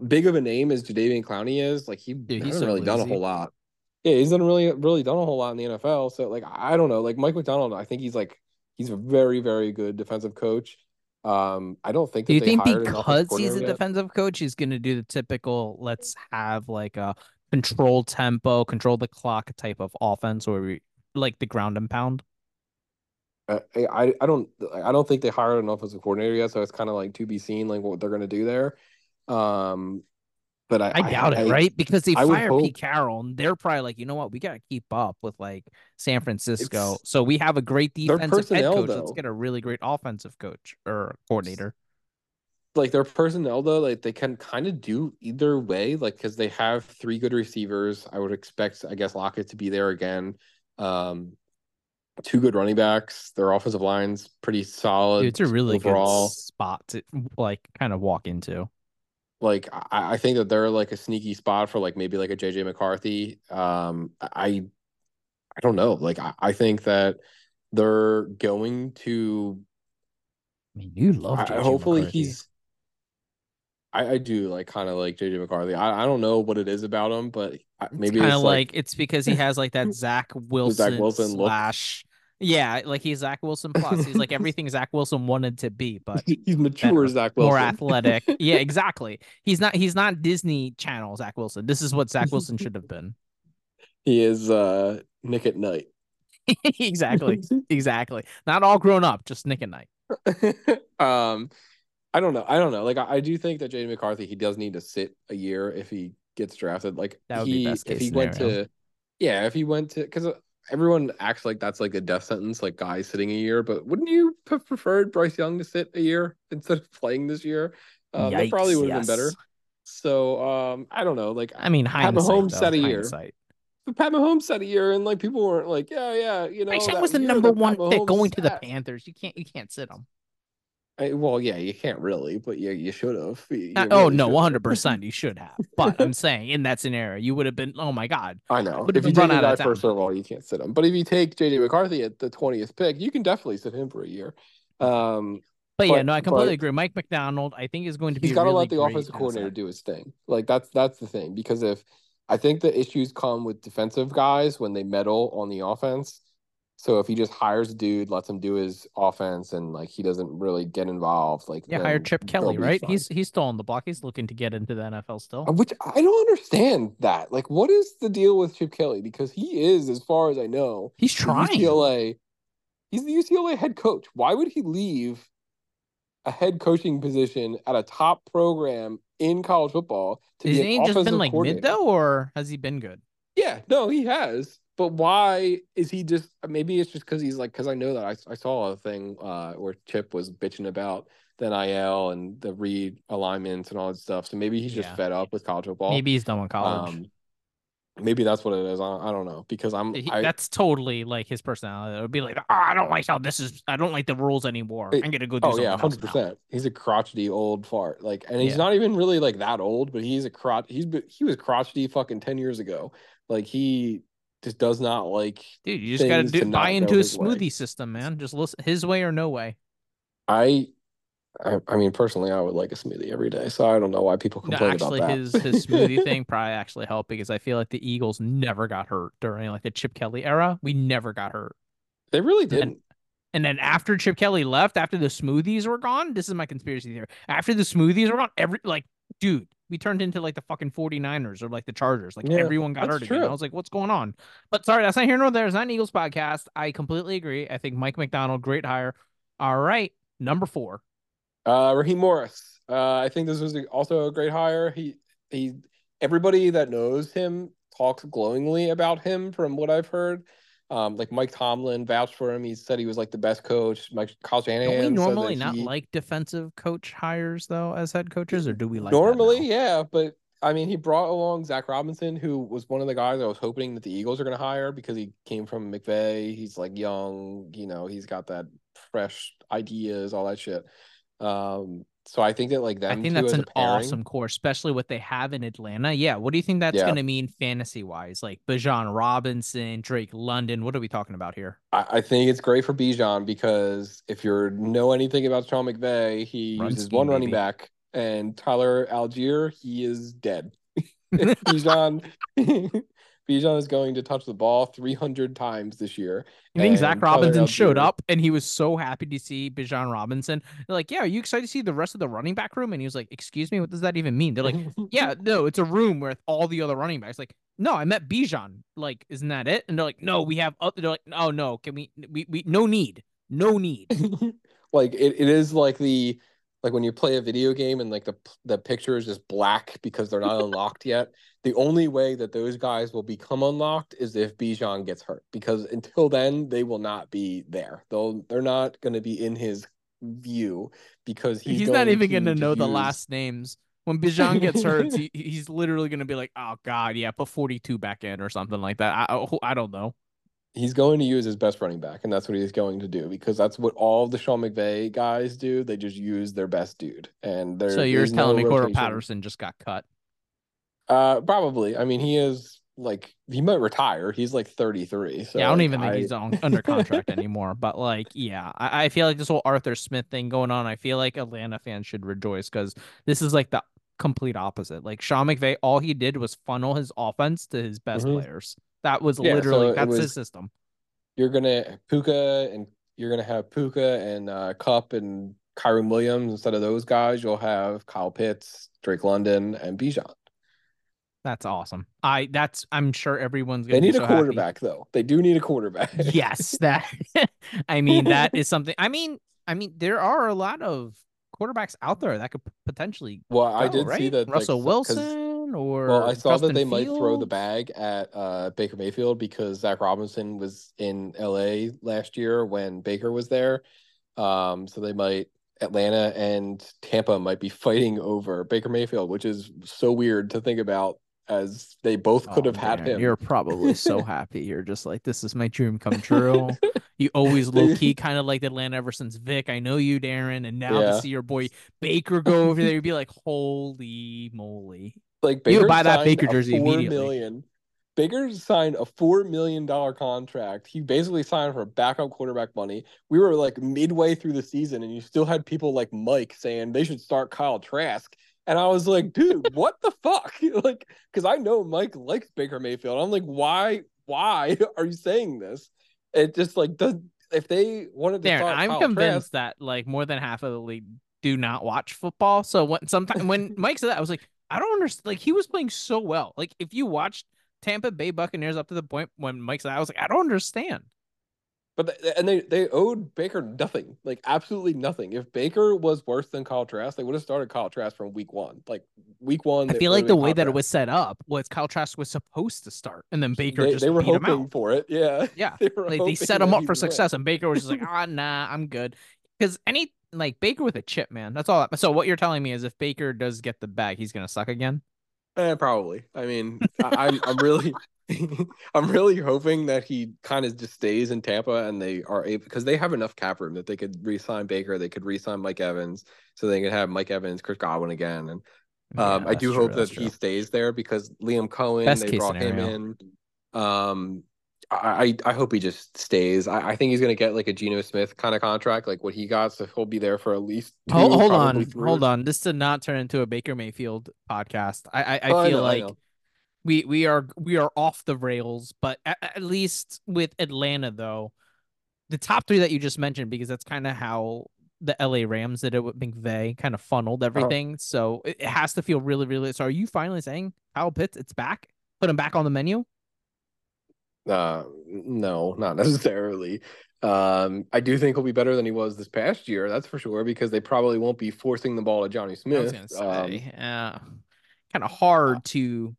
[SPEAKER 2] big of a name as Jadeveon Clowney is, like he
[SPEAKER 1] he's
[SPEAKER 2] hasn't
[SPEAKER 1] so
[SPEAKER 2] really done a whole lot. Yeah, he's done really really done a whole lot in the NFL. So like I don't know, like Mike Macdonald, I think he's like he's a very very good defensive coach. Um, I don't think that
[SPEAKER 1] Do you
[SPEAKER 2] they
[SPEAKER 1] think
[SPEAKER 2] hired an offensive
[SPEAKER 1] because he's a
[SPEAKER 2] yet.
[SPEAKER 1] defensive coach, he's going to do the typical "let's have like a control tempo, control the clock" type of offense, where we like the ground and pound?
[SPEAKER 2] I, I I don't I don't think they hired an offensive coordinator yet, so it's kind of like to be seen like what they're gonna do there. Um, but I
[SPEAKER 1] I doubt
[SPEAKER 2] I,
[SPEAKER 1] it, right? Because they
[SPEAKER 2] I
[SPEAKER 1] fire Pete Carroll, and they're probably like, you know what, we got to keep up with like San Francisco.
[SPEAKER 2] It's-
[SPEAKER 1] so we have a great defensive head coach. Let's get a really great offensive coach or coordinator.
[SPEAKER 2] like their personnel though, like they can kind of do either way, like because they have three good receivers. I would expect, I guess, Lockett to be there again. Um, two good running backs. Their offensive line's pretty solid.
[SPEAKER 1] Dude, it's a really
[SPEAKER 2] overall.
[SPEAKER 1] good spot to like kind of walk into.
[SPEAKER 2] Like I, I think that they're like a sneaky spot for like maybe like a JJ McCarthy. Um, I I don't know. Like I, I think that they're going to.
[SPEAKER 1] I mean, you love.
[SPEAKER 2] I, hopefully, McCarthy. he's. I, I do like kind of like JJ McCarthy. I, I don't know what it is about him, but maybe
[SPEAKER 1] kind of like, like, it's because he has like that Zach Wilson, Zach Wilson slash. Look. Yeah, like he's Zach Wilson plus. He's like everything Zach Wilson wanted to be, but
[SPEAKER 2] he's mature Zach Wilson.
[SPEAKER 1] More athletic. yeah, exactly. He's not he's not Disney Channel Zach Wilson. This is what Zach Wilson should have been.
[SPEAKER 2] He is uh Nick at Nite.
[SPEAKER 1] exactly. exactly. Not all grown up, just Nick at Nite.
[SPEAKER 2] um I don't know. I don't know. Like I, I do think that Jaden McCarthy he does need to sit a year if he gets drafted. Like
[SPEAKER 1] that would
[SPEAKER 2] he,
[SPEAKER 1] be best case
[SPEAKER 2] if he
[SPEAKER 1] scenario.
[SPEAKER 2] went to yeah, if he went to because everyone acts like that's like a death sentence, like guys sitting a year. But wouldn't you have preferred Bryce Young to sit a year instead of playing this year? Um, Yikes, that probably would have yes. been better. So um, I don't know. Like
[SPEAKER 1] I mean, Pat Mahomes though, set a year. Hindsight.
[SPEAKER 2] But Pat Mahomes set a year, and like people weren't like, yeah, yeah, you know.
[SPEAKER 1] Bryce Young was the number one pick going to the Panthers. You can't, you can't sit him.
[SPEAKER 2] I, well, yeah, you can't really, but yeah, you should have.
[SPEAKER 1] oh no, one hundred percent, you should have. But I'm saying in that scenario, you would have been. Oh my god,
[SPEAKER 2] I know. But if you take a guy first of all, you can't sit him. But if you take JJ McCarthy at the twentieth pick, you can definitely sit him for a year. Um,
[SPEAKER 1] but, but yeah, no, I completely agree. Mike Macdonald, I think, is going to be.
[SPEAKER 2] He's got
[SPEAKER 1] to really
[SPEAKER 2] let the offensive coordinator do his thing. Like that's that's the thing because if I think the issues come with defensive guys when they meddle on the offense so if he just hires a dude, lets him do his offense, and like he doesn't really get involved, like
[SPEAKER 1] yeah, hire Chip Kelly, right? Fine. He's he's still on the block. He's looking to get into the NFL still.
[SPEAKER 2] Uh, which I don't understand that. Like, what is the deal with Chip Kelly? Because he is, as far as I know,
[SPEAKER 1] he's trying.
[SPEAKER 2] UCLA. He's the UCLA head coach. Why would he leave a head coaching position at a top program in college football
[SPEAKER 1] to Has he just been like mid though, or has he been good?
[SPEAKER 2] Yeah, no, he has. But why is he just? Maybe it's just because he's like. Because I know that I, I saw a thing uh, where Chip was bitching about the NIL and the realignments and all that stuff. So maybe he's just yeah. fed up with college football.
[SPEAKER 1] Maybe he's done with college. Um,
[SPEAKER 2] maybe that's what it is. I, I don't know because I'm.
[SPEAKER 1] He,
[SPEAKER 2] I,
[SPEAKER 1] that's totally like his personality. It would be like, oh, I don't like how this is. I don't like the rules anymore. It, I'm gonna go do. Oh yeah, hundred percent.
[SPEAKER 2] He's a crotchety old fart. Like, and he's yeah. not even really like that old, but he's a crotch. He's he was crotchety fucking ten years ago. Like he just does not like.
[SPEAKER 1] Dude, you just got to buy into a smoothie way. system, man. Just listen, his way or no way.
[SPEAKER 2] I, I, I, mean, personally, I would like a smoothie every day, so I don't know why people complain no,
[SPEAKER 1] actually,
[SPEAKER 2] about
[SPEAKER 1] that. Actually, his his smoothie thing probably actually helped because I feel like the Eagles never got hurt during like the Chip Kelly era. We never got hurt.
[SPEAKER 2] They really didn't.
[SPEAKER 1] And, and then after Chip Kelly left, after the smoothies were gone, this is my conspiracy theory. After the smoothies were gone, every like, dude, we turned into like the fucking 49ers or like the Chargers. Like yeah, everyone got hurt again. I was like, what's going on? But sorry, that's not here nor there. It's not an Eagles podcast. I completely agree. I think Mike Macdonald, great hire. All right. Number four.
[SPEAKER 2] Uh Raheem Morris. Uh, I think this was also a great hire. He he everybody that knows him talks glowingly about him from what I've heard. Um, like Mike Tomlin vouched for him. He said he was like the best coach. Mike Kyle Shanahan.
[SPEAKER 1] Don't we normally not he... like defensive coach hires though as head coaches, or do we like
[SPEAKER 2] normally? Yeah, but I mean, he brought along Zach Robinson, who was one of the guys I was hoping that the Eagles are going to hire because he came from McVay. He's like young, you know, he's got that fresh ideas, all that shit. Um, so I think that like that.
[SPEAKER 1] I think that's an awesome core, especially what they have in Atlanta. Yeah. What do you think that's yeah. going to mean fantasy wise? Like Bijan Robinson, Drake London. What are we talking about here?
[SPEAKER 2] I, I think it's great for Bijan because if you know anything about Sean McVay, he Run uses scheme, one running back, and Tyler Allgeier, he is dead. Bijan Bijan is going to touch the ball 300 times this year.
[SPEAKER 1] I think Zach Robinson showed up and he was so happy to see Bijan Robinson. They're like, Yeah, are you excited to see the rest of the running back room? And he was like, Excuse me, what does that even mean? They're like, Yeah, no, it's a room with all the other running backs. Like, no, I met Bijan. Like, isn't that it? And they're like, No, we have other. They're like, Oh, no, can we, we, we, no need, no need.
[SPEAKER 2] like, it, it is like the, like when you play a video game and like the the picture is just black because they're not unlocked yet. The only way that those guys will become unlocked is if Bijan gets hurt because until then they will not be there. They'll they're not going to be in his view because he's,
[SPEAKER 1] he's not even going to know use... the last names. When Bijan gets hurt, he, he's literally going to be like, "Oh God, yeah, put forty two back in or something like that." I I don't know.
[SPEAKER 2] He's going to use his best running back, and that's what he's going to do because that's what all the Sean McVay guys do. They just use their best dude, and.
[SPEAKER 1] So you're telling
[SPEAKER 2] no
[SPEAKER 1] me
[SPEAKER 2] rotation.
[SPEAKER 1] Patterson just got cut?
[SPEAKER 2] Uh, probably. I mean, he is like he might retire. He's like 33. So
[SPEAKER 1] yeah, I don't
[SPEAKER 2] like,
[SPEAKER 1] even think
[SPEAKER 2] I-
[SPEAKER 1] he's on, under contract anymore. But like, yeah, I, I feel like this whole Arthur Smith thing going on. I feel like Atlanta fans should rejoice because this is like the complete opposite. Like Sean McVay, all he did was funnel his offense to his best
[SPEAKER 2] Mhm.
[SPEAKER 1] players. That was
[SPEAKER 2] Yeah,
[SPEAKER 1] literally
[SPEAKER 2] it
[SPEAKER 1] that's his system.
[SPEAKER 2] you're gonna Puka and you're gonna have Puka and uh, Kupp and Kyren Williams instead of those guys. You'll have Kyle Pitts, Drake London, and Bijan.
[SPEAKER 1] That's awesome. I that's I'm sure everyone's
[SPEAKER 2] They need
[SPEAKER 1] so
[SPEAKER 2] a
[SPEAKER 1] happy.
[SPEAKER 2] quarterback though. They do need a quarterback.
[SPEAKER 1] yes, that I mean that is something. I mean, I mean there are a lot of quarterbacks out there that could potentially
[SPEAKER 2] well, I did
[SPEAKER 1] right?
[SPEAKER 2] see that
[SPEAKER 1] Russell
[SPEAKER 2] so- 'cause-
[SPEAKER 1] Or
[SPEAKER 2] Well, I saw
[SPEAKER 1] Justin
[SPEAKER 2] that they might throw the bag at uh, Baker Mayfield because Zach Robinson was in LA last year when Baker was there. Um, so they might Atlanta and Tampa might be fighting over Baker Mayfield, which is so weird to think about as they both could
[SPEAKER 1] Oh,
[SPEAKER 2] have had him.
[SPEAKER 1] You're probably so happy. You're just like, this is my dream come true. you always low key kind of like Atlanta ever since Vic. I know you, Darren, and now
[SPEAKER 2] Yeah.
[SPEAKER 1] to see your boy Baker go over there, you'd be like, holy moly.
[SPEAKER 2] Like
[SPEAKER 1] You buy that Baker jersey
[SPEAKER 2] four
[SPEAKER 1] immediately.
[SPEAKER 2] million- Baker signed a four million dollar contract. He basically signed for backup quarterback money. We were like midway through the season, and you still had people like Mike saying they should start Kyle Trask. And I was like, dude, what the fuck? Like, because I know Mike likes Baker Mayfield. I'm like, why? Why are you saying this? It just like does if they wanted to
[SPEAKER 1] Darren,
[SPEAKER 2] start
[SPEAKER 1] I'm
[SPEAKER 2] Kyle
[SPEAKER 1] convinced
[SPEAKER 2] Trask,
[SPEAKER 1] that like more than half of the league do not watch football. So when sometimes when Mike said that, I was like, I don't understand. Like he was playing so well. Like if you watched Tampa Bay Buccaneers up to the point when Mike said, I was like, I don't understand.
[SPEAKER 2] But and they they owed Baker nothing, like absolutely nothing. If Baker was worse than Kyle Trask, they would have started Kyle Trask from week one. Like week one,
[SPEAKER 1] I feel like the way
[SPEAKER 2] Kyle
[SPEAKER 1] that it was set up was Kyle Trask was supposed to start, and then Baker
[SPEAKER 2] they,
[SPEAKER 1] just
[SPEAKER 2] they were
[SPEAKER 1] beat him
[SPEAKER 2] hoping
[SPEAKER 1] out.
[SPEAKER 2] for it. Yeah,
[SPEAKER 1] Yeah,
[SPEAKER 2] they
[SPEAKER 1] like they set him up for
[SPEAKER 2] win.
[SPEAKER 1] success, and Baker was just like, ah, nah, I'm good. Because any like Baker with a chip, man. That's all. So what you're telling me is if Baker does get the bag, he's gonna suck again.
[SPEAKER 2] Eh, probably. I mean, I, I'm I'm really I'm really hoping that he kind of just stays in Tampa and they are able because they have enough cap room that they could re-sign Baker, they could re-sign Mike Evans, so they could have Mike Evans, Chris Godwin again, and Um,
[SPEAKER 1] Yeah,
[SPEAKER 2] I do
[SPEAKER 1] that's
[SPEAKER 2] hope
[SPEAKER 1] true,
[SPEAKER 2] that he stays there because Liam Coen,
[SPEAKER 1] Best
[SPEAKER 2] they brought
[SPEAKER 1] scenario.
[SPEAKER 2] him in. Um, I I hope he just stays. I, I think he's gonna get like a Geno Smith kind of contract, like what he got, so he'll be there for at least. Two,
[SPEAKER 1] Hold, hold on,
[SPEAKER 2] three.
[SPEAKER 1] hold on. This did not turn into a Baker Mayfield podcast. I I, I
[SPEAKER 2] Oh,
[SPEAKER 1] feel
[SPEAKER 2] know,
[SPEAKER 1] like we we are we are off the rails, but at, at least with Atlanta though, the top three that you just mentioned, because that's kind of how the LA Rams did it with McVay, kind of funneled
[SPEAKER 2] Uh-huh.
[SPEAKER 1] everything. So it, it has to feel really, really. So are you finally saying Kyle Pitts, it's back? Put him back on the menu?
[SPEAKER 2] Uh, no, not necessarily. Um, I do think he'll be better than he was this past year. That's for sure because they probably won't be forcing the ball to Jonnu
[SPEAKER 1] I was
[SPEAKER 2] Smith.
[SPEAKER 1] gonna
[SPEAKER 2] Um,
[SPEAKER 1] say, yeah, kind of hard to.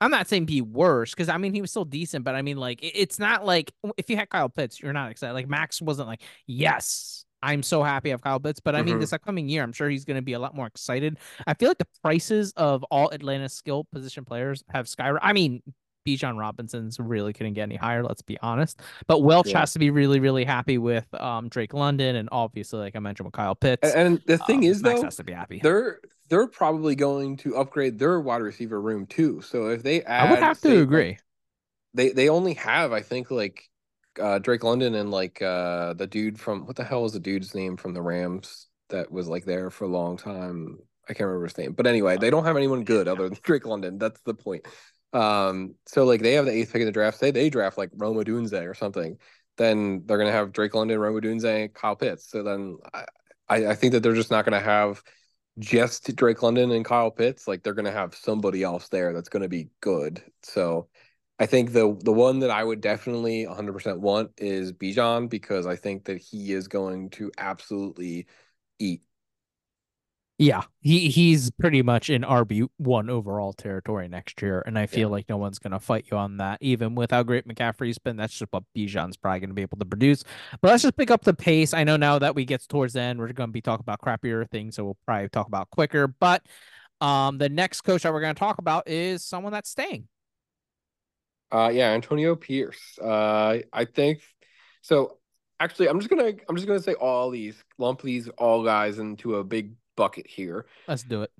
[SPEAKER 1] I'm not saying be worse because I mean he was still decent, but I mean like it- it's not like if you had Kyle Pitts, you're not excited. Like Max wasn't like, yes, I'm so happy I have Kyle Pitts, but I mean
[SPEAKER 2] Mhm.
[SPEAKER 1] this upcoming year, I'm sure he's going to be a lot more excited. I feel like the prices of all Atlanta skill position players have skyrocketed. I mean, Bijan Robinson's really couldn't get any higher. Let's be honest. But Welch
[SPEAKER 2] Yeah.
[SPEAKER 1] has to be really, really happy with um Drake London, and obviously, like I mentioned, with Kyle Pitts.
[SPEAKER 2] and, and the thing
[SPEAKER 1] um,
[SPEAKER 2] is,
[SPEAKER 1] Max
[SPEAKER 2] though,
[SPEAKER 1] has to be happy.
[SPEAKER 2] they're they're probably going to upgrade their wide receiver room too. So if they add,
[SPEAKER 1] I would have to
[SPEAKER 2] say, like,
[SPEAKER 1] agree.
[SPEAKER 2] they they only have, I think, like uh Drake London and like uh the dude from what the hell was the dude's name from the Rams that was like there for a long time. I can't remember his name, but anyway, they don't have anyone good other than Drake London. That's the point. Um, so like they have the eighth pick in the draft. Say they draft like Rome Odunze or something, then they're gonna have Drake London, Rome Odunze, Kyle Pitts. So then I, I think that they're just not gonna have just Drake London and Kyle Pitts. Like they're gonna have somebody else there that's gonna be good. So I think the the one that I would definitely 100% want is Bijan because I think that he is going to absolutely eat.
[SPEAKER 1] Yeah, he he's pretty much in RB one overall territory next year, and I feel like no one's gonna fight you on that, even with how great McCaffrey's been. That's just what Bijan's probably gonna be able to produce. But let's just pick up the pace. I know now that we get towards the end, we're gonna be talking about crappier things, so we'll probably talk about quicker. But um, the next coach that we're gonna talk about is someone that's staying.
[SPEAKER 2] Uh, yeah, Antonio Pierce. Uh, I think so. Actually, I'm just gonna I'm just gonna say all these lump these all guys into a big bucket here.
[SPEAKER 1] Let's do it.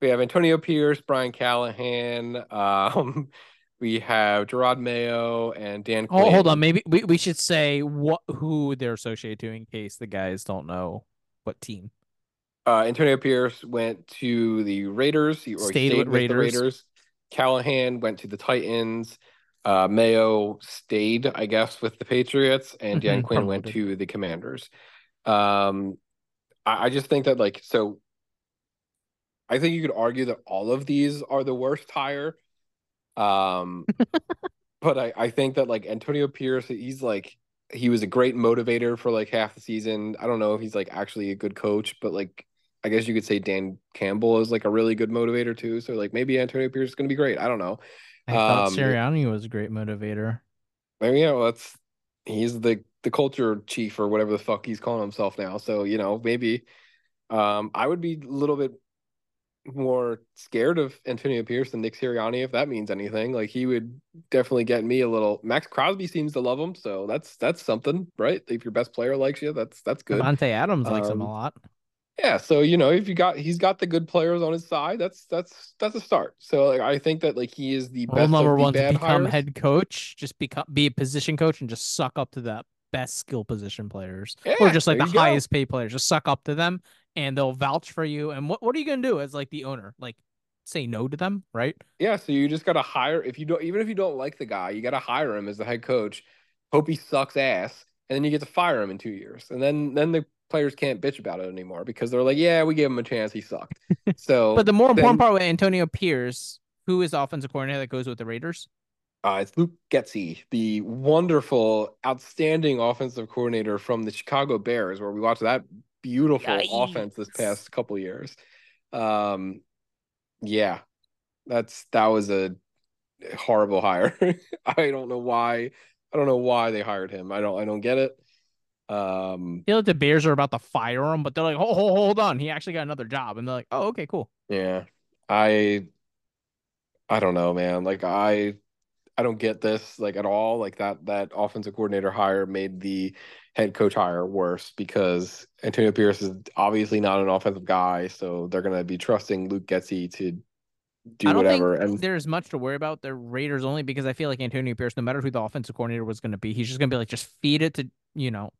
[SPEAKER 2] We have Antonio Pierce, Brian Callahan. Um, we have Jerod Mayo and Dan.
[SPEAKER 1] Oh, hold on. Maybe we, we should say what who they're associated to in case the guys don't know what team.
[SPEAKER 2] Uh, Antonio Pierce went to the Raiders. He,
[SPEAKER 1] stayed, stayed with, with Raiders. the Raiders.
[SPEAKER 2] Callahan went to the Titans. Uh, Mayo stayed, I guess, with the Patriots, and Dan mm-hmm, Quinn went to the Commanders. Um, I, I just think that like so. I think you could argue that all of these are the worst hire. Um, but I, I think that like Antonio Pierce, he's like he was a great motivator for like half the season. I don't know if he's like actually a good coach, but like I guess you could say Dan Campbell is like a really good motivator too. So like maybe Antonio Pierce is going to be great. I don't know.
[SPEAKER 1] I thought um, Sirianni was a great motivator.
[SPEAKER 2] Maybe yeah, well, that's he's the the culture chief or whatever the fuck he's calling himself now. So you know maybe um I would be a little bit more scared of Antonio Pierce than Nick Sirianni if that means anything. Like he would definitely get me a little. Maxx Crosby seems to love him, so that's that's something, right? If your best player likes you, that's that's good.
[SPEAKER 1] Davante Adams um, likes him a um, lot.
[SPEAKER 2] Yeah, so you know, if you got he's got the good players on his side, that's that's that's a start. So like I think that like he is the best number one to become hires.
[SPEAKER 1] head coach, just become be a position coach and just suck up to the best skill position players, yeah, or just like the highest go. paid players, just suck up to them and they'll vouch for you. And what what are you gonna do as like the owner? Like say no to them, right?
[SPEAKER 2] Yeah, so you just gotta hire if you don't even if you don't like the guy, you gotta hire him as the head coach. Hope he sucks ass, and then you get to fire him in two years, and then then the players can't bitch about it anymore because they're like, yeah, we gave him a chance. He sucked. So,
[SPEAKER 1] but the more important part with Antonio Pierce, who is offensive coordinator that goes with the Raiders?
[SPEAKER 2] Uh, it's Luke Getsy, the wonderful, outstanding offensive coordinator from the Chicago Bears, where we watched that beautiful Yikes. offense this past couple years. Um, yeah, that's that was a horrible hire. I don't know why. I don't know why they hired him. I don't. I don't get it. Um,
[SPEAKER 1] I feel like the Bears are about to fire him, but they're like, "Hold, hold, hold on, he actually got another job," and they're like, "Oh, okay, cool."
[SPEAKER 2] Yeah, I, I don't know, man. Like I, I don't get this like at all. Like that that offensive coordinator hire made the head coach hire worse because Antonio Pierce is obviously not an offensive guy, so they're gonna be trusting Luke Getsy to do whatever. and
[SPEAKER 1] there's much to worry about the Raiders only because I feel like Antonio Pierce, no matter who the offensive coordinator was going to be, he's just going to be like, just feed it to you know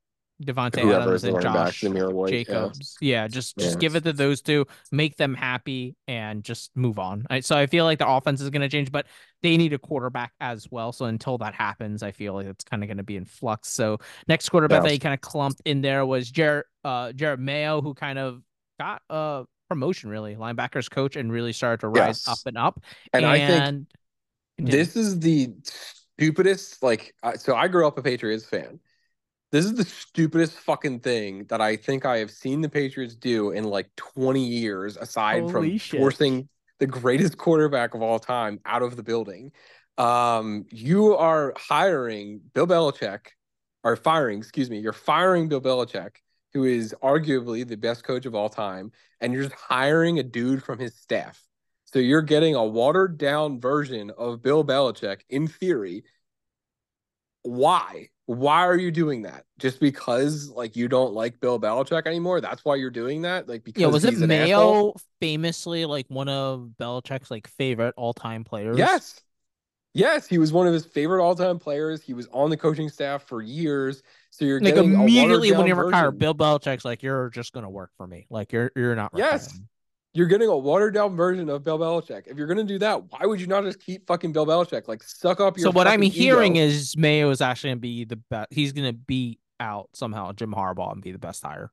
[SPEAKER 1] Davante Adams and Josh White, Jacobs. Yeah. yeah, just just yeah. give it to those two, make them happy, and just move on. I, so I feel like the offense is going to change, but they need a quarterback as well. So until that happens, I feel like it's kind of going to be in flux. So next quarterback yeah. that kind of clumped in there was Jerod uh, Jerod Mayo, who kind of got a promotion, really linebackers coach, and really started to rise yes. up and up.
[SPEAKER 2] And, and I think this is the stupidest. Like, so I grew up a Patriots fan this is the stupidest fucking thing that I think I have seen the Patriots do in like 20 years, aside Holy from shit. forcing the greatest quarterback of all time out of the building. Um, you are hiring Bill Belichick, or firing, excuse me, you're firing Bill Belichick, who is arguably the best coach of all time, and you're just hiring a dude from his staff. So you're getting a watered down version of Bill Belichick in theory. Why? Why are you doing that? Just because like you don't like Bill Belichick anymore? That's why you're doing that? Like because
[SPEAKER 1] yeah, was it Mayo asshole? famously like one of Belichick's like favorite all time players?
[SPEAKER 2] Yes. Yes, he was one of his favorite all time players. He was on the coaching staff for years. So you're like immediately when you retire,
[SPEAKER 1] Bill Belichick's like, you're just gonna work for me. Like you're you're not
[SPEAKER 2] yes. You're getting a watered down version of Bill Belichick. If you're gonna do that, why would you not just keep fucking Bill Belichick? Like suck up your.
[SPEAKER 1] So what I'm
[SPEAKER 2] ego.
[SPEAKER 1] hearing is Mayo is actually gonna be the best. He's gonna beat out somehow Jim Harbaugh and be the best hire.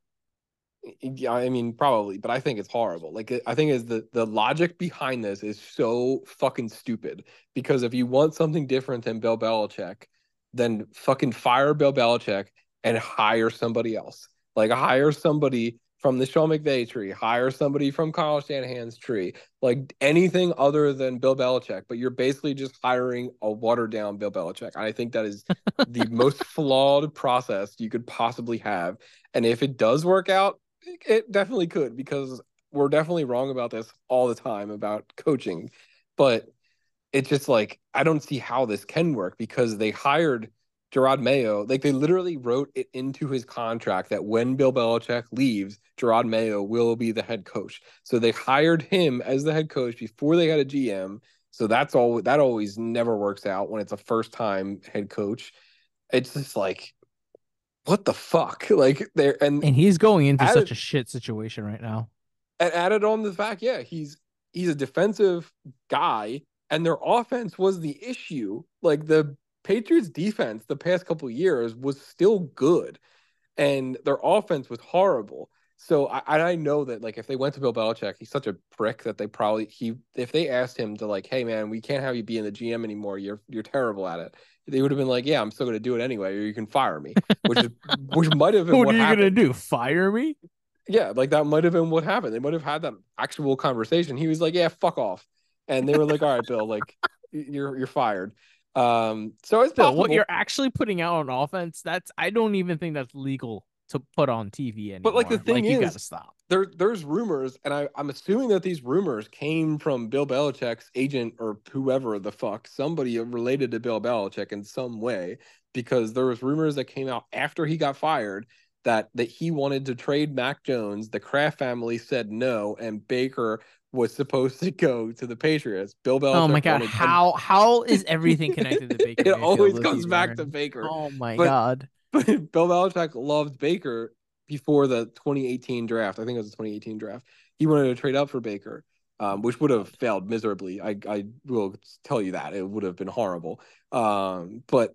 [SPEAKER 2] Yeah, I mean probably, but I think it's horrible. Like I think is the the logic behind this is so fucking stupid. Because if you want something different than Bill Belichick, then fucking fire Bill Belichick and hire somebody else. Like hire somebody from the Sean McVay tree, hire somebody from Kyle Shanahan's tree, like anything other than Bill Belichick. But you're basically just hiring a watered down Bill Belichick. I think that is the most flawed process you could possibly have. And if it does work out, it definitely could because we're definitely wrong about this all the time about coaching. But it's just like I don't see how this can work because they hired Jerod Mayo. Like they literally wrote it into his contract that when Bill Belichick leaves, Jerod Mayo will be the head coach. So they hired him as the head coach before they had a GM. So that's all that always never works out when it's a first time head coach. It's just like what the fuck? Like there and
[SPEAKER 1] and he's going into added, such a shit situation right now.
[SPEAKER 2] And added on the fact, yeah, he's he's a defensive guy and their offense was the issue. Like the Patriots defense the past couple years was still good and their offense was horrible. So I, I know that like if they went to Bill Belichick, he's such a prick that they probably he if they asked him to like, hey man, we can't have you be in the GM anymore. You're you're terrible at it. They would have been like, yeah, I'm still going to do it anyway, or you can fire me, which is which might have been
[SPEAKER 1] what,
[SPEAKER 2] what
[SPEAKER 1] are you
[SPEAKER 2] going
[SPEAKER 1] to do? Fire me?
[SPEAKER 2] Yeah, like that might have been what happened. They might have had that actual conversation. He was like, yeah, fuck off, and they were like, all right, Bill, like you're you're fired. Um, so it's
[SPEAKER 1] what you're actually putting out on offense, that's I don't even think that's legal to put on TV anymore.
[SPEAKER 2] But like the thing
[SPEAKER 1] like,
[SPEAKER 2] is,
[SPEAKER 1] you gotta stop.
[SPEAKER 2] There, there's rumors, and I, I'm assuming that these rumors came from Bill Belichick's agent or whoever the fuck, somebody related to Bill Belichick in some way, because there was rumors that came out after he got fired that that he wanted to trade Mac Jones. The Kraft family said no, and Baker was supposed to go to the Patriots. Bill Belichick.
[SPEAKER 1] Oh my god, how how is everything connected to Baker?
[SPEAKER 2] it always comes back to Baker.
[SPEAKER 1] Oh my but, god.
[SPEAKER 2] But Bill Belichick loved Baker before the 2018 draft. I think it was the 2018 draft. He wanted to trade up for Baker, um, which would have failed miserably. I, I will tell you that it would have been horrible. Um, but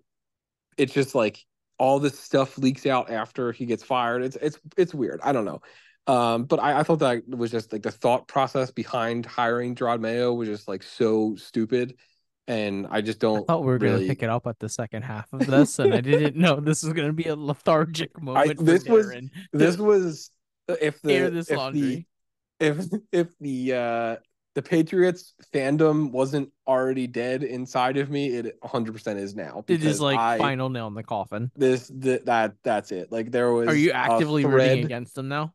[SPEAKER 2] it's just like all this stuff leaks out after he gets fired. It's it's it's weird. I don't know. Um, but I, I thought that was just like the thought process behind hiring Jerod Mayo was just like so stupid and I just don't.
[SPEAKER 1] I thought we were
[SPEAKER 2] really...
[SPEAKER 1] going to pick it up at the second half of this, and I didn't know this was going to be a lethargic moment.
[SPEAKER 2] I, this was this was if the if
[SPEAKER 1] laundry.
[SPEAKER 2] The, if if the uh the Patriots fandom wasn't already dead inside of me, it 100 percent is now.
[SPEAKER 1] It is like I, final nail in the coffin.
[SPEAKER 2] This the, that that's it. Like there was.
[SPEAKER 1] Are you actively rooting against them now?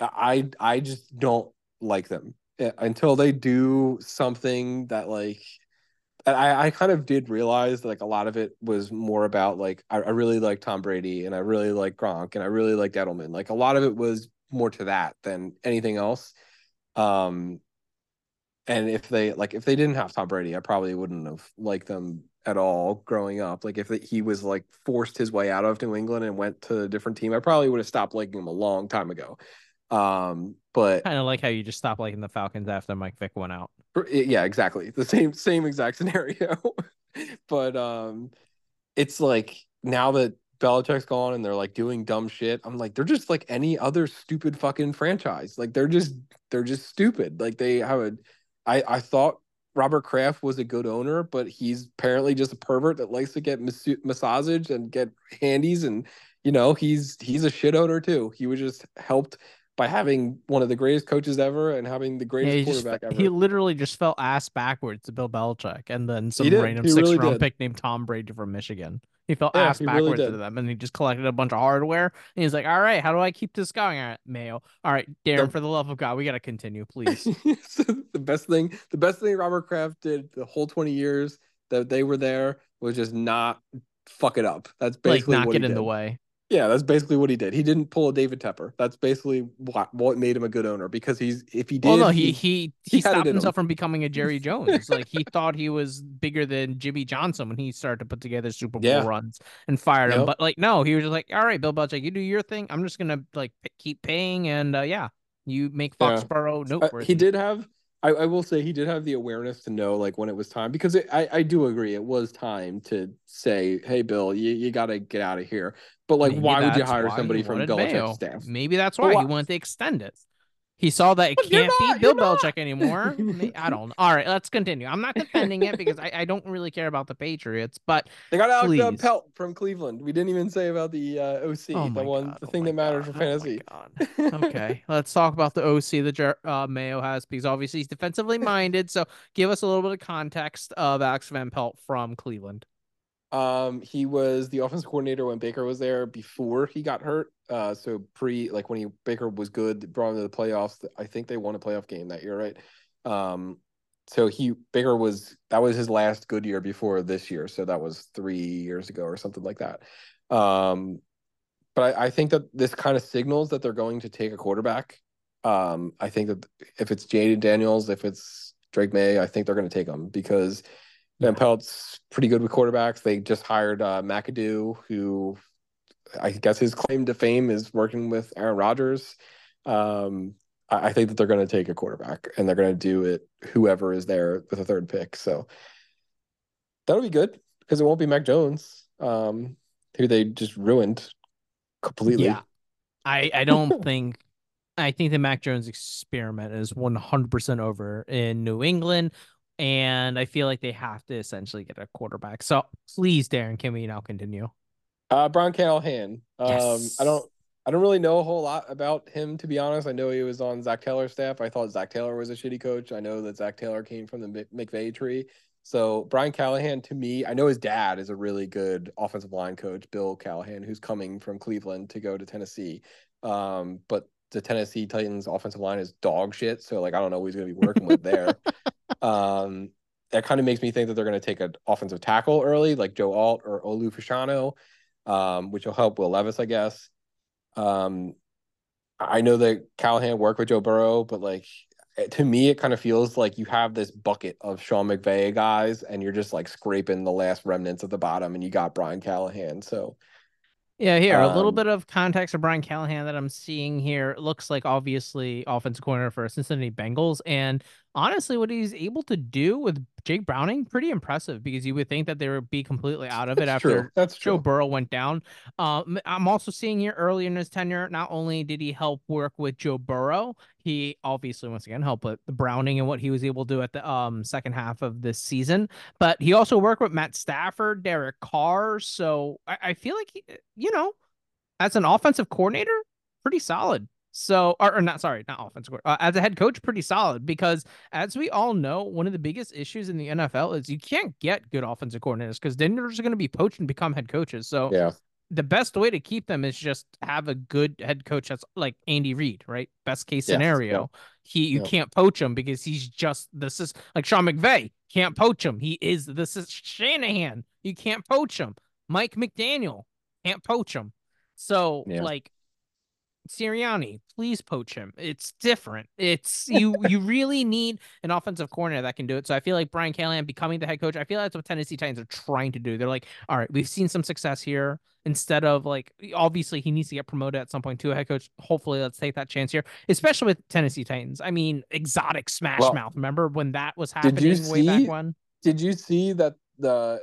[SPEAKER 2] I I just don't like them eh, until they do something that like I, I kind of did realize that like a lot of it was more about like I, I really like Tom Brady and I really like Gronk and I really like Edelman. Like a lot of it was more to that than anything else. Um, and if they like if they didn't have Tom Brady, I probably wouldn't have liked them at all growing up. Like if he was like forced his way out of New England and went to a different team, I probably would have stopped liking him a long time ago. Um, but
[SPEAKER 1] kind of like how you just stopped liking the Falcons after Mike Vick went out.
[SPEAKER 2] Yeah, exactly. The same same exact scenario. but um it's like now that Belichick's gone and they're like doing dumb shit, I'm like, they're just like any other stupid fucking franchise. Like they're just they're just stupid. Like they have a I I thought Robert Kraft was a good owner, but he's apparently just a pervert that likes to get mas- massages and get handies and you know, he's he's a shit owner too. He was just helped by having one of the greatest coaches ever and having the greatest yeah, quarterback
[SPEAKER 1] just,
[SPEAKER 2] ever.
[SPEAKER 1] He literally just fell ass backwards to Bill Belichick and then some random six really round did. pick named Tom Brady from Michigan. He fell yeah, ass he backwards really to them and he just collected a bunch of hardware. And he's like, All right, how do I keep this going? All right, Mayo. All right, Darren, for the love of God, we gotta continue, please.
[SPEAKER 2] the best thing, the best thing Robert Kraft did the whole 20 years that they were there was just not fuck it up. That's basically
[SPEAKER 1] like not get in
[SPEAKER 2] did.
[SPEAKER 1] the way.
[SPEAKER 2] Yeah, that's basically what he did. He didn't pull a David Tepper. That's basically what, what made him a good owner because he's if he did.
[SPEAKER 1] Well, no, he he he, he stopped himself him. from becoming a Jerry Jones. like he thought he was bigger than Jimmy Johnson when he started to put together Super Bowl yeah. runs and fired yep. him. But like, no, he was just like, all right, Bill Belichick, you do your thing. I'm just gonna like keep paying, and uh, yeah, you make Foxborough yeah. noteworthy.
[SPEAKER 2] Uh, he did have I, I, will say he did have the awareness to know like when it was time because it, I, I do agree it was time to say hey bill you, you got to get out of here. But like Maybe why would you hire somebody from Belichick's staff?
[SPEAKER 1] Maybe that's why he wanted to extend it he saw that it can't not, be Bill Belichick anymore. I don't know. All right, let's continue. I'm not defending it because I, I don't really care about the Patriots, but
[SPEAKER 2] they got Alex uh, Pelt from Cleveland. We didn't even say about the uh, OC, oh the one, God, the oh thing that matters God, for fantasy.
[SPEAKER 1] Oh okay, let's talk about the OC that uh, Mayo has because obviously he's defensively minded. So give us a little bit of context of Alex Van Pelt from Cleveland.
[SPEAKER 2] Um, he was the offensive coordinator when Baker was there before he got hurt. Uh, so pre like when he Baker was good, brought him to the playoffs. I think they won a playoff game that year, right? Um, so he Baker was that was his last good year before this year, so that was three years ago or something like that. Um, but I, I think that this kind of signals that they're going to take a quarterback. Um, I think that if it's Jayden Daniels, if it's Drake Maye, I think they're going to take him because yeah. Pelt's pretty good with quarterbacks. They just hired uh, McAdoo, who I guess his claim to fame is working with Aaron Rodgers. Um, I think that they're going to take a quarterback and they're going to do it whoever is there with a third pick. So that'll be good because it won't be Mac Jones, um, who they just ruined completely.
[SPEAKER 1] Yeah, I I don't think I think the Mac Jones experiment is one hundred percent over in New England, and I feel like they have to essentially get a quarterback. So please, Darren, can we now continue?
[SPEAKER 2] Uh, Brian Callahan. Um, yes. I don't I don't really know a whole lot about him, to be honest. I know he was on Zac Taylor's staff. I thought Zac Taylor was a shitty coach. I know that Zac Taylor came from the McVay tree. So Brian Callahan, to me, I know his dad is a really good offensive line coach, Bill Callahan, who's coming from Cleveland to go to Tennessee. Um, but the Tennessee Titans offensive line is dog shit. So like I don't know who he's gonna be working with there. Um, that kind of makes me think that they're gonna take an offensive tackle early, like Joe Alt or Olu Fashanu, um, which will help Will Levis, I guess. Um, I know that Callahan worked with Joe Burrow, but like to me, it kind of feels like you have this bucket of Sean McVay guys, and you're just like scraping the last remnants at the bottom, and you got Brian Callahan. So
[SPEAKER 1] yeah, here um, a little um, bit of context of Brian Callahan that I'm seeing here. It looks like obviously offensive corner for Cincinnati Bengals, and honestly, what he's able to do with Jake Browning, pretty impressive because you would think that they would be completely out of it
[SPEAKER 2] That's
[SPEAKER 1] after
[SPEAKER 2] true. That's
[SPEAKER 1] Joe
[SPEAKER 2] true.
[SPEAKER 1] Burrow went down. Um, I'm also seeing here early in his tenure, not only did he help work with Joe Burrow, he obviously once again helped with the Browning and what he was able to do at the um second half of this season, but he also worked with Matt Stafford, Derek Carr. So I, I feel like he, you know, as an offensive coordinator, pretty solid. So, or, or not, sorry, not offensive uh, as a head coach, pretty solid because as we all know, one of the biggest issues in the NFL is you can't get good offensive coordinators because then they're just going to be poached and become head coaches. So,
[SPEAKER 2] yeah,
[SPEAKER 1] the best way to keep them is just have a good head coach that's like Andy Reid, right? Best case scenario. Yes, He you can't poach him because he's just this is like Sean McVay can't poach him. He is this is Shanahan. You can't poach him. Mike McDaniel can't poach him. So yeah. like Sirianni, please poach him. It's different. It's you. you really need an offensive coordinator that can do it. So I feel like Brian Callahan becoming the head coach. I feel like that's what Tennessee Titans are trying to do. They're like, all right, we've seen some success here. Instead of like, obviously he needs to get promoted at some point to a head coach. Hopefully, let's take that chance here, especially with Tennessee Titans. I mean, exotic Smash well, Mouth. Remember when that was happening did you see, way back when?
[SPEAKER 2] Did you see that the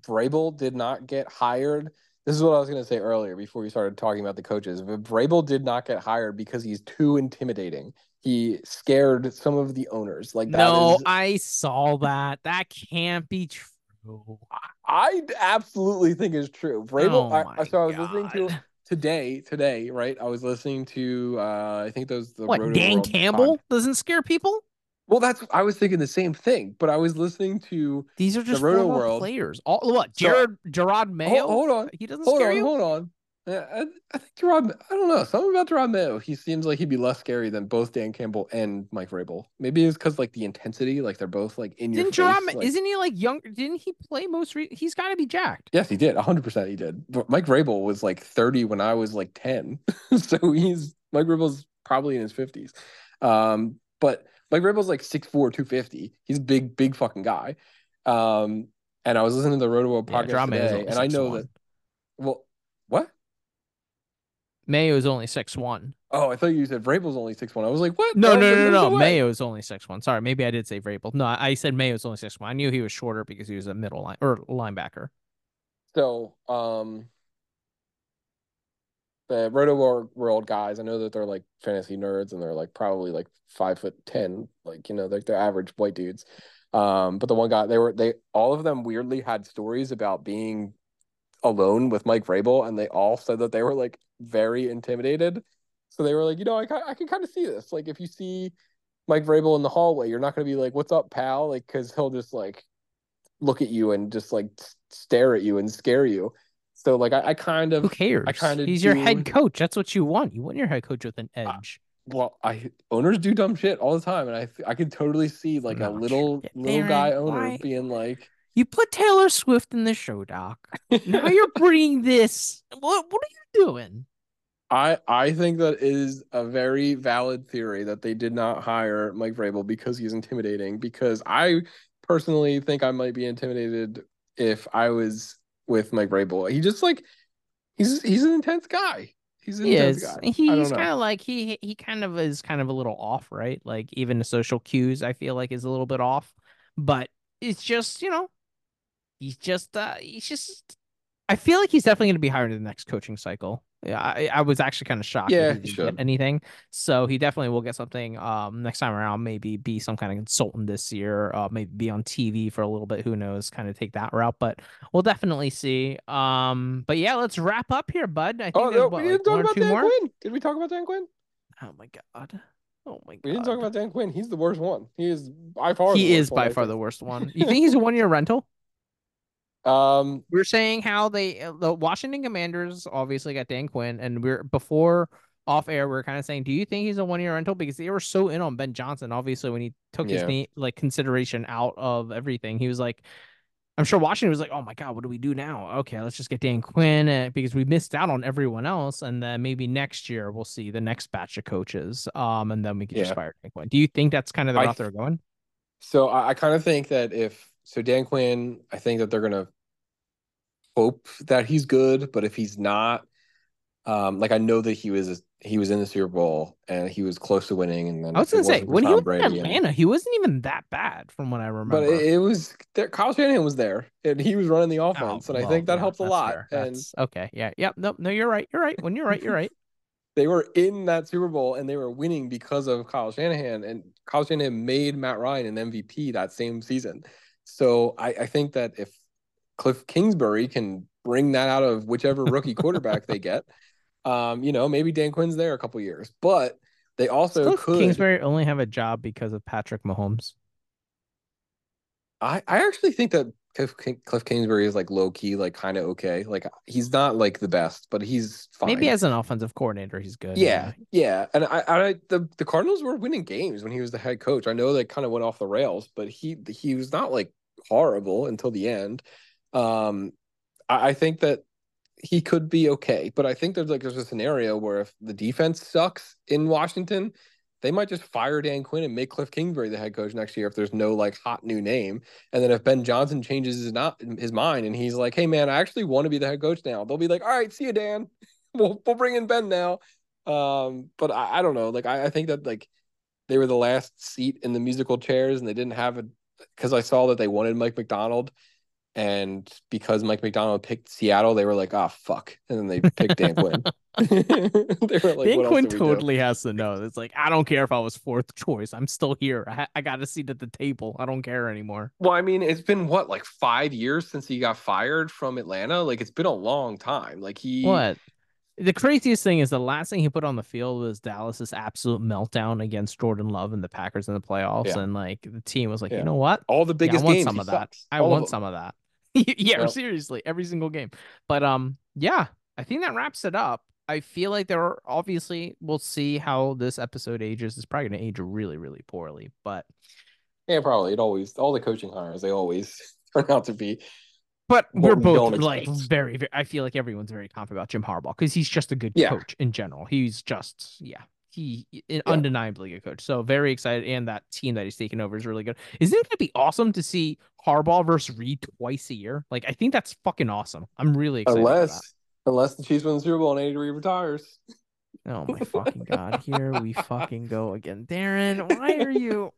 [SPEAKER 2] Vrabel did not get hired? This is what I was going to say earlier before we started talking about the coaches. Vrabel did not get hired because he's too intimidating. He scared some of the owners. Like
[SPEAKER 1] no,
[SPEAKER 2] is...
[SPEAKER 1] I saw that. That can't be true.
[SPEAKER 2] I absolutely think is true. Vrabel. Oh I, so I was God. listening to today. Today, right? I was listening to. uh I think those the
[SPEAKER 1] what Dan Campbell doesn't scare people.
[SPEAKER 2] Well, that's I was thinking the same thing, but I was listening to
[SPEAKER 1] these are just the Roto World players. All what Jared so, Jerod Mayo?
[SPEAKER 2] Hold, hold, on,
[SPEAKER 1] he doesn't
[SPEAKER 2] hold on,
[SPEAKER 1] you.
[SPEAKER 2] Hold on, I, I think Jerod. I don't know something about Jerod Mayo. He seems like he'd be less scary than both Dan Campbell and Mike Vrabel. Maybe it's because like the intensity, like they're both like in
[SPEAKER 1] didn't
[SPEAKER 2] your face. Like...
[SPEAKER 1] Isn't he like young? Didn't he play most? Re- he's got to be jacked.
[SPEAKER 2] Yes, he did. hundred percent, he did. But Mike Vrabel was like thirty when I was like ten, so he's Mike Vrabel's probably in his fifties. Um, but like Vrabel's like 6'4", 250. He's a big, big fucking guy. Um, and I was listening to the Roto World podcast yeah, today, and I know one. that. Well, what?
[SPEAKER 1] Mayo is only six one.
[SPEAKER 2] Oh, I thought you said Vrabel's only six one. I was like, what?
[SPEAKER 1] No, no, no, no, no. Mayo is only six one. Sorry, maybe I did say Vrabel. No, I said Mayo Mayo's only six one. I knew he was shorter because he was a middle line or linebacker.
[SPEAKER 2] So, um, the Roto World guys, I know that they're like fantasy nerds and they're like probably like five foot ten, like you know, like they're average white dudes. Um, but the one guy, they were they all of them weirdly had stories about being alone with Mike Vrabel, and they all said that they were like very intimidated. So they were like, you know, I I can kind of see this. Like if you see Mike Vrabel in the hallway, you're not going to be like, "What's up, pal?" Like because he'll just like look at you and just like stare at you and scare you. So like I, I kind of
[SPEAKER 1] who cares?
[SPEAKER 2] I kind of
[SPEAKER 1] he's do... your head coach. That's what you want. You want your head coach with an edge.
[SPEAKER 2] well, I owners do dumb shit all the time, and I I could totally see like a little
[SPEAKER 1] shit,
[SPEAKER 2] little guy owner
[SPEAKER 1] why-
[SPEAKER 2] being like,
[SPEAKER 1] You put Taylor Swift in the show, Doc. Now you're bringing this. What what are you doing?
[SPEAKER 2] I I think that is a very valid theory that they did not hire Mike Vrabel because he's intimidating. Because I personally think I might be intimidated if I was with Mike Vrabel. He just like he's he's an intense guy. He's an
[SPEAKER 1] He
[SPEAKER 2] intense
[SPEAKER 1] is.
[SPEAKER 2] guy.
[SPEAKER 1] He's kind of like he he kind of is kind of a little off, right? Like even the social cues, I feel like is a little bit off. But it's just you know, he's just uh he's just. I feel like he's definitely going to be hired in the next coaching cycle. Yeah, I, I was actually kind of shocked.
[SPEAKER 2] Yeah,
[SPEAKER 1] he
[SPEAKER 2] he
[SPEAKER 1] didn't get anything. So he definitely will get something um next time around. Maybe be some kind of consultant this year. Uh, maybe be on TV for a little bit. Who knows? Kind of take that route. But we'll definitely see. Um, but yeah, let's wrap up here, bud. I think
[SPEAKER 2] Oh no,
[SPEAKER 1] what,
[SPEAKER 2] we
[SPEAKER 1] like
[SPEAKER 2] didn't talk about Dan
[SPEAKER 1] more.
[SPEAKER 2] Quinn. Did we talk about Dan Quinn?
[SPEAKER 1] Oh my god. Oh my god.
[SPEAKER 2] We didn't talk about Dan Quinn. He's the worst one. He is by far.
[SPEAKER 1] He is
[SPEAKER 2] one,
[SPEAKER 1] by
[SPEAKER 2] I
[SPEAKER 1] far the worst one. You think he's a one year rental?
[SPEAKER 2] Um,
[SPEAKER 1] We are saying how they uh, the Washington Commanders obviously got Dan Quinn, and we're before off air. We are kind of saying, do you think he's a one year rental? Because they were so in on Ben Johnson. Obviously, when he took his
[SPEAKER 2] Yeah.
[SPEAKER 1] name like consideration out of everything, he was like, I'm sure Washington was like, oh my god, what do we do now? Okay, let's just get Dan Quinn uh, because we missed out on everyone else, and then maybe next year we'll see the next batch of coaches. Um, and then we can just fire Dan Quinn. Do you think that's kind of the route they're going?
[SPEAKER 2] So I, I kind of think that if so, Dan Quinn, I think that they're gonna hope that he's good, but if he's not, um, like I know that he was he was in the Super Bowl and he was close to winning, and then
[SPEAKER 1] I was gonna say when he
[SPEAKER 2] Tom
[SPEAKER 1] was in
[SPEAKER 2] Brady and-
[SPEAKER 1] Atlanta, he wasn't even that bad from what I remember.
[SPEAKER 2] but it, it was there, Kyle Shanahan was there and he was running the
[SPEAKER 1] Oh,
[SPEAKER 2] offense, and I think that
[SPEAKER 1] yeah,
[SPEAKER 2] helps a lot. And
[SPEAKER 1] okay. Yeah. Yep. No. No. You're right. You're right. When you're right, you're right.
[SPEAKER 2] they were in that Super Bowl and they were winning because of Kyle Shanahan, and Kyle Shanahan made Matt Ryan an MVP that same season. So I, I think that if Cliff Kingsbury can bring that out of whichever rookie quarterback they get, um, you know, maybe Dan Quinn's there a couple years, but they also
[SPEAKER 1] Cliff
[SPEAKER 2] could.
[SPEAKER 1] Kingsbury only have a job because of Patrick Mahomes.
[SPEAKER 2] I, I actually think that Cliff, Cliff Kingsbury is like low key, like kind of okay. Like he's not like the best, but he's fine.
[SPEAKER 1] Maybe as an offensive coordinator, he's good.
[SPEAKER 2] Yeah, yeah, and I, I, the the Cardinals were winning games when he was the head coach. I know they kind of went off the rails, but he he was not like horrible until the end. Um, I, I think that he could be okay, but I think there's like there's a scenario where if the defense sucks in Washington, they might just fire Dan Quinn and make Cliff Kingsbury the head coach next year if there's no like hot new name. And then if Ben Johnson changes his not his mind and he's like, "Hey man, I actually want to be the head coach now," they'll be like, "All right, see you, Dan. We'll we'll bring in Ben now." Um, but I, I don't know. Like I, I think that like they were the last seat in the musical chairs and they didn't have a because I saw that they wanted Mike Macdonald. And because Mike Macdonald picked Seattle, they were like, "Ah, fuck," and then they picked Dan Quinn. they were like,
[SPEAKER 1] Dan
[SPEAKER 2] "What else
[SPEAKER 1] Quinn
[SPEAKER 2] do we do?"
[SPEAKER 1] totally has to know. It's like I don't care if I was fourth choice. I'm still here. I, I got a seat at the table. I don't care anymore.
[SPEAKER 2] Well, I mean, it's been what, like five years since he got fired from Atlanta? Like, it's been a long time. Like, he.
[SPEAKER 1] What? The craziest thing is the last thing he put on the field was Dallas's absolute meltdown against Jordan Love and the Packers in the playoffs,
[SPEAKER 2] Yeah.
[SPEAKER 1] and like the team was like,
[SPEAKER 2] Yeah.
[SPEAKER 1] you know what?
[SPEAKER 2] All the
[SPEAKER 1] Yeah,
[SPEAKER 2] biggest
[SPEAKER 1] I want
[SPEAKER 2] games.
[SPEAKER 1] some of that.
[SPEAKER 2] sucks.
[SPEAKER 1] I
[SPEAKER 2] All
[SPEAKER 1] want some of that. yeah,
[SPEAKER 2] Yep.
[SPEAKER 1] seriously, every single game. But um, yeah, I think that wraps it up. I feel like there are obviously we'll see how this episode ages. It's probably gonna age really, really poorly, but
[SPEAKER 2] Yeah, probably. It always, all the coaching hires, they always turn out to be.
[SPEAKER 1] But we're
[SPEAKER 2] we
[SPEAKER 1] both like
[SPEAKER 2] expect.
[SPEAKER 1] very, very. I feel like everyone's very confident about Jim Harbaugh because he's just a good
[SPEAKER 2] Yeah.
[SPEAKER 1] coach in general. He's just yeah. He an undeniably good coach. So very excited, and that team that he's taken over is really good. Isn't it gonna be awesome to see Harbaugh versus Reid twice a year? Like I think that's fucking awesome. I'm really excited.
[SPEAKER 2] Unless, unless the Chiefs win the Super Bowl and Andy Reid retires.
[SPEAKER 1] Oh my fucking god! Here we fucking go again, Darren. Why are you?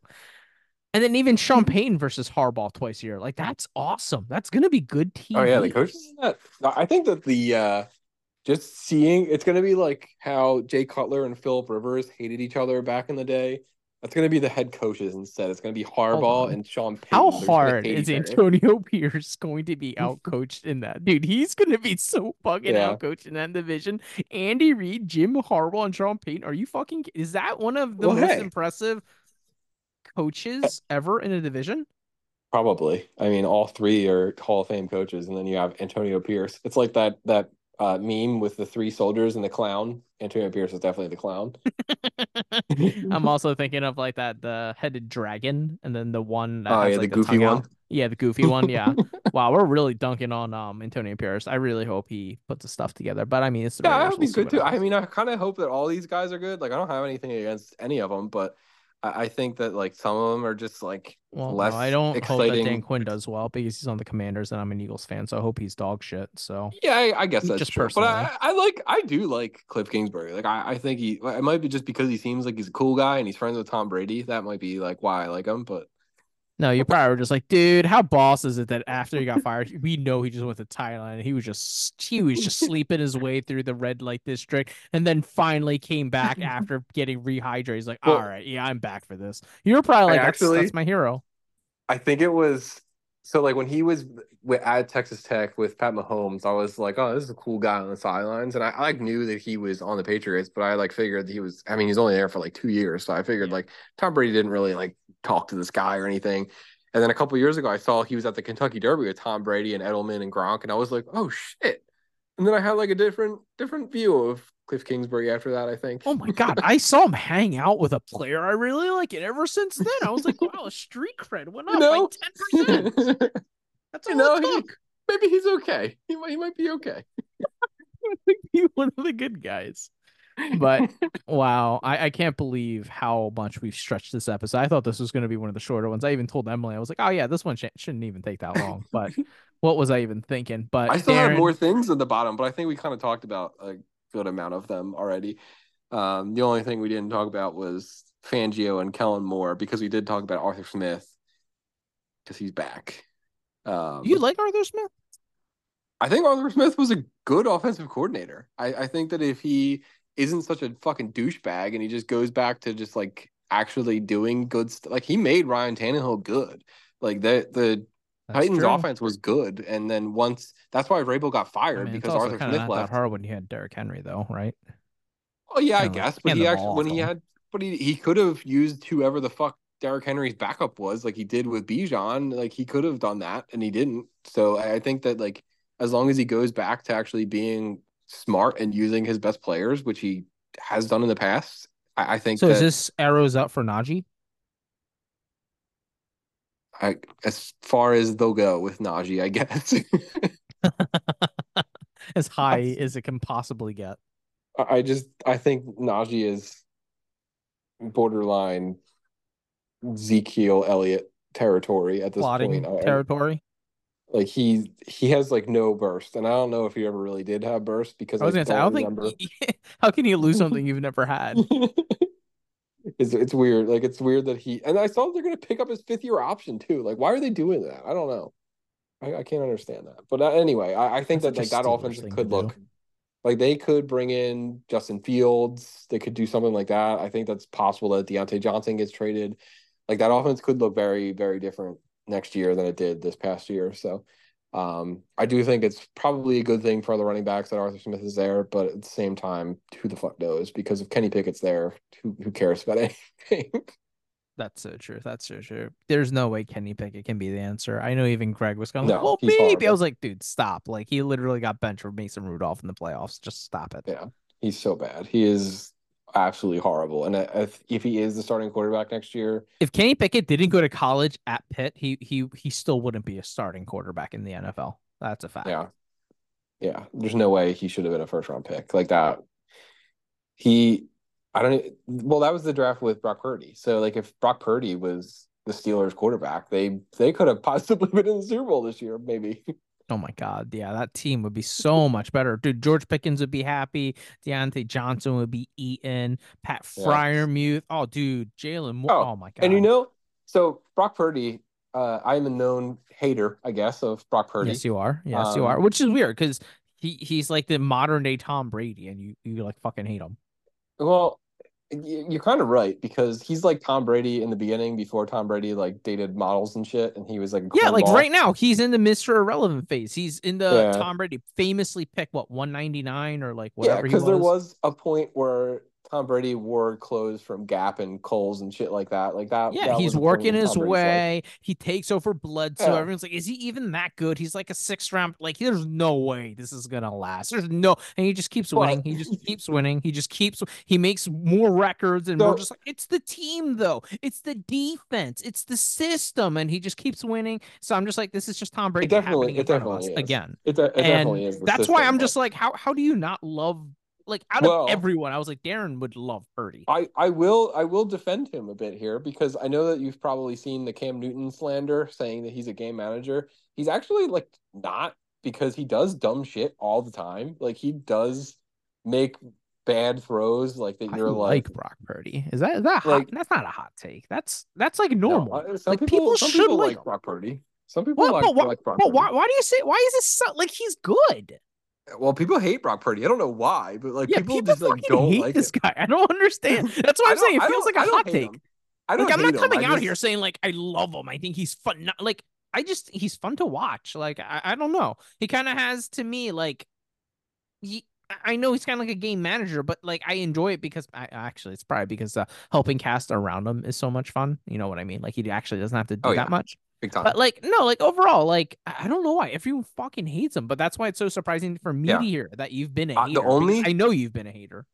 [SPEAKER 1] And then even Sean Payton versus Harbaugh twice a year. Like that's awesome. That's gonna be good TV.
[SPEAKER 2] Oh yeah, the coaches. that- I think that the uh just seeing it's gonna be like how Jay Cutler and Philip Rivers hated each other back in the day. That's gonna be the head coaches instead. It's gonna be Harbaugh and Sean Payton.
[SPEAKER 1] How
[SPEAKER 2] They're
[SPEAKER 1] hard is. Antonio Pierce going to be outcoached in that? Dude, he's gonna be so fucking
[SPEAKER 2] Yeah.
[SPEAKER 1] outcoached in that division. Andy Reid, Jim Harbaugh, and Sean Payton. Are you fucking? Is that one of the
[SPEAKER 2] Well,
[SPEAKER 1] most
[SPEAKER 2] hey.
[SPEAKER 1] impressive coaches ever in a division?
[SPEAKER 2] Probably. I mean, all three are Hall of Fame coaches, and then you have Antonio Pierce. It's like that that uh, meme with the three soldiers and the clown. Antonio Pierce is definitely the clown.
[SPEAKER 1] I'm also thinking of like that the headed dragon, and then the one that
[SPEAKER 2] Oh
[SPEAKER 1] has
[SPEAKER 2] yeah,
[SPEAKER 1] like
[SPEAKER 2] the goofy
[SPEAKER 1] tongue out.
[SPEAKER 2] one.
[SPEAKER 1] Yeah, the goofy one. Yeah. wow, we're really dunking on um Antonio Pierce. I really hope he puts the stuff together. But I mean, it's the
[SPEAKER 2] Yeah, I
[SPEAKER 1] Raiders.
[SPEAKER 2] hope
[SPEAKER 1] We'll
[SPEAKER 2] he's good too. I mean, I kind of hope that all these guys are good. Like, I don't have anything against any of them, but I, I think that like some of them are just like
[SPEAKER 1] Well, no, I don't hope that. Dan Quinn does well because he's on the Commanders, and I'm an Eagles fan, so I hope he's dog shit. So
[SPEAKER 2] Yeah, I, I guess that's
[SPEAKER 1] Just
[SPEAKER 2] true. But. I, I like, I do like Cliff Kingsbury. Like, I, I think he. It might be just because he seems like he's a cool guy and he's friends with Tom Brady. That might be like why I like him. But
[SPEAKER 1] no, you probably were just like, dude, how boss is it that after he got fired, we know he just went to Thailand. He was just he was just sleeping his way through the red light district, and then finally came back after getting rehydrated. He's like,
[SPEAKER 2] Well,
[SPEAKER 1] all right, yeah, I'm back for this. You were probably like, that's,
[SPEAKER 2] actually-
[SPEAKER 1] that's my hero.
[SPEAKER 2] I think it was so like when he was at Texas Tech with Pat Mahomes, I was like, oh, this is a cool guy on the sidelines, and I, I like knew that he was on the Patriots, but I like figured that he was. I mean, he's only there for like two years, so I figured like Tom Brady didn't really like talk to this guy or anything. And then a couple years ago, I saw he was at the Kentucky Derby with Tom Brady and Edelman and Gronk, and I was like, oh shit. And then I had like a different different view of Cliff Kingsbury after that. I think.
[SPEAKER 1] Oh my god, I saw him hang out with a player I really like, and ever since then, I was like, wow, a street cred went
[SPEAKER 2] You
[SPEAKER 1] up
[SPEAKER 2] know?
[SPEAKER 1] by ten percent. That's all
[SPEAKER 2] you know, he, maybe he's okay. He might he might be okay.
[SPEAKER 1] Be one of the good guys. But wow, I, I can't believe how much we've stretched this episode. I thought this was going to be one of the shorter ones. I even told Emily, I was like, oh yeah, this one sh- shouldn't even take that long. But what was I even thinking? But
[SPEAKER 2] I still
[SPEAKER 1] Darren,
[SPEAKER 2] have more things at the bottom, but I think we kind of talked about a good amount of them already. Um, the only thing we didn't talk about was Fangio and Kellen Moore because we did talk about Arthur Smith because he's back. Um,
[SPEAKER 1] you like Arthur Smith?
[SPEAKER 2] I think Arthur Smith was a good offensive coordinator. I, I think that if he isn't such a fucking douchebag and he just goes back to just like actually doing good stuff, like he made Ryan Tannehill good. Like the the
[SPEAKER 1] That's
[SPEAKER 2] Titans
[SPEAKER 1] true.
[SPEAKER 2] offense was good, and then once that's why Vrabel got
[SPEAKER 1] I
[SPEAKER 2] fired
[SPEAKER 1] mean,
[SPEAKER 2] because Arthur Smith
[SPEAKER 1] not
[SPEAKER 2] left.
[SPEAKER 1] that hard when you had Derrick Henry, though, right?
[SPEAKER 2] Oh yeah, I
[SPEAKER 1] like
[SPEAKER 2] guess, but he actually when he had, but he he could have used whoever the fuck Derrick Henry's backup was, like he did with Bijan. Like he could have done that, and he didn't. So I I think that like as long as he goes back to actually being smart and using his best players, which he has done in the past, I, I think
[SPEAKER 1] So
[SPEAKER 2] that
[SPEAKER 1] is this arrows up for Najee?
[SPEAKER 2] I, as far as they'll go with Najee, I guess.
[SPEAKER 1] as high as it can possibly get.
[SPEAKER 2] I I just I think Najee is borderline Ezekiel Elliott territory at this
[SPEAKER 1] Plotting
[SPEAKER 2] point. I- I-
[SPEAKER 1] territory.
[SPEAKER 2] like he he has like no burst, and I don't know if he ever really did have burst because
[SPEAKER 1] I was
[SPEAKER 2] I
[SPEAKER 1] gonna say, I don't
[SPEAKER 2] remember.
[SPEAKER 1] think. How can you lose something you've never had?
[SPEAKER 2] It's it's weird. Like it's weird that he and I saw they're gonna pick up his fifth year option too. Like why are they doing that? I don't know. I, I can't understand that. But uh, anyway, I, I think
[SPEAKER 1] That's
[SPEAKER 2] that like that offense
[SPEAKER 1] to
[SPEAKER 2] could
[SPEAKER 1] do.
[SPEAKER 2] look like they could bring in Justin Fields. They could do something like that. I think that's possible that Diontae Johnson gets traded. Like that offense could look very, very different next year than it did this past year. So um, I do think it's probably a good thing for the running backs that Arthur Smith is there, but at the same time, who the fuck knows? Because if Kenny Pickett's there, who who cares about anything?
[SPEAKER 1] That's so true. That's so true. There's no way Kenny Pickett can be the answer. I know even Greg was going, like,
[SPEAKER 2] No,
[SPEAKER 1] well, maybe. I was like, dude, stop. Like, he literally got benched for Mason Rudolph in the playoffs. Just stop it.
[SPEAKER 2] yeah, he's so bad. He is absolutely horrible. And if if he is the starting quarterback next year,
[SPEAKER 1] If Kenny Pickett didn't go to college at Pitt, he he he still wouldn't be a starting quarterback in the NFL. That's a fact.
[SPEAKER 2] Yeah. Yeah. There's no way he should have been a first round pick like that. He, I don't, well, that was the draft with Brock Purdy. So, like, if Brock Purdy was the Steelers quarterback, they they could have possibly been in the Super Bowl this year, maybe.
[SPEAKER 1] Oh my God. Yeah, that team would be so much better. Dude, George Pickens would be happy. Diontae Johnson would be eaten. Pat. Freiermuth. Oh, dude. Jalen Moore.
[SPEAKER 2] Oh,
[SPEAKER 1] Oh, my God.
[SPEAKER 2] And you know, so Brock Purdy, uh, I'm a known hater, I guess, of Brock Purdy.
[SPEAKER 1] Yes, you are. Yes, you
[SPEAKER 2] Um,
[SPEAKER 1] are. Which is weird because he, he's like the modern day Tom Brady and you, you like fucking hate him.
[SPEAKER 2] Well, you're kind of right because he's like Tom Brady in the beginning before Tom Brady like dated models and shit, and he was like
[SPEAKER 1] Yeah, like
[SPEAKER 2] cornball.
[SPEAKER 1] right now, he's in the Mr. Irrelevant phase. He's in the
[SPEAKER 2] Yeah.
[SPEAKER 1] Tom Brady famously picked what 199 or like
[SPEAKER 2] Yeah,
[SPEAKER 1] whatever he
[SPEAKER 2] because there was a point where Tom Brady wore clothes from Gap and Kohl's and shit like that. Like that.
[SPEAKER 1] Yeah,
[SPEAKER 2] that
[SPEAKER 1] he's working his way. He takes over Bledsoe.
[SPEAKER 2] Yeah.
[SPEAKER 1] Everyone's like, is he even that good? He's like a sixth round. Like, there's no way this is gonna last. There's no, and he just keeps winning. He just keeps winning. He just keeps. He makes more records, and
[SPEAKER 2] So-
[SPEAKER 1] we're just like, it's the team though. It's the defense. It's the system, and he just keeps winning. So I'm just like, this is just Tom Brady
[SPEAKER 2] definitely-
[SPEAKER 1] happening
[SPEAKER 2] it
[SPEAKER 1] of us
[SPEAKER 2] definitely is.
[SPEAKER 1] again.
[SPEAKER 2] It, de- it definitely is.
[SPEAKER 1] that's why I'm
[SPEAKER 2] but-
[SPEAKER 1] just like, how how do you not love? Like out
[SPEAKER 2] Well-
[SPEAKER 1] of everyone, I was like, Darren would love Purdy.
[SPEAKER 2] I, I will I will defend him a bit here because I know that you've probably seen the Cam Newton slander saying that he's a game manager. He's actually like not because he does dumb shit all the time. Like he does make bad throws like that you're
[SPEAKER 1] like,
[SPEAKER 2] like,
[SPEAKER 1] Brock Purdy. Is that is that hot?
[SPEAKER 2] Like-
[SPEAKER 1] that's not a hot take. That's that's like normal.
[SPEAKER 2] some
[SPEAKER 1] Like,
[SPEAKER 2] people,
[SPEAKER 1] people
[SPEAKER 2] some
[SPEAKER 1] should
[SPEAKER 2] people
[SPEAKER 1] like
[SPEAKER 2] like. Brock Purdy. Some people
[SPEAKER 1] What?
[SPEAKER 2] like,
[SPEAKER 1] but why,
[SPEAKER 2] like Brock
[SPEAKER 1] but
[SPEAKER 2] Purdy.
[SPEAKER 1] why, why do you say why is this so, like he's good?
[SPEAKER 2] Well, people hate Brock Purdy. I don't know why, but like
[SPEAKER 1] Yeah,
[SPEAKER 2] people,
[SPEAKER 1] people,
[SPEAKER 2] just like don't
[SPEAKER 1] hate
[SPEAKER 2] like
[SPEAKER 1] this
[SPEAKER 2] him.
[SPEAKER 1] guy. I don't understand. That's what I'm saying. It feels like a hot take.
[SPEAKER 2] him. I don't
[SPEAKER 1] Like I'm not coming out here saying like I love him. I think he's fun. Not, like I just he's fun to watch. Like I, I don't know. He kind of has to me like he, I know he's kind of like a game manager, but like I enjoy it because I actually it's probably because uh, helping cast around him is so much fun. You know what I mean? Like he actually doesn't have to do
[SPEAKER 2] Oh,
[SPEAKER 1] that much.
[SPEAKER 2] Big time.
[SPEAKER 1] But like no, like overall, like I don't know why everyone fucking hates him, but that's why it's so surprising for me
[SPEAKER 2] Yeah.
[SPEAKER 1] to hear that you've been a
[SPEAKER 2] Uh, the
[SPEAKER 1] hater. because
[SPEAKER 2] only-
[SPEAKER 1] I know you've been a hater.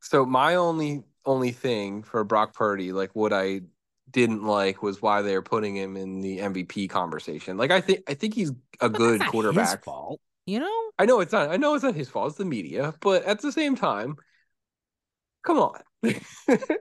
[SPEAKER 2] So my only only thing for Brock Purdy, like what I didn't like was why they were putting him in the MVP conversation. Like I think I think he's a
[SPEAKER 1] But
[SPEAKER 2] good quarterback.
[SPEAKER 1] Fault, you know.
[SPEAKER 2] I know it's not I know it's not his fault, it's the media, but at the same time, come on. like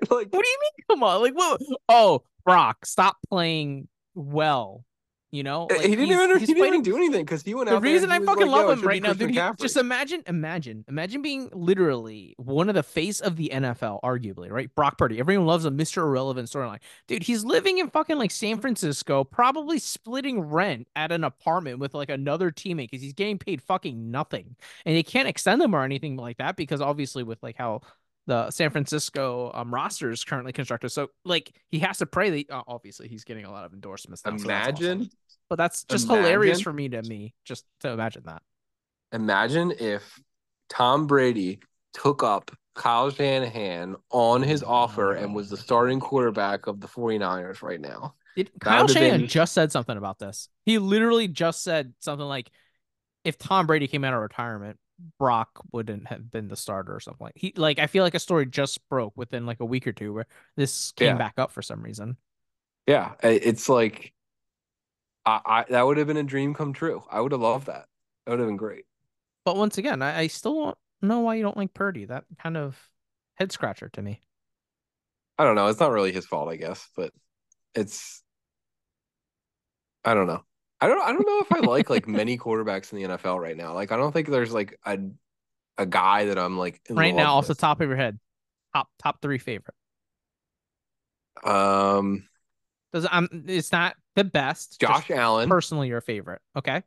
[SPEAKER 1] What do you mean? Come on, like what? Oh, Brock, stop playing well. You know, Like,
[SPEAKER 2] he didn't even
[SPEAKER 1] he's
[SPEAKER 2] he didn't even do anything because he went
[SPEAKER 1] The
[SPEAKER 2] out The
[SPEAKER 1] reason I fucking
[SPEAKER 2] like,
[SPEAKER 1] love him right now, dude. he- just imagine, imagine, imagine being literally one of the face of the NFL, arguably, right? Brock Purdy. Everyone loves a Mr. Irrelevant storyline. Dude, he's living in fucking like San Francisco, probably splitting rent at an apartment with like another teammate because he's getting paid fucking nothing. And they can't extend him or anything like that because obviously with like how the San Francisco um, roster is currently constructed. So like he has to pray that uh, obviously he's getting a lot of endorsements. Now, so that's awesome.
[SPEAKER 2] Imagine
[SPEAKER 1] But that's just hilarious for me to me just to imagine that.
[SPEAKER 2] imagine if Tom Brady took up Kyle Shanahan on his offer and was the starting quarterback of the 49ers right now.
[SPEAKER 1] Did Kyle Shanahan
[SPEAKER 2] been-
[SPEAKER 1] just said something about this? He literally just said something like, "If Tom Brady came out of retirement, Brock wouldn't have been the starter or something like." He like I feel like a story just broke within like a week or two where this came
[SPEAKER 2] Yeah.
[SPEAKER 1] back up for some reason.
[SPEAKER 2] Yeah, it's like I, I that would have been a dream come true. I would have loved that. That would have been great.
[SPEAKER 1] But once again, I, I still don't know why you don't like Purdy. That kind of head scratcher to me.
[SPEAKER 2] I don't know. It's not really his fault, I guess, but it's I don't know. I don't I don't know if I like like many quarterbacks in the NFL right now. Like I don't think there's like a a guy that I'm like
[SPEAKER 1] right now, off the top of your head, top top three favorite.
[SPEAKER 2] Um
[SPEAKER 1] Does I'm it's not the best.
[SPEAKER 2] Josh Allen.
[SPEAKER 1] personally your favorite. Okay.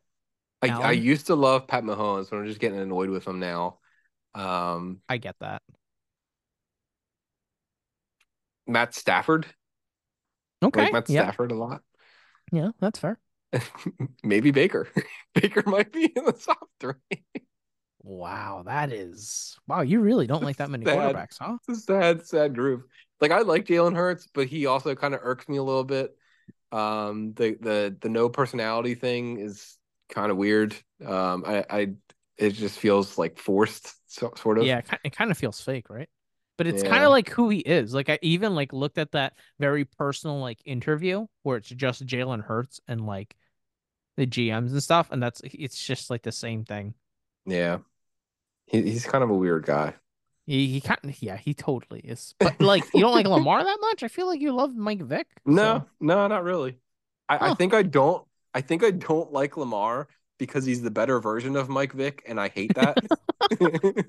[SPEAKER 2] I, I used to love Pat Mahomes, but I'm just getting annoyed with him now. Um,
[SPEAKER 1] I get that.
[SPEAKER 2] Matt Stafford,
[SPEAKER 1] Okay.
[SPEAKER 2] like Matt
[SPEAKER 1] yeah.
[SPEAKER 2] Stafford a lot.
[SPEAKER 1] Yeah, that's fair.
[SPEAKER 2] Maybe Baker. Baker might be in the top three.
[SPEAKER 1] Wow, that is wow. You really don't like that many
[SPEAKER 2] Sad.
[SPEAKER 1] quarterbacks, huh?
[SPEAKER 2] It's a sad, sad groove. Like I like Jalen Hurts, but he also kind of irks me a little bit. Um, the the the no personality thing is kind of weird. Um, I I it just feels like forced, so, sort of.
[SPEAKER 1] Yeah, it it kind of feels fake, right? But it's kind of like who he is. Like I even like looked at that very personal like interview where it's just Jalen Hurts and like the GMs and stuff, and that's it's just like the same thing.
[SPEAKER 2] yeah. He, he's kind of a weird guy.
[SPEAKER 1] He, he kind of yeah, he totally is. But like you don't like Lamar that much. I feel like you love Mike Vick.
[SPEAKER 2] No,
[SPEAKER 1] so-
[SPEAKER 2] no, not really. I, I think I don't. I think I don't like Lamar because he's the better version of Mike Vick, and I hate that.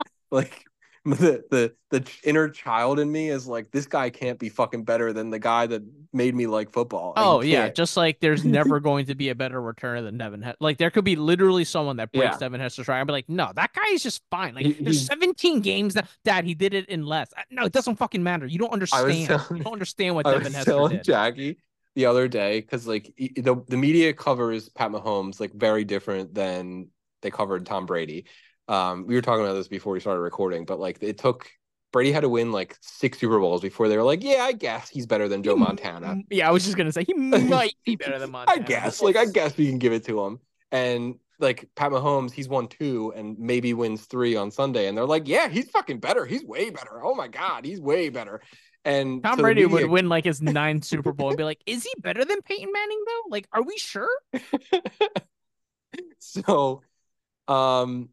[SPEAKER 2] like the the the inner child in me is like this guy can't be fucking better than the guy that made me like football.
[SPEAKER 1] Oh yeah, just like there's never going to be a better returner than Devin. He- like there could be literally someone that breaks
[SPEAKER 2] Yeah.
[SPEAKER 1] Devin Hester's stride. I'd be like, no, that guy is just fine. Like
[SPEAKER 2] He-
[SPEAKER 1] there's
[SPEAKER 2] he's-
[SPEAKER 1] 17 games that Dad he did it in less. No, it doesn't fucking matter. You don't understand.
[SPEAKER 2] telling-
[SPEAKER 1] you don't understand what
[SPEAKER 2] I
[SPEAKER 1] Devin
[SPEAKER 2] was
[SPEAKER 1] Hester
[SPEAKER 2] telling
[SPEAKER 1] did.
[SPEAKER 2] Jackie the other day because like the the media covers Pat Mahomes like very different than they covered Tom Brady. Um, we were talking about this before we started recording, but like it took Brady had to win like six Super Bowls before they were like, yeah, I guess he's better than Joe Montana.
[SPEAKER 1] Yeah, I was just gonna say he might be better than Montana.
[SPEAKER 2] I guess, like, I guess we can give it to him. And like Pat Mahomes, he's won two and maybe wins three on Sunday, and they're like, yeah, he's fucking better. He's way better. Oh my god, he's way better. And
[SPEAKER 1] Tom Brady media... would win like his ninth Super Bowl and be like, is he better than Peyton Manning though? Like, are we sure?
[SPEAKER 2] so, um,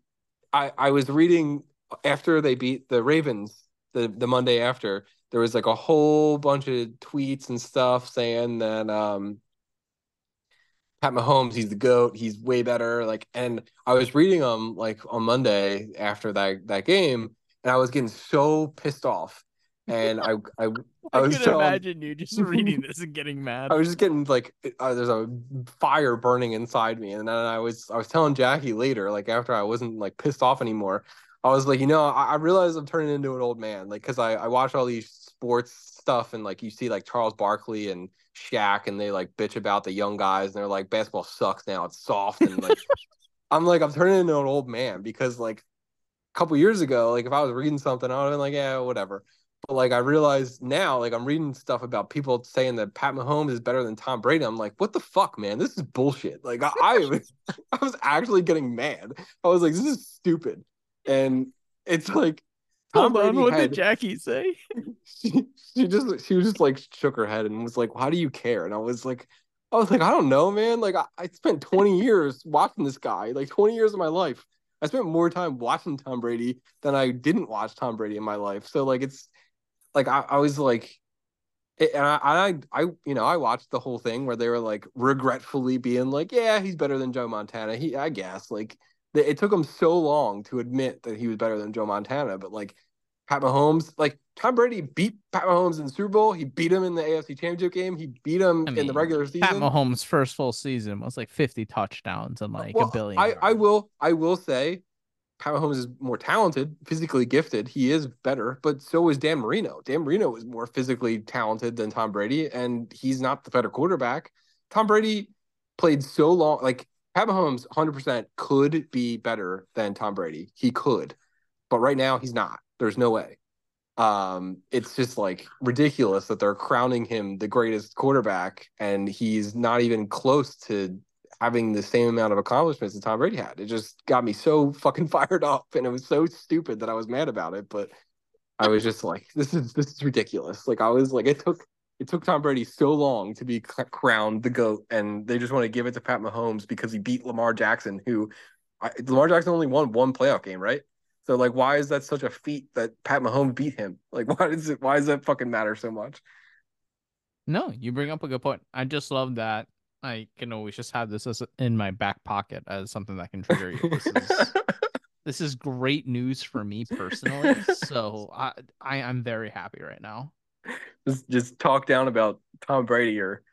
[SPEAKER 2] I I was reading after they beat the Ravens the the Monday after, there was like a whole bunch of tweets and stuff saying that um Pat Mahomes, he's the goat, he's way better. Like, and I was reading them like on Monday after that that game, and I was getting so pissed off. And I I I,
[SPEAKER 1] I
[SPEAKER 2] was
[SPEAKER 1] imagine you just reading this and getting mad.
[SPEAKER 2] I was just getting like uh, there's a fire burning inside me, and then I was I was telling Jackie later, like after I wasn't like pissed off anymore, I was like, you know, I, I realize I'm turning into an old man, like, cause I, I watch all these sports stuff and like you see like Charles Barkley and Shaq and they like bitch about the young guys and they're like basketball sucks now, it's soft and like I'm like I'm turning into an old man because like a couple years ago, like if I was reading something, I would have been like, yeah, whatever. But like I realize now, like I'm reading stuff about people saying that Pat Mahomes is better than Tom Brady. I'm like, what the fuck, man? This is bullshit. Like I, I, I was actually getting mad. I was like, this is stupid and it's like
[SPEAKER 1] Tom Hold on, what had, did Jackie say?
[SPEAKER 2] She, she just she was just like shook her head and was like, "Why do you care?" And I was like, I was like, I don't know, man. Like I, I spent 20 years watching this guy, like 20 years of my life. I spent more time watching Tom Brady than I didn't watch Tom Brady in my life. So like it's like I, I was like it, and I, I I you know I watched the whole thing where they were like regretfully being like, yeah, he's better than Joe Montana. He I guess like it took him so long to admit that he was better than Joe Montana, but like Pat Mahomes, like Tom Brady beat Pat Mahomes in the Super Bowl. He beat him in the AFC Championship game. He beat him I mean, in the regular season.
[SPEAKER 1] Pat Mahomes' first full season was like 50 touchdowns and like well, a billion.
[SPEAKER 2] I, I will I will say Pat Mahomes is more talented, physically gifted. He is better, but so is Dan Marino. Dan Marino is more physically talented than Tom Brady, and he's not the better quarterback. Tom Brady played so long, like Pat Mahomes 100% could be better than Tom Brady. He could. But right now he's not. There's no way. Um, it's just like ridiculous that they're crowning him the greatest quarterback and he's not even close to having the same amount of accomplishments that Tom Brady had. It just got me so fucking fired up and it was so stupid that I was mad about it, but I was just like this is this is ridiculous. Like I was like it took it took Tom Brady so long to be crowned the GOAT, and they just want to give it to Pat Mahomes because he beat Lamar Jackson, who I, Lamar Jackson only won one playoff game, right? So like, why is that such a feat that Pat Mahomes beat him? Like, why does it? Why does that fucking matter so much?
[SPEAKER 1] No, you bring up a good point. I just love that I can always just have this as in my back pocket as something that can trigger you. This is, this is great news for me personally. So I, I I'm very happy right now
[SPEAKER 2] just just talk down about Tom Brady or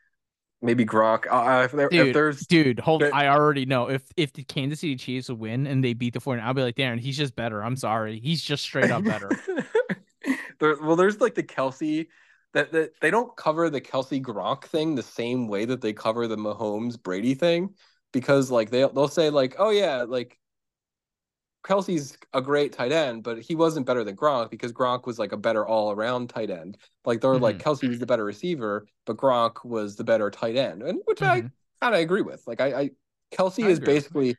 [SPEAKER 2] maybe Gronk. Uh, if, there,
[SPEAKER 1] dude,
[SPEAKER 2] if there's
[SPEAKER 1] dude, hold. There, I already know if if the Kansas City Chiefs win and they beat the 49, I'll be like, Darren, he's just better. I'm sorry, he's just straight up better.
[SPEAKER 2] there, well, there's like the Kelce. That, that they don't cover the Kelce Gronk thing the same way that they cover the Mahomes Brady thing because like they they'll say like oh yeah like Kelce's a great tight end, but he wasn't better than Gronk because Gronk was like a better all around tight end. Like they're mm-hmm. like Kelce was the better receiver, but Gronk was the better tight end, and which mm-hmm. I kind of agree with. Like I, I Kelce I is basically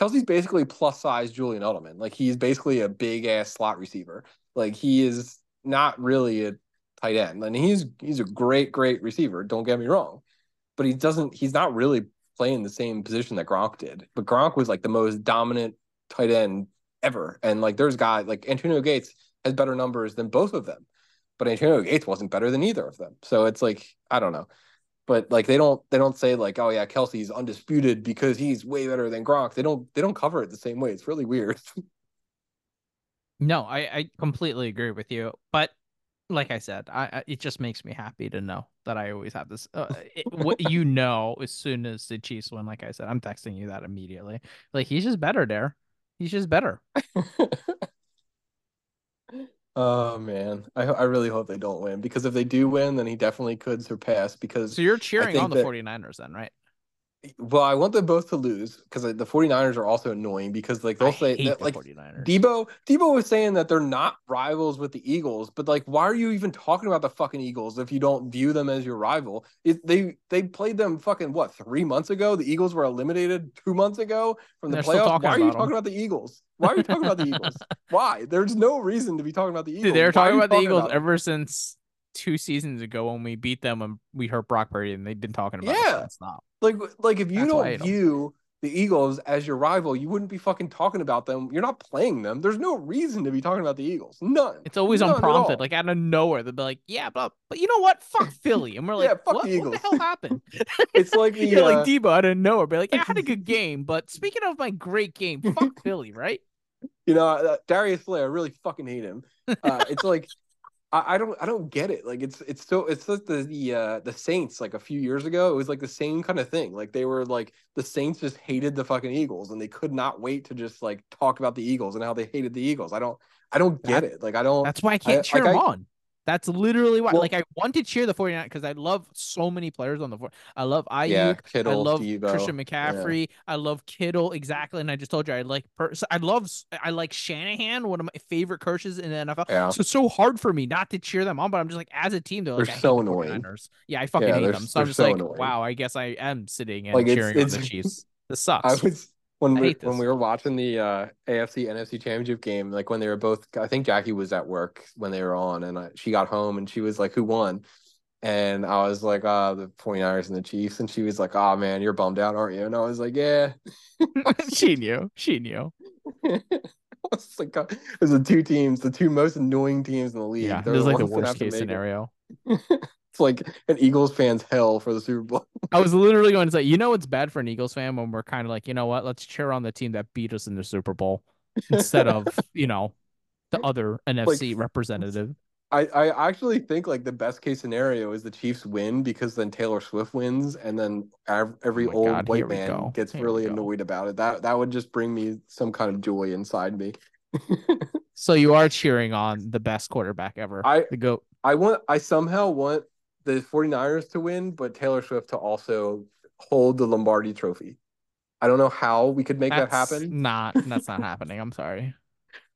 [SPEAKER 2] Kelce's basically plus size Julian Edelman. Like he's basically a big ass slot receiver. Like he is not really a tight end, and he's he's a great great receiver. Don't get me wrong, but he doesn't. He's not really playing the same position that Gronk did. But Gronk was like the most dominant tight end ever. And like there's guys like Antonio Gates has better numbers than both of them, but Antonio Gates wasn't better than either of them. So it's like I don't know. But like they don't they don't say like oh yeah Kelce's undisputed because he's way better than Gronk. They don't they don't cover it the same way. It's really weird.
[SPEAKER 1] no, I I completely agree with you. But like I said, I, I, it just makes me happy to know that I always have this. Uh, it, what you know, as soon as the Chiefs win, like I said, I'm texting you that immediately. Like he's just better there. He's just better.
[SPEAKER 2] oh man, I I really hope they don't win because if they do win, then he definitely could surpass. Because
[SPEAKER 1] so you're cheering on the that... 49ers then, right?
[SPEAKER 2] Well, I want them both to lose because the 49ers are also annoying because like they'll
[SPEAKER 1] I
[SPEAKER 2] say that,
[SPEAKER 1] the
[SPEAKER 2] like
[SPEAKER 1] 49ers.
[SPEAKER 2] Deebo Deebo was saying that they're not rivals with the Eagles, but like why are you even talking about the fucking Eagles if you don't view them as your rival? It, they they played them fucking what three months ago. The Eagles were eliminated two months ago from the
[SPEAKER 1] They're
[SPEAKER 2] playoffs. Why are you
[SPEAKER 1] about 'em.
[SPEAKER 2] talking about the Eagles? Why are you talking about the Eagles? Why? There's no reason to be talking about the Eagles.
[SPEAKER 1] Dude, they were
[SPEAKER 2] Why are
[SPEAKER 1] talking about the Eagles
[SPEAKER 2] about
[SPEAKER 1] ever since two seasons ago when we beat them and we hurt Brock Purdy, and they've been talking about
[SPEAKER 2] Yeah.
[SPEAKER 1] it nonstop.
[SPEAKER 2] Like, like if you
[SPEAKER 1] That's
[SPEAKER 2] don't view the Eagles as your rival, you wouldn't be fucking talking about them. You're not playing them. There's no reason to be talking about the Eagles. None.
[SPEAKER 1] It's always
[SPEAKER 2] None
[SPEAKER 1] unprompted, like out of nowhere. They'll be like, "Yeah, but but you know what? Fuck Philly," and we're like,
[SPEAKER 2] Yeah, fuck
[SPEAKER 1] what,
[SPEAKER 2] the
[SPEAKER 1] what the hell happened?"
[SPEAKER 2] It's like the
[SPEAKER 1] You're
[SPEAKER 2] uh,
[SPEAKER 1] like Deebo out of nowhere, be like, "Yeah, I had a good game, but speaking of my great game, fuck Philly, right?"
[SPEAKER 2] you know uh, Darius Slay. I really fucking hate him. Uh, it's like I, I don't I don't get it. Like it's it's so it's like the the uh, the Saints like a few years ago. It was like the same kind of thing. Like they were like the Saints just hated the fucking Eagles and they could not wait to just like talk about the Eagles and how they hated the Eagles. I don't I don't get it. Like I don't.
[SPEAKER 1] That's why I can't
[SPEAKER 2] I-
[SPEAKER 1] cheer
[SPEAKER 2] like,
[SPEAKER 1] them
[SPEAKER 2] I-
[SPEAKER 1] on. That's literally why.
[SPEAKER 2] Well-
[SPEAKER 1] like I want to cheer the 49 because I love so many players on the four. I love Aiyuk.
[SPEAKER 2] yeah,
[SPEAKER 1] I
[SPEAKER 2] Kittle,
[SPEAKER 1] love
[SPEAKER 2] Deebo.
[SPEAKER 1] Christian McCaffrey. I love Kittle exactly, and I just told you I like. Per- so I love. I like Shanahan, one of my favorite coaches in the NFL.
[SPEAKER 2] Yeah.
[SPEAKER 1] So it's so hard for me not to cheer them on, but I'm just like, as a team, they're like,
[SPEAKER 2] They're so annoying.
[SPEAKER 1] Yeah, I fucking
[SPEAKER 2] Yeah,
[SPEAKER 1] hate them. So I'm just
[SPEAKER 2] so
[SPEAKER 1] like,
[SPEAKER 2] annoying.
[SPEAKER 1] wow, I guess I am sitting and
[SPEAKER 2] Like, it's-
[SPEAKER 1] cheering on the Chiefs. This
[SPEAKER 2] I
[SPEAKER 1] sucks.
[SPEAKER 2] was when we when we were watching the uh, AFC NFC Championship game, like when they were both. I think Jackie was at work when they were on, and I, she got home and she was like, "Who won?" And I was like, "Ah, the 49ers and the Chiefs." And she was like, "Oh man, you're bummed out, aren't you?" And I was like, "Yeah."
[SPEAKER 1] she knew. She knew.
[SPEAKER 2] it's like uh, it was the two teams, the two most annoying teams in the league.
[SPEAKER 1] Yeah,
[SPEAKER 2] They're
[SPEAKER 1] this is like the worst case scenario.
[SPEAKER 2] It's like an Eagles fan's hell for the Super Bowl.
[SPEAKER 1] I was literally going to say, you know, it's bad for an Eagles fan when we're kind of like, you know what, let's cheer on the team that beat us in the Super Bowl instead of, you know, the other NFC representative.
[SPEAKER 2] I, I actually think like the best case scenario is the Chiefs win because then Taylor Swift wins and then ev- every
[SPEAKER 1] Oh
[SPEAKER 2] old
[SPEAKER 1] God,
[SPEAKER 2] white man gets
[SPEAKER 1] Here
[SPEAKER 2] really annoyed about it. That that would just bring me some kind of joy inside me.
[SPEAKER 1] So you are cheering on the best quarterback ever,
[SPEAKER 2] I
[SPEAKER 1] the goat.
[SPEAKER 2] I want I somehow want the 49ers to win, but Taylor Swift to also hold the Lombardi trophy. I don't know how we could make that happen.
[SPEAKER 1] Not, that's not happening. I'm sorry.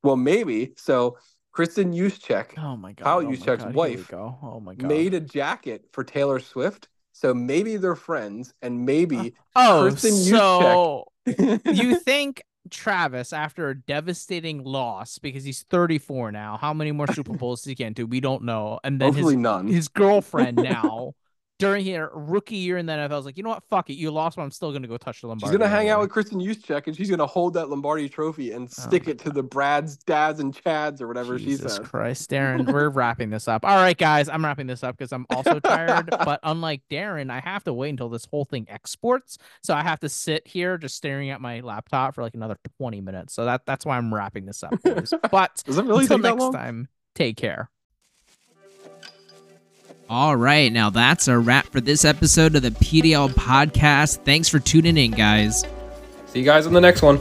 [SPEAKER 2] Well, maybe. So Kristin Juszczyk
[SPEAKER 1] Oh my god.
[SPEAKER 2] Kyle
[SPEAKER 1] oh God,
[SPEAKER 2] wife
[SPEAKER 1] go. Oh my god.
[SPEAKER 2] made a jacket for Taylor Swift. So maybe they're friends and maybe
[SPEAKER 1] oh,
[SPEAKER 2] Kristin
[SPEAKER 1] so you think Travis, after a devastating loss, because he's 34 now, how many more Super Bowls he can do? We don't know. And then
[SPEAKER 2] hopefully
[SPEAKER 1] his
[SPEAKER 2] none.
[SPEAKER 1] his girlfriend now during her rookie year in the NFL I was like, you know what? Fuck it. You lost, but I'm still gonna go touch the
[SPEAKER 2] She's gonna hang out with Kristin Juszczyk and she's gonna hold that Lombardi trophy and oh stick
[SPEAKER 1] Oh
[SPEAKER 2] it to the Brads, Dads, and Chads or whatever
[SPEAKER 1] Jesus
[SPEAKER 2] she says.
[SPEAKER 1] Christ, Darren, we're wrapping this up. All right, guys, I'm wrapping this up because I'm also tired. but unlike Darren, I have to wait until this whole thing exports. So I have to sit here just staring at my laptop for like another 20 minutes. So that that's why I'm wrapping this up. boys. But
[SPEAKER 2] Does it really
[SPEAKER 1] until next
[SPEAKER 2] long?
[SPEAKER 1] time, take care. All right, now that's a wrap for this episode of the PDL podcast. Thanks for tuning in, guys.
[SPEAKER 2] See you guys on the next one.